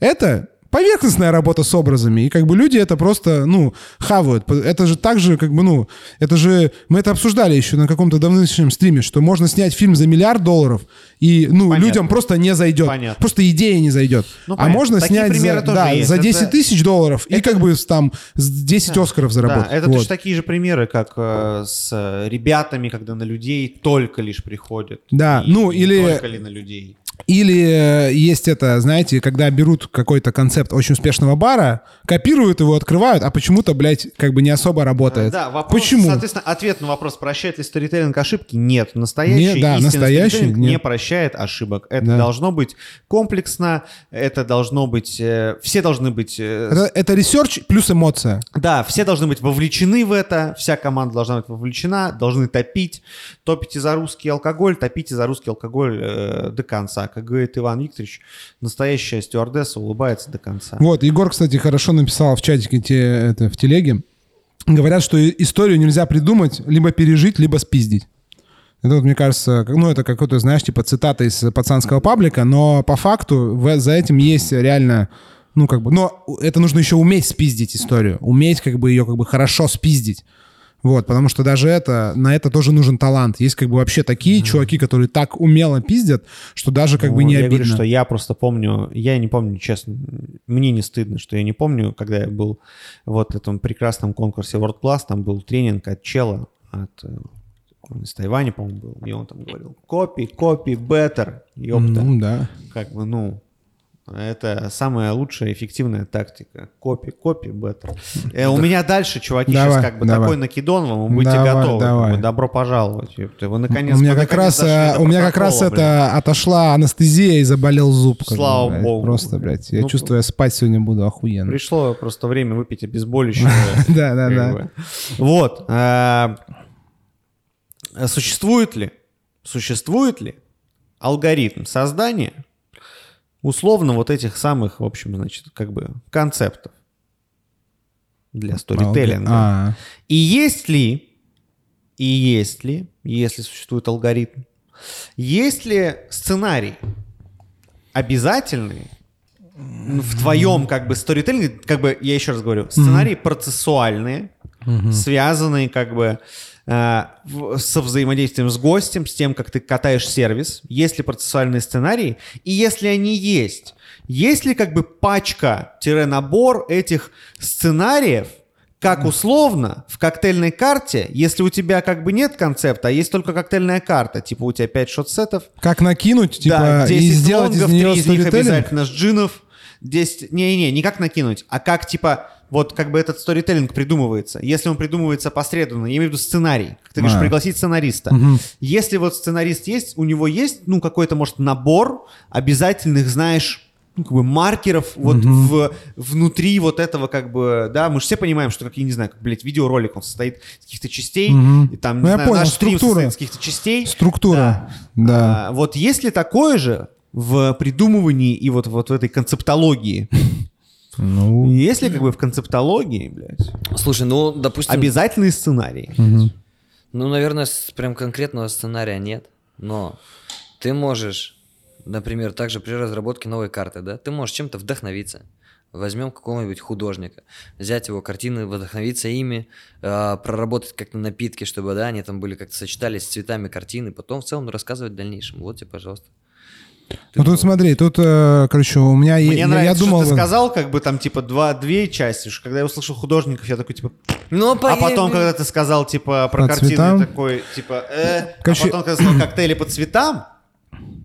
Это поверхностная работа с образами, и как бы люди это просто, ну, хавают. Это же так же, как бы, ну, это же, мы это обсуждали еще на каком-то давнишнем стриме, что можно снять фильм за миллиард долларов, и, ну, Понятно. людям просто не зайдет. Понятно. Просто идея не зайдет. Ну, а понятно. можно Такие снять за, да, есть. за Это- 10 тысяч долларов и как бы там с 10 Оскаров заработать. Да, это Вот. точно такие же примеры, как э, с э, ребятами, когда на людей только лишь приходят. Да, И ну, или- Только ли на людей. Или э, есть это, знаете, когда берут какой-то концепт очень успешного бара, копируют его, открывают, а почему-то, блядь, как бы не особо работает. Да, вопрос, Почему? соответственно, ответ на вопрос, прощает ли сторителлинг ошибки? Нет. Настоящий Не, да, настоящий нет. не прощает ошибок. Это Да. должно быть комплексно, это должно быть... э, все должны быть... э, Это, это ресерч плюс эмоция. Да, все должны быть вовлечены в это, вся команда должна быть вовлечена, должны топить. Топите за русский алкоголь, топите за русский алкоголь э, до конца. Как говорит Иван Викторович, настоящая стюардесса улыбается до конца. Вот, Егор, кстати, хорошо написал в чатике те, это, в телеге. Говорят, что историю нельзя придумать, либо пережить, либо спиздить. Это вот, мне кажется, ну, это какой-то, знаешь, типа цитата из пацанского паблика, но по факту за этим есть реально, ну, как бы, но это нужно еще уметь спиздить историю, уметь, как бы, ее, как бы, хорошо спиздить. Вот, потому что даже это, на это тоже нужен талант. Есть, как бы, вообще такие чуваки, которые так умело пиздят, что даже, как Ну, бы, не я обидно. говорю, что я просто помню, я не помню, честно, мне не стыдно, что я не помню, когда я был вот в этом прекрасном конкурсе World Class, там был тренинг от чела, от э, он из Тайваня, по-моему, был, и он там говорил, копи, копи, better, ёпта. Ну, да. Как бы, ну, это самая лучшая эффективная тактика. Копи, копи, better. Э, у меня дальше, чуваки, Давай, сейчас как бы давай. такой накидон вам, вы будете Давай, готовы. как давай. бы, добро пожаловать. Вы наконец у меня как раз, э, у меня как раз блин. это отошла анестезия и заболел зуб. бы, Слава богу. Просто, блядь, я Ну, чувствую, я спать сегодня буду охуенно. Пришло просто время выпить обезболивающее. *laughs* Да, да, да. Вот. а, Существует ли, существует ли алгоритм создания условно вот этих самых, в общем, значит, как бы концептов для сторителлинга? А, И есть ли, и есть ли, если существует алгоритм, есть ли сценарий обязательный в твоем как бы сторителлинге, как бы, я еще раз говорю, сценарии процессуальные, связанные как бы со взаимодействием с гостем, с тем, как ты катаешь сервис, есть ли процессуальные сценарии, и если они есть, есть ли как бы пачка-набор этих сценариев, как условно в коктейльной карте, если у тебя как бы нет концепта, а есть только коктейльная карта, типа у тебя 5 шот-сетов, Как накинуть, типа, да, 10 и сделать лонгов, из нее 3 из них обязательно с джинов, 10... Не-не, не как накинуть, а как, типа, вот как бы этот сторителлинг придумывается. Если он придумывается посредственно, я имею в виду сценарий, как ты говоришь, А. пригласить сценариста. Если вот сценарист есть, у него есть, ну, какой-то, может, набор обязательных, знаешь, ну, как бы маркеров вот в, внутри вот этого как бы, да, мы же все понимаем, что, как, я не знаю, как, блядь, видеоролик, он состоит из каких-то частей, и там, Ну, не я знаю, понял, наш стрим структура. состоит из каких-то частей. Структура, да. А, вот есть ли такое же в придумывании и вот, вот в этой концептологии? Ну, Есть ли как бы в концептологии, блядь, Слушай, ну, допустим, обязательные сценарии? ну, наверное, с- прям конкретного сценария нет, но ты можешь, например, также при разработке новой карты, да, ты можешь чем-то вдохновиться. Возьмем какого-нибудь художника, взять его картины, вдохновиться ими, э, проработать как-то напитки, чтобы, да, они там были как-то сочетались с цветами картины, потом в целом рассказывать в дальнейшем. Вот тебе, пожалуйста. Ну тут смотри, тут, э, короче, у меня... Мне я, нравится, я думал... что ты сказал, как бы там типа два, две части. что Когда я услышал художников, я такой типа... Ну, А потом, когда ты сказал типа про По картины, цветам? такой типа... Э, Короче- А потом, когда сказал коктейли по цветам,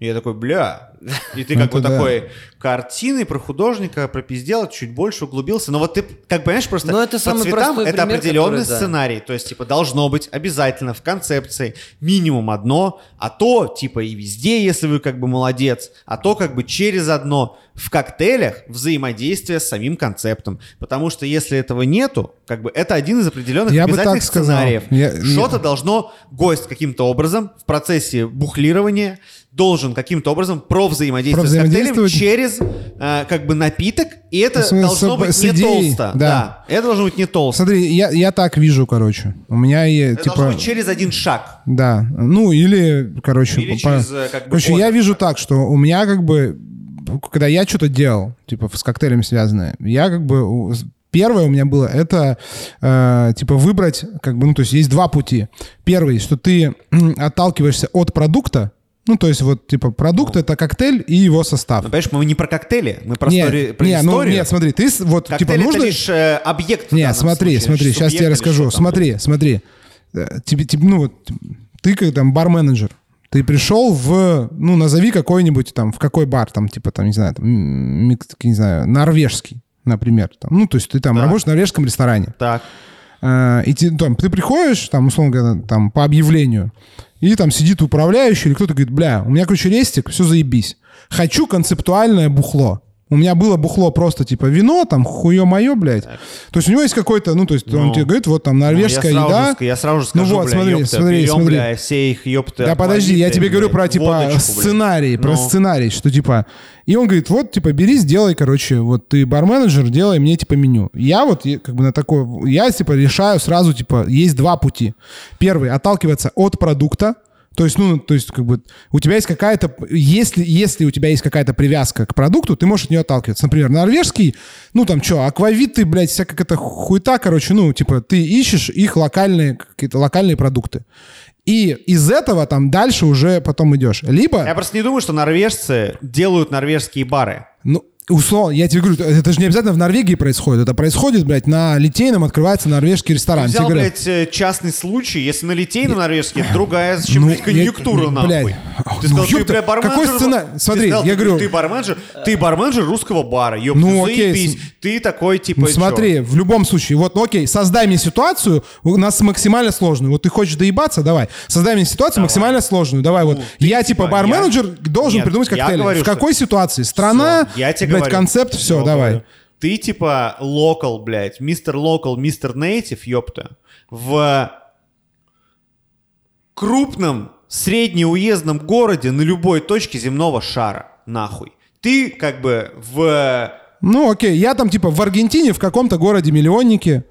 я такой, бля. И ты как Это бы да. такой картины про художника, про пиздела, чуть больше углубился. Но вот ты, как понимаешь, просто Ну, это по самый цветам это пример, определенный который, да. сценарий. То есть, типа, должно быть обязательно в концепции минимум одно, а то, типа, и везде, если вы как бы молодец, а то как бы через одно в коктейлях взаимодействие с самим концептом. Потому что если этого нету, как бы это один из определенных Я бы обязательных сценариев. Что-то должно гость каким-то образом в процессе бухлирования должен каким-то образом провзаимодействовать, с коктейлем через э, как бы напиток, и это смысле, должно с- быть с не идеей, толсто. да. Да. это должно быть не толсто. Смотри, я, я так вижу, короче. У меня и, это должно типа... быть через один шаг. Да, ну или, короче... Или по- через, э, как бы, короче, я вижу так, что у меня как бы... Когда я что-то делал, типа с коктейлями связанное, я как бы... с- Первое у меня было, это э, типа выбрать, как бы, ну, то есть есть два пути. Первый, что ты отталкиваешься от продукта, ну, то есть вот, типа, продукт — это коктейль и его состав. Ну, понимаешь, мы не про коктейли, мы про, Не, стори- про не, ну, историю. нет, смотри, ты вот, Коктейль типа, это нужно... лишь э, объект. в Не, данном смотри, случае, смотри, сейчас или расскажу. что там. Смотри, смотри. Э, Тебе, тебе, ну вот, ты как там бар-менеджер, ты пришел в, ну, назови какой-нибудь там, в какой бар, там, типа, там, не знаю, там, не знаю, норвежский, например. Там, ну, то есть ты там Так. работаешь в норвежском ресторане. Так. Э, И ты, там, ты приходишь, там, условно говоря, там, по объявлению, и там сидит управляющий, или кто-то говорит, бля, у меня, короче, рестик, все заебись. Хочу концептуальное бухло. У меня было бухло просто типа вино, там хуе мое, блядь. То есть у него есть какой-то, ну, то есть он Ну. тебе говорит, вот там норвежская Ну, я сразу еда. ск- я сразу же Ну скажу, вот, бля, смотри, ёпта, смотри, берем, смотри. бля, сей их, ёпта, Да подожди, я тебе говорю блядь, про типа водочку, сценарий, про Ну. сценарий, что типа. И он говорит, вот типа бери, сделай, короче, вот ты барменеджер, делай мне типа меню. Я вот как бы на такое, я типа решаю сразу типа есть два пути. Первый отталкиваться от продукта. То есть, ну, то есть, как бы, у тебя есть какая-то, если, если у тебя есть какая-то привязка к продукту, ты можешь от нее отталкиваться. Например, норвежский, ну, там, что, аквавиты, блядь, вся какая-то хуета, короче, ну, типа, ты ищешь их локальные, какие-то локальные продукты. И из этого там дальше уже потом идешь. Либо, Я просто не думаю, что норвежцы делают норвежские бары. ну, условно, я тебе говорю, это же не обязательно в Норвегии происходит. Это происходит, блядь, на Литейном открывается норвежский ресторан. Взял, Тебе говорят, блядь, э, частный случай. Если на Литейном норвежский, это другая, зачем, Ну, блядь, я- конъюнктура, ну, нахуй. блядь. Ты Ну, сказал, ты, ёпта, бля, барменджер... какой сцена- Ты Смотри, сказал, я ты- говорю- Ты барменджер, ты барменджер русского бара, ёпта, Ну, окей, заебись. Ты такой, типа, Ну чё? смотри, в любом случае, вот, ну, окей, создай мне ситуацию, у нас максимально сложную. Вот ты хочешь доебаться, давай. Создай мне ситуацию максимально сложную. Давай, вот. Ну, ты Я, типа, типа, бар-менеджер, я- должен Нет, придумать я коктейль. говорю, в что- какой ситуации? Страна, я тебе говорю. концепт, все, давай. Ты типа локал, блядь, мистер локал, мистер нейтив, ёпта, в крупном среднеуездном городе на любой точке земного шара, нахуй. Ты как бы в... Ну, окей, я там, типа, в Аргентине, в каком-то городе-миллионнике.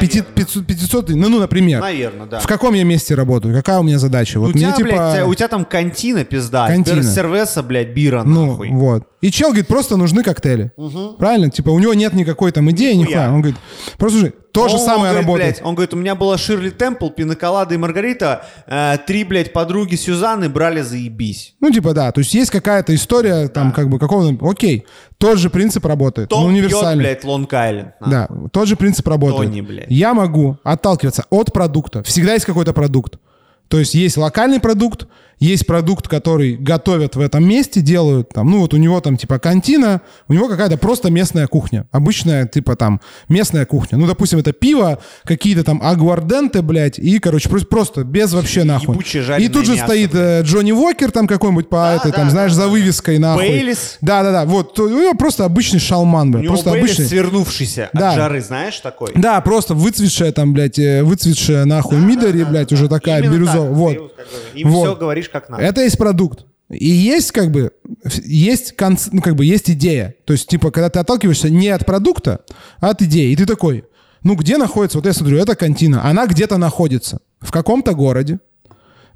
500, 500, 500, ну, ну, например. Наверное, да. В каком я месте работаю? Какая у меня задача? Вот у, мне, тебя, типа... блядь, у тебя там кантина, пизда. Кантина. Сервеса, блядь, бира, Ну, нахуй. вот. И чел говорит, просто нужны коктейли. Правильно? Типа, у него нет никакой там идеи, нихуя. Он говорит, просто нужны. То же самое говорит, работает. блядь, он говорит, у меня была Ширли Темпл, Пинаколада и Маргарита, э, три, блядь, подруги Сюзанны брали заебись. Ну, типа, да. То есть есть какая-то история, там, как бы, какого-то... Окей. Тот же принцип работает. Том он пьет, универсальный. блядь, Лонг Айленд. Да, тот же принцип работает. Тони, блядь. Я могу отталкиваться от продукта. Всегда есть какой-то продукт. То есть есть локальный продукт, есть продукт, который готовят в этом месте, делают там, ну вот у него там типа кантина, у него какая-то просто местная кухня. Обычная типа там местная кухня. Ну, допустим, это пиво, какие-то там агуарденты, блядь, и, короче, просто, без вообще нахуй. Ебучее И тут же мясо, стоит э, Джонни Уокер там какой-нибудь по этой, да, там, да, знаешь, за вывеской нахуй. Бейлис. Да-да-да, вот. У него просто обычный шалман, У блядь. него Просто Бейлис обычный. свернувшийся Да. от жары, знаешь, такой? Да, просто выцветшая там, блядь, э, выцветшая нахуй мидори, блядь, уже такая Именно бирюзовая. так. Вот. Им Вот. все говоришь как надо. Это есть продукт. И есть как бы, есть, конц- ну, как бы, есть идея. То есть, типа, когда ты отталкиваешься не от продукта, а от идеи. И ты такой, ну, где находится, вот я смотрю, это кантина, она где-то находится. В каком-то городе,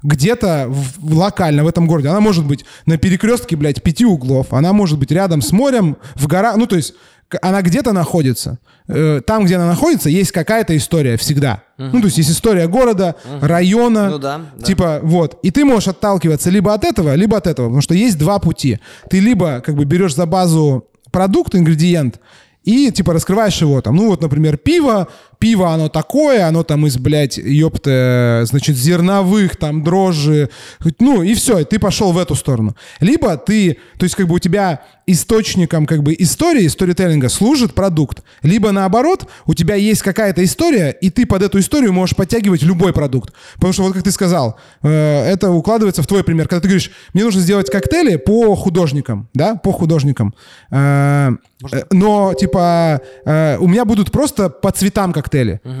где-то в- локально в этом городе. Она может быть на перекрестке, блядь, пяти углов. Она может быть рядом с морем, в горах. Ну, то есть она где-то находится. Э, Там, где она находится, есть какая-то история всегда. Ну, то есть есть история города, района. Ну да, да. Типа, вот. И ты можешь отталкиваться либо от этого, либо от этого. Потому что есть два пути. Ты либо как бы берешь за базу продукт, ингредиент, и типа раскрываешь его там. Ну вот, например, пиво. Пиво, оно такое, оно там из, блядь, ёпта, значит, зерновых, там, дрожжи. Ну, и все, и ты пошел в эту сторону. Либо ты, то есть как бы у тебя источником как бы истории, сторителлинга служит продукт. Либо наоборот, у тебя есть какая-то история, и ты под эту историю можешь подтягивать любой продукт. Потому что вот как ты сказал, э, это укладывается в твой пример. Когда ты говоришь, мне нужно сделать коктейли по художникам, да, по художникам. Э, э, но, типа, у меня будут просто по цветам коктейли.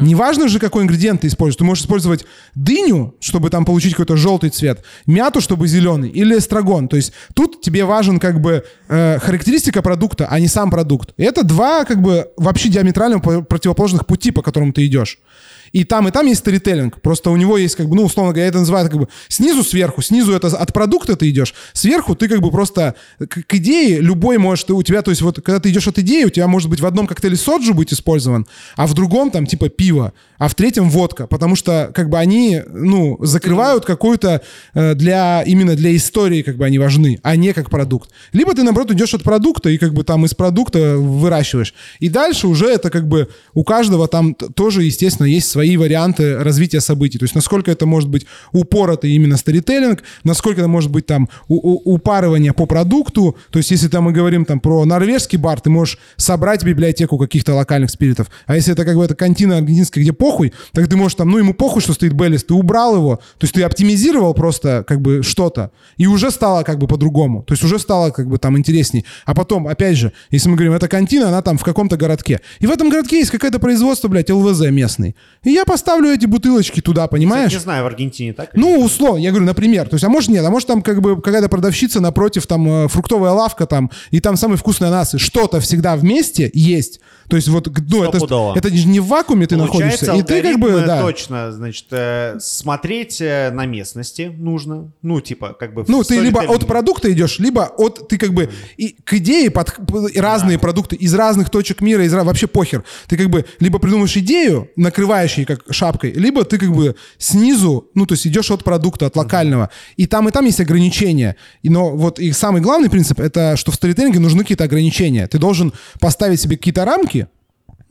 Неважно же, какой ингредиент ты используешь. Ты можешь использовать дыню, чтобы там получить какой-то желтый цвет, мяту, чтобы зеленый, или эстрагон. То есть тут тебе важен как бы э, характеристика продукта, а не сам продукт. И это два как бы вообще диаметрально по- противоположных пути, по которым ты идешь. И там, и там есть сторителлинг. Просто у него есть, как бы, ну, условно говоря, это называю как бы снизу сверху. Снизу это от продукта ты идешь. Сверху ты как бы просто к, к идее любой может... У тебя, то есть вот когда ты идешь от идеи, у тебя может быть в одном коктейле соджу быть использован, а в другом там типа пиво, а в третьем водка. Потому что как бы они, ну, закрывают какую-то э, для... Именно для истории как бы они важны, а не как продукт. Либо ты, наоборот, идешь от продукта и как бы там из продукта выращиваешь. И дальше уже это как бы у каждого там тоже, естественно, есть свои варианты развития событий. То есть насколько это может быть упоротый именно сторителлинг, насколько это может быть там упарывание по продукту. То есть если там мы говорим там про норвежский бар, ты можешь собрать библиотеку каких-то локальных спиритов. А если это как бы это кантина аргентинская, где похуй, так ты можешь там, ну ему похуй, что стоит Беллис, ты убрал его. То есть ты оптимизировал просто как бы что-то. И уже стало как бы по-другому. То есть уже стало как бы там интересней. А потом, опять же, если мы говорим, это кантина, она там в каком-то городке. И в этом городке есть какое-то производство, блядь, ЛВЗ местный. Я поставлю эти бутылочки туда, понимаешь? Не знаю, в Аргентине так? Ну, условно, я говорю, например. То есть, а может нет, а может там как бы какая-то продавщица напротив, там э, фруктовая лавка там, и там самые вкусные ананасы. Что-то всегда вместе есть. То есть вот, ну, это, это же не в вакууме ты находишься. Получается, И ты как бы, да. точно, значит, э, смотреть э, на местности нужно. Ну, типа, как бы... в Ну, ты либо от продукта идешь, либо от ты как бы и к идее под и разные продукты из разных точек мира, из вообще похер. Ты как бы либо придумаешь идею, накрывающей как шапкой, либо ты как бы снизу, ну то есть идешь от продукта, от локального. И там и там есть ограничения. И, но вот и самый главный принцип это, что в сторителлинге нужны какие-то ограничения. Ты должен поставить себе какие-то рамки,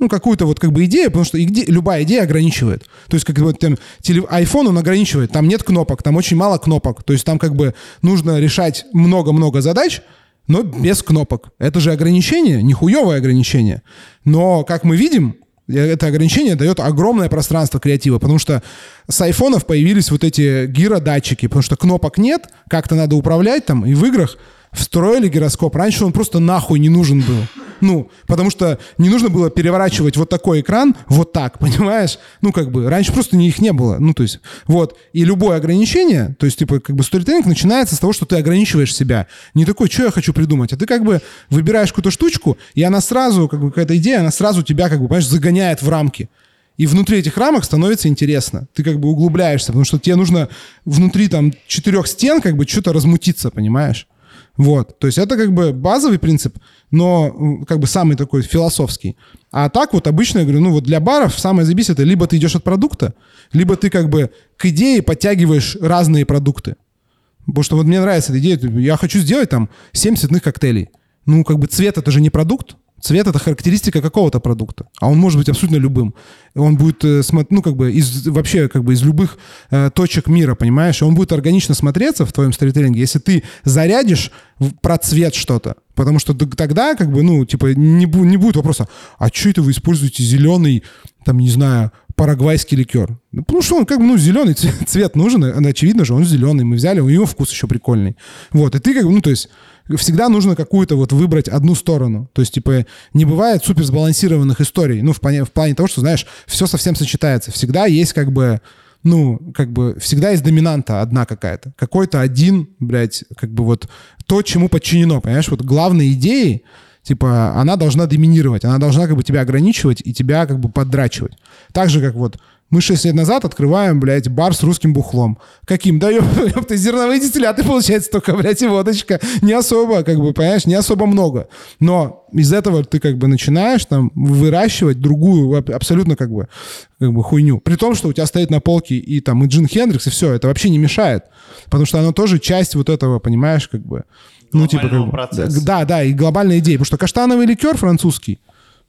ну, какую-то вот как бы идею, потому что иде- любая идея ограничивает. То есть, как вот там, теле- iPhone, он ограничивает, там нет кнопок, там очень мало кнопок. То есть, там как бы нужно решать много-много задач, но без кнопок. Это же ограничение, нихуевое ограничение. Но, как мы видим, э, это ограничение дает огромное пространство креатива, потому что с айфонов появились вот эти гиродатчики, потому что кнопок нет, как-то надо управлять там, и в играх встроили гироскоп. Раньше он просто нахуй не нужен был. Ну, потому что не нужно было переворачивать вот такой экран вот так, *laughs* понимаешь? Ну, как бы, раньше просто их не было. Ну, то есть, вот. И любое ограничение, то есть, типа, как бы, сторителлинг начинается с того, что ты ограничиваешь себя. Не такой, что я хочу придумать, а ты как бы выбираешь какую-то штучку, и она сразу, как бы, какая-то идея, она сразу тебя, как бы, понимаешь, загоняет в рамки. И внутри этих рамок становится интересно. Ты как бы углубляешься, потому что тебе нужно внутри там четырех стен как бы что-то размутиться, понимаешь? Вот. То есть это как бы базовый принцип, но как бы самый такой философский. А так вот обычно я говорю, ну вот для баров самое забись это либо ты идешь от продукта, либо ты как бы к идее подтягиваешь разные продукты. Потому что вот мне нравится эта идея, я хочу сделать там 7 цветных коктейлей. Ну, как бы цвет это же не продукт, Цвет это характеристика какого-то продукта, а он может быть абсолютно любым. Он будет, э, ну, как бы, из, вообще, как бы, из любых э, точек мира, понимаешь? И он будет органично смотреться в твоем сторителлинге, если ты зарядишь про цвет что-то. Потому что тогда, как бы, ну, типа, не, бу- не будет вопроса, а что это вы используете зеленый, там, не знаю, парагвайский ликер? Ну, что он, как бы, ну, зеленый цвет, цвет нужен, очевидно же, он зеленый. Мы взяли, у него вкус еще прикольный. Вот, и ты, как бы, ну, то есть, всегда нужно какую-то вот выбрать одну сторону. То есть, типа, не бывает супер сбалансированных историй. Ну, в плане, в плане того, что, знаешь, все совсем сочетается. Всегда есть как бы, ну, как бы, всегда есть доминанта одна какая-то. Какой-то один, блядь, как бы вот то, чему подчинено, понимаешь? Вот главной идеей, типа, она должна доминировать, она должна как бы тебя ограничивать и тебя как бы поддрачивать. Так же, как вот мы 6 лет назад открываем, блядь, бар с русским бухлом. Каким? Да, ёп- *laughs* ёпта, зерновые дистилляты, получается, только, блядь, и водочка. Не особо, как бы, понимаешь, не особо много. Но из этого ты как бы начинаешь там выращивать другую аб- абсолютно как бы, как бы хуйню. При том, что у тебя стоит на полке и там и Джин Хендрикс, и все, это вообще не мешает. Потому что оно тоже часть вот этого, понимаешь, как бы... Ну, типа, как бы, процесса. да, да, и глобальная идея. Потому что каштановый ликер французский,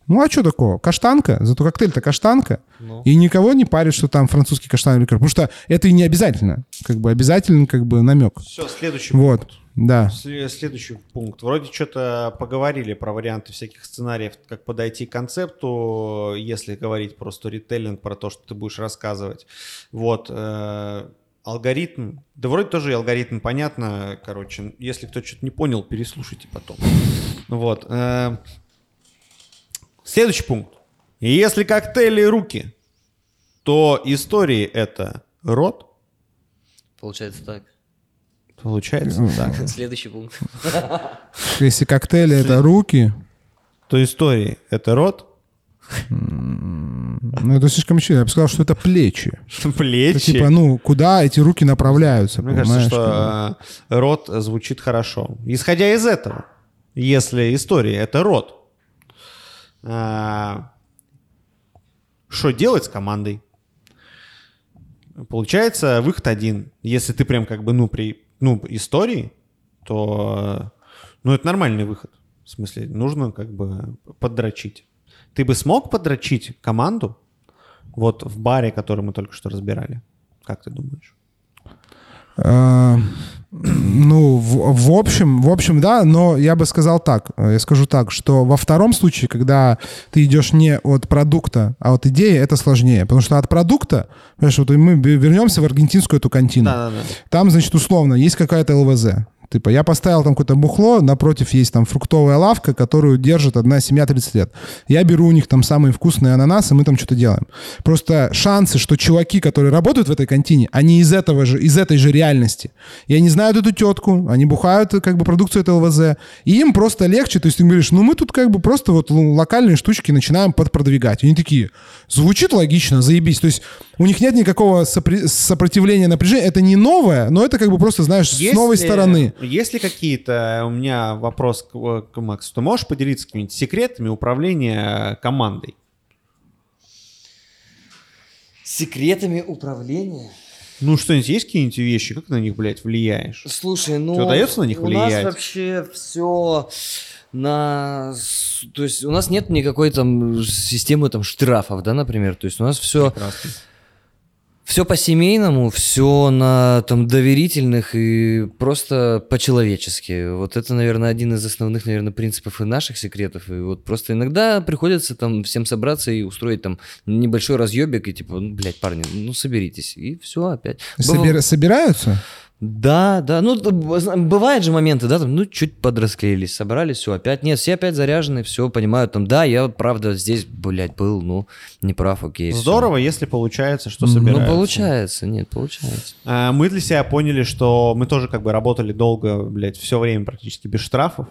ну а что такого? Каштанка, зато коктейль-то каштанка. Ну. И никого не парит, что там французский каштановый ликер. Потому что это и не обязательно. Как бы обязательно как бы намек. Все, следующий Вот, пункт. да. Сле- Следующий пункт. Вроде что-то поговорили про варианты всяких сценариев, как подойти к концепту, если говорить про сторителлинг, про то, что ты будешь рассказывать. Вот. э, алгоритм. Да вроде тоже и алгоритм понятно. Короче, если кто что-то не понял, переслушайте потом. Вот. Следующий пункт. Если коктейли руки, то истории это рот. Получается так. Получается так. Следующий пункт. Если коктейли это руки, То истории это рот, ну это слишком очевидно. Я бы сказал, что это плечи. *laughs* плечи. Это типа, ну, куда эти руки направляются, Мне кажется, что э, рот звучит хорошо. Исходя из этого, если история это рот, что делать с командой? Получается выход один. Если ты прям как бы, ну, при ну, истории, то ну, это нормальный выход. В смысле, нужно как бы поддрочить. Ты бы смог поддрочить команду вот в баре, который мы только что разбирали? Как ты думаешь? Ну, в, в общем, в общем, да, но я бы сказал так, э, я скажу так, что во втором случае, когда ты идешь не от продукта, а от идеи, это сложнее, потому что от продукта, понимаешь, вот мы вернемся в аргентинскую эту кантину. Да-да-да. Там, значит, условно, есть какая-то ЛВЗ. Типа, я поставил там какое-то бухло, напротив есть там фруктовая лавка, которую держит одна семья 30 лет. Я беру у них там самые вкусные ананасы, мы там что-то делаем. Просто шансы, что чуваки, которые работают в этой контине, они из этого же, из этой же реальности. И они знают эту тетку, они бухают как бы продукцию этого ЛВЗ, и им просто легче, то есть ты говоришь, ну мы тут как бы просто вот локальные штучки начинаем подпродвигать. И они такие, звучит логично, заебись. То есть у них нет никакого сопротивления напряжения, это не новое, но это как бы просто, знаешь, с Есть новой стороны. Есть ли какие-то, у меня вопрос к, к Максу, ты можешь поделиться какими-нибудь секретами управления командой? Секретами управления? Ну, что-нибудь есть какие-нибудь вещи, как ты на них, блядь, влияешь? Слушай, ну... Тебе удается на них у влиять? нас вообще все на... То есть у нас нет никакой там системы там штрафов, да, например. То есть у нас все... Прекрасно. Все по-семейному, все на там доверительных и просто по-человечески. Вот это, наверное, один из основных, наверное, принципов и наших секретов. И вот просто иногда приходится там всем собраться и устроить там небольшой разъебик и типа, ну, блядь, парни, ну соберитесь. И все опять. Собира- собираются? Да, да, ну бывают же моменты, да, там, ну чуть подрасклеились, собрались, все, опять нет, все опять заряжены, все понимают, там, да, я правда здесь, блядь, был, ну, не прав, окей. Здорово, если получается, что Ну, собираются. получается, нет, получается. А, Мы для себя поняли, что мы тоже как бы работали долго, блядь, все время практически без штрафов.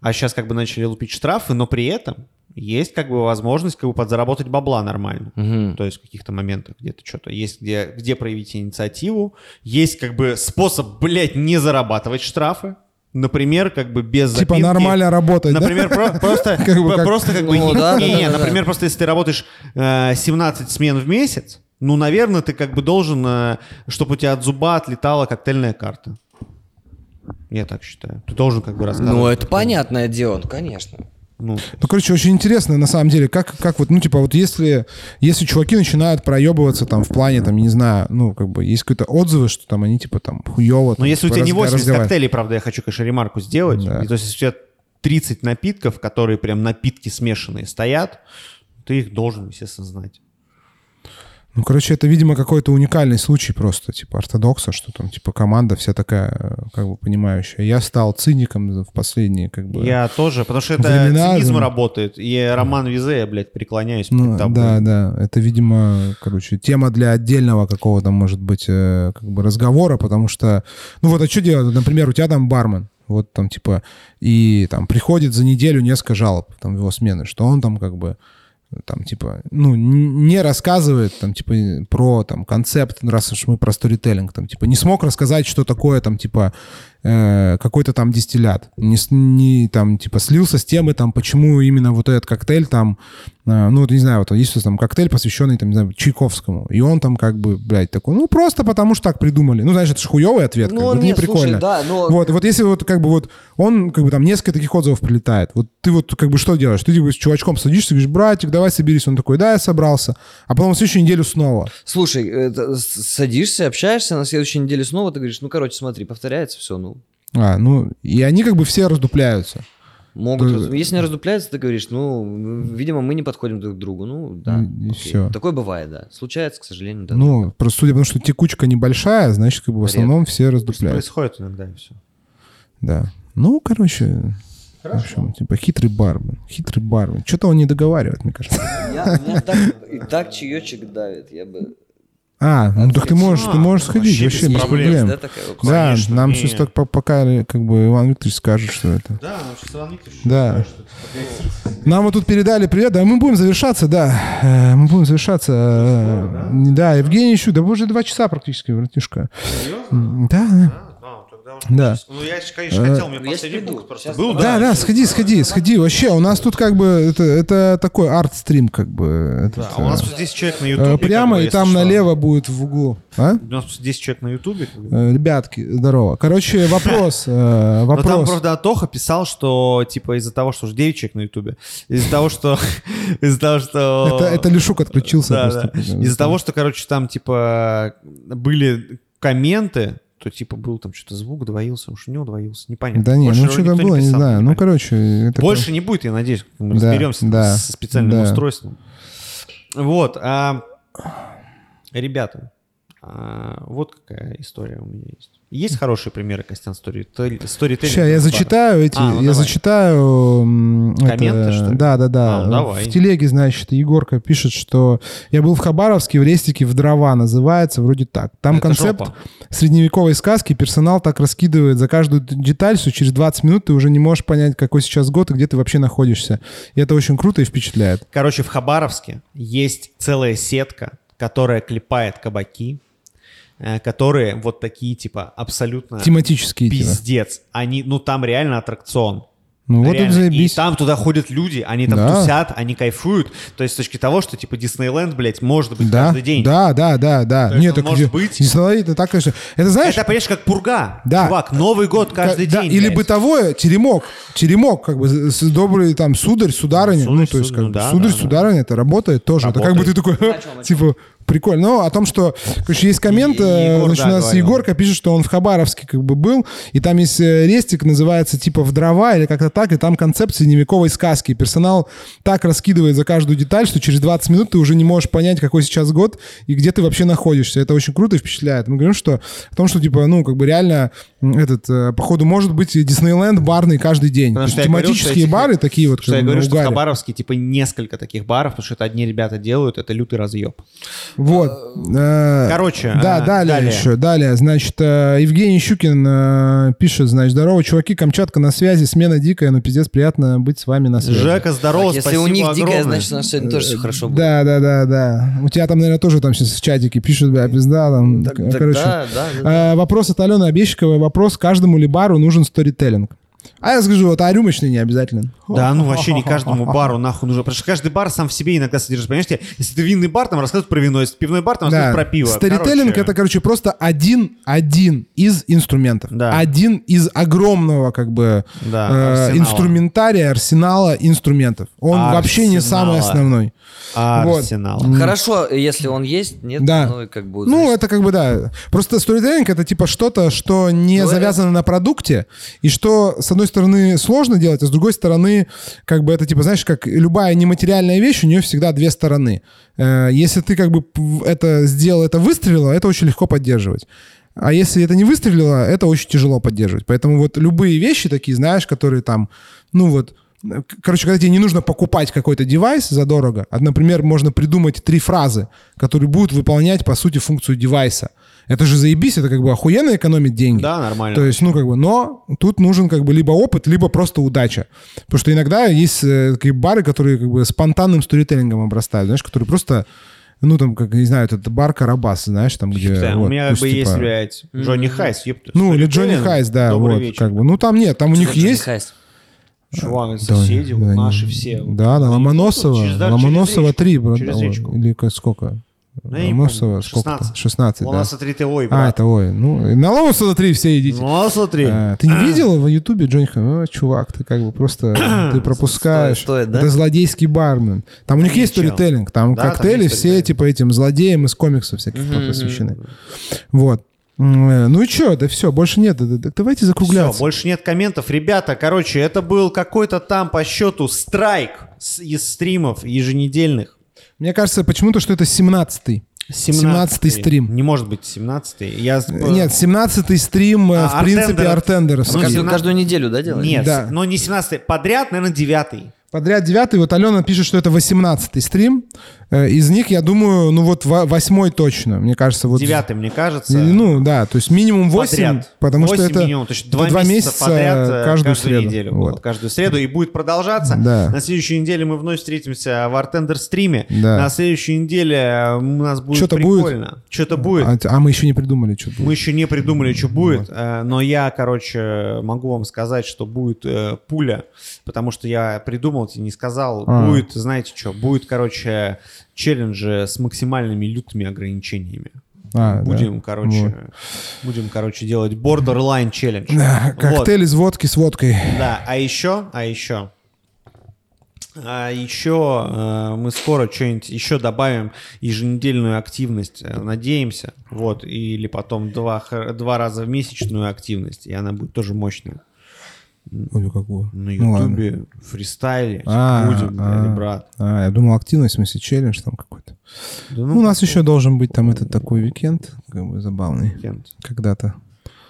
А сейчас как бы начали лупить штрафы, но при этом есть как бы возможность как бы подзаработать бабла нормально. Мгм. То есть в каких-то моментах где-то что-то есть, где, где проявить инициативу. Есть как бы способ, блядь, не зарабатывать штрафы. Например, как бы без Типа запинки. нормально работать, да? Например, про- просто *laughs* Как бы как- просто как бы... Ну, не- да, не- да, не, да, да. Например, просто если ты работаешь э, 17 смен в месяц, ну, наверное, ты как бы должен, чтобы у тебя от зуба отлетала коктейльная карта. Я так считаю. Ты должен как бы рассказывать. Ну, это понятное дело, ну, конечно. Ну, Ну, короче, очень интересно, на самом деле, как, как вот, ну, типа, вот если, если чуваки начинают проебываться там в плане, там, не знаю, ну, как бы, есть какие-то отзывы, что там они, типа, там, хуево. Но там, если у типа, тебя не разга- 80 разговаривают. коктейлей, правда, я хочу, конечно, ремарку сделать. Да. И то есть, если у тебя 30 напитков, которые прям напитки смешанные стоят, ты их должен, естественно, знать. Ну, короче, это, видимо, какой-то уникальный случай просто, типа, ортодокса, что там, типа, команда вся такая, э, как бы, понимающая. Я стал циником в последние, как бы... Я тоже, потому что это Времена, цинизм работает. И Роман Визе, я, блядь, преклоняюсь Ну, тобой. да, да. Это, видимо, короче, тема для отдельного какого-то, может быть, э, как бы разговора, потому что, ну вот, а что делать? Например, у тебя там бармен, вот там, типа, и там приходит за неделю несколько жалоб там его смены, что он там как бы там, типа, ну, не рассказывает, там, типа, про, там, концепт, раз уж мы про сторителлинг, там, типа, не смог рассказать, что такое, там, типа, э, какой-то там дистиллят. Не, не, там, типа, слился с темы, там, почему именно вот этот коктейль, там, э, ну, вот, не знаю, вот есть там коктейль, посвященный, там, не знаю, Чайковскому, и он там, как бы, блядь, такой, ну, просто потому что так придумали. Ну, знаешь, это же хуевый ответ, как бы, это не нет, слушай, прикольно. да, но... Вот, вот если вот как бы вот он, как бы там несколько таких отзывов прилетает, вот ты вот как бы что делаешь? Ты типа с чувачком садишься, говоришь, братик, давай соберись. Он такой, да, я собрался. А потом в следующую неделю снова. Слушай, это, с- садишься, общаешься, на следующей неделе снова ты говоришь, ну, короче, смотри, повторяется все, ну, А, ну, и они как бы все раздупляются. могут... Раз- Если не раздупляется, ты говоришь, ну, видимо, мы не подходим друг к другу, ну, да. И- окей. всё. Такое бывает, да. Случается, к сожалению, да. Ну, просто судя по тому, что текучка небольшая, значит, как бы в основном все раздупляются. Происходит иногда и все. Да. Ну, короче, в общем, типа хитрый бармен. Хитрый бармен. Что-то он не договаривает, мне кажется. Я, меня так, и так чаечек давит, я бы... А, ну так ты можешь, ты можешь А, сходить, вообще без проблем. Да, нам сейчас так по- пока как бы Иван Викторович скажет, что это. Да, ну сейчас Иван Викторович Да. скажет, что это Нам вот тут передали привет, да, мы будем завершаться, да, Э, мы будем завершаться. э, Да, Евгений Ищу, да уже два часа практически, братишка. М, Да, да. Уже Да. Ну, я, конечно, хотел, у меня Ну, последний пункт просто Сейчас был. Да, да, сходи, сходи, сходи. Вообще, у нас тут как бы это, это такой арт-стрим, как бы. этот, Да, у нас э, тут 10 человек на э, Ютубе. Прямо как бы, и там что. налево будет в углу. А? У нас тут 10 человек на Ютубе. Э, Ребятки, здорово. Короче, вопрос. э, *laughs* Но там, Вопрос. правда, Атоха писал, что, типа, из-за того, что уже 9 человек на Ютубе, из-за того, что... *laughs* Из-за того, что... Это, это Лешук отключился Да, да. Из-за того, что, короче, там, типа, были комменты, то, типа, был там что-то звук, двоился, уж не удвоился, непонятно. Да не, Больше ну уже что там никто было, не писал, знаю. Ну, короче, это Больше не будет, я надеюсь, мы Да, разберемся да, со специальным да. устройством. Вот. а, ребята, а, вот какая история у меня есть. Есть хорошие примеры, Костян, сторителлинга? Сейчас я зачитаю эти, А, ну я давай. зачитаю... Комменты, это, что ли? Да, да, да. А, ну давай. В телеге, значит, Егорка пишет, что я был в Хабаровске, в рестике в дрова называется, вроде так. Там Это концепт жопа. средневековой сказки, персонал так раскидывает за каждую деталь, что через 20 минут ты уже не можешь понять, какой сейчас год и где ты вообще находишься. И это очень круто и впечатляет. Короче, в Хабаровске есть целая сетка, которая клепает кабаки, которые вот такие, типа, абсолютно Тематические. типа. пиздец. Они, ну, там реально аттракцион. Ну вот Реально. И там туда ходят люди, они там Да. тусят, они кайфуют. То есть с точки того, что типа Диснейленд, блядь, может быть Да, каждый день. да, да, да, да. То Нет, так может быть- Диснейленд, это так, конечно. Это знаешь, Это, понимаешь, как пурга. Да. Чувак, Новый год каждый Да, день. или блядь. бытовое, теремок. Теремок, как бы, с- добрый там сударь, сударыня. Сударь, ну, то есть, сударь, как ну бы, да, сударь, да, да. сударыня, это работает тоже. Это как бы ты такой, *laughs* типа, прикольно. Ну, о том, что, короче, есть коммент, И- э, Егор, значит, да, у нас говорил. Егорка пишет, что он в Хабаровске как бы был, и там есть э, рестик, называется типа «В дрова» или как-то так, и там концепт средневековой сказки. Персонал так раскидывает за каждую деталь, что через 20 минут ты уже не можешь понять, какой сейчас год и где ты вообще находишься. Это очень круто и впечатляет. Мы говорим, что о том, что, типа, ну, как бы реально этот, э, походу, может быть Диснейленд барный каждый день. Потому То что я говорил, что тематические этих- бары такие вот, Что я говорю, что в. Хабаровске типа несколько таких баров, потому что это одни ребята делают, это лютый разъеб. Вот. Э, Короче, Да, э, далее, далее. еще, далее. Значит, э, Евгений Щукин э, пишет, значит, здорово, чуваки, Камчатка на связи, смена дикая, но пиздец, приятно быть с вами на связи. Жека, здорово, Так, если спасибо у них дикая, огромное. значит, у нас сегодня тоже все хорошо будет. Да, да, да, да. У тебя там, наверное, тоже там сейчас в чатике пишут, бля, пизда, там, Так- короче. да, да, да, да. Вопрос от Алены Обещиковой. Вопрос, каждому ли бару нужен сторителлинг? А я скажу, вот а рюмочный не обязательно. Да, ну вообще не каждому бару нахуй нужно. Потому что каждый бар сам в себе иногда содержит. Понимаешь, если ты винный бар, там рассказывают про вино, если пивной бар, там рассказывают про пиво. Сторителлинг Короче, это, короче, просто один, один из инструментов. Да. Один из огромного, как бы, Да, э, арсенала. инструментария, арсенала инструментов. Он вообще не самый Арсенала. основной. Вот. Арсенал. Хорошо, если он есть, нет, Да. ну и как бы... Ну, значит, это как бы, да. Просто сторителлинг это типа что-то, что не Ну, завязано на продукте, и что, с одной стороны, сложно делать, а с другой стороны, как бы это типа, знаешь, как любая нематериальная вещь, у нее всегда две стороны. Э, Если ты как бы это сделал, это выстрелило, это очень легко поддерживать. А если это не выстрелило, это очень тяжело поддерживать. Поэтому вот любые вещи такие, знаешь, которые там, ну вот, короче, когда тебе не нужно покупать какой-то девайс задорого, а, например, можно придумать три фразы, которые будут выполнять, по сути, функцию девайса. Это же заебись, это как бы охуенно экономить деньги. Да, нормально. То есть, ну, как бы, но тут нужен как бы либо опыт, либо просто удача. Потому что иногда есть э, такие бары, которые как бы спонтанным сторителлингом обрастают, знаешь, которые просто, ну, там, как, не знаю, этот бар Карабас, знаешь, там, где... Да, вот, у меня бы есть, типа, блядь, Джонни Хайс, ёпта. Ну, или. Джонни Хайс, да, Добрый вот, вечер. как бы. Ну, там нет, там у них Джонни есть... Хайс. Чувак, Да, соседи, вот да, наши все. Да, на Они Ломоносова. через- да, Ломоносова речку, 3, брат. через речку. Или сколько? Ну, я Ломоносова помню, сколько? 16. 16, да. Ломоносова 3 ты ой, А, брат. это ой. Ну, на Ломоносова 3 все идите. Ломоносова 3. А, ты не видел в Ютубе Хайс? О, чувак, ты как бы просто *clears throat* ты пропускаешь. Стоит, стоит, да? Это злодейский бармен. Там у них Да есть сторителлинг. Там Да, там коктейли есть все типа этим злодеям из комиксов всяких посвящены. Вот. Э, Ну и что, да все, больше нет. Да- да- Давайте Все, закругляться. больше нет комментов. Ребята, короче, это был какой-то там по счету страйк из стримов еженедельных. Мне кажется почему-то, что это 17-й. 17-й стрим. Не может быть 17-й. Я... с- Нет, 17-й стрим, э, А, в принципе, Артендеров. Артендеров. Ну, Каждую, 17 каждую неделю, да, делаешь? Нет, Да. но не 17-й. Подряд, наверное, 9 Подряд девятый, вот Алена пишет, что это 18-й стрим. Э, Из них, я думаю, ну вот во- восьмой точно. Мне кажется, вот... Девятый, мне кажется. Ну, да, то есть минимум 8, подряд. потому что 8 это минимум, то есть это два, месяца, подряд э, каждую, среду. неделю. Вот. Вот, каждую среду. И будет продолжаться. Да. На следующей неделе мы вновь встретимся в Артендер стриме. Да. На следующей неделе э, у нас будет Что-то будет? прикольно. Что-то будет. А, а мы еще не придумали, что будет. Мы еще не придумали, что будет, э, но я, короче, могу вам сказать, что будет э, пуля, потому что я придумал, тебе не сказал. А. Будет, знаете что, будет, короче, челленджи с максимальными лютыми ограничениями. А, да. Будем, короче, Вот. будем, короче, делать borderline челлендж. Да, Вот. коктейль из водки с водкой. Да, а еще, а еще, а еще э, мы скоро что-нибудь еще добавим еженедельную активность, э, надеемся, вот, или потом два, два раза в месячную активность, и она будет тоже мощная. Ой, какую? На Ну, ютубе, фристайле А, будем, а. блядь, брат. А, я думал, активность, в смысле, челлендж там какой-то. Да Ну, у нас еще должен быть там этот такой уикенд, как бы забавный, Уикенд. когда-то.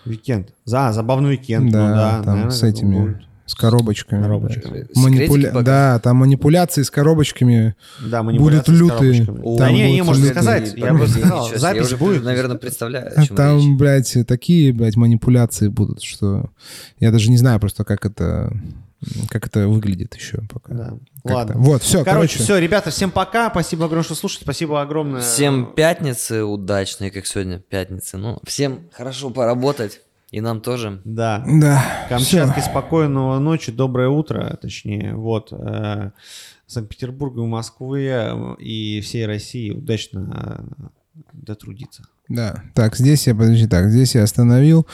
Уикенд. За, забавный уикенд. Да, ну, да там наверное, с этими, будет. С коробочками. Коробочками. Манипуля- показывают? Да, там манипуляции с коробочками. Да, Будут с лютые. О, Да не, не, можно лютые. сказать. Я бы сказал, запись я уже, будет. наверное, представляю, о А чем Там, речь. блядь, такие, блядь, манипуляции будут, что я даже не знаю просто, как это, как это выглядит еще пока. Да. Ладно. Вот, все, Короче, короче. все, ребята, всем пока. Спасибо огромное, что слушаете. Спасибо огромное. Всем пятницы удачной, как сегодня пятницы. Ну, всем хорошо поработать. И нам тоже. Да. Да, Камчатке всё. спокойного ночи, доброе утро, точнее, вот. э, Санкт-Петербургу, Москвы э, и всей России удачно э, дотрудиться. Да. Так, здесь я, подожди, так, здесь я остановил.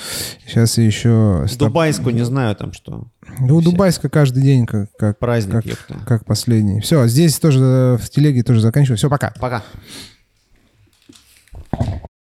Сейчас я еще... В Дубайску не знаю там что. Да у Дубайска каждый день как, как, Праздник, как, как последний. Все, здесь тоже в телеге тоже заканчиваю. Все, пока. Пока.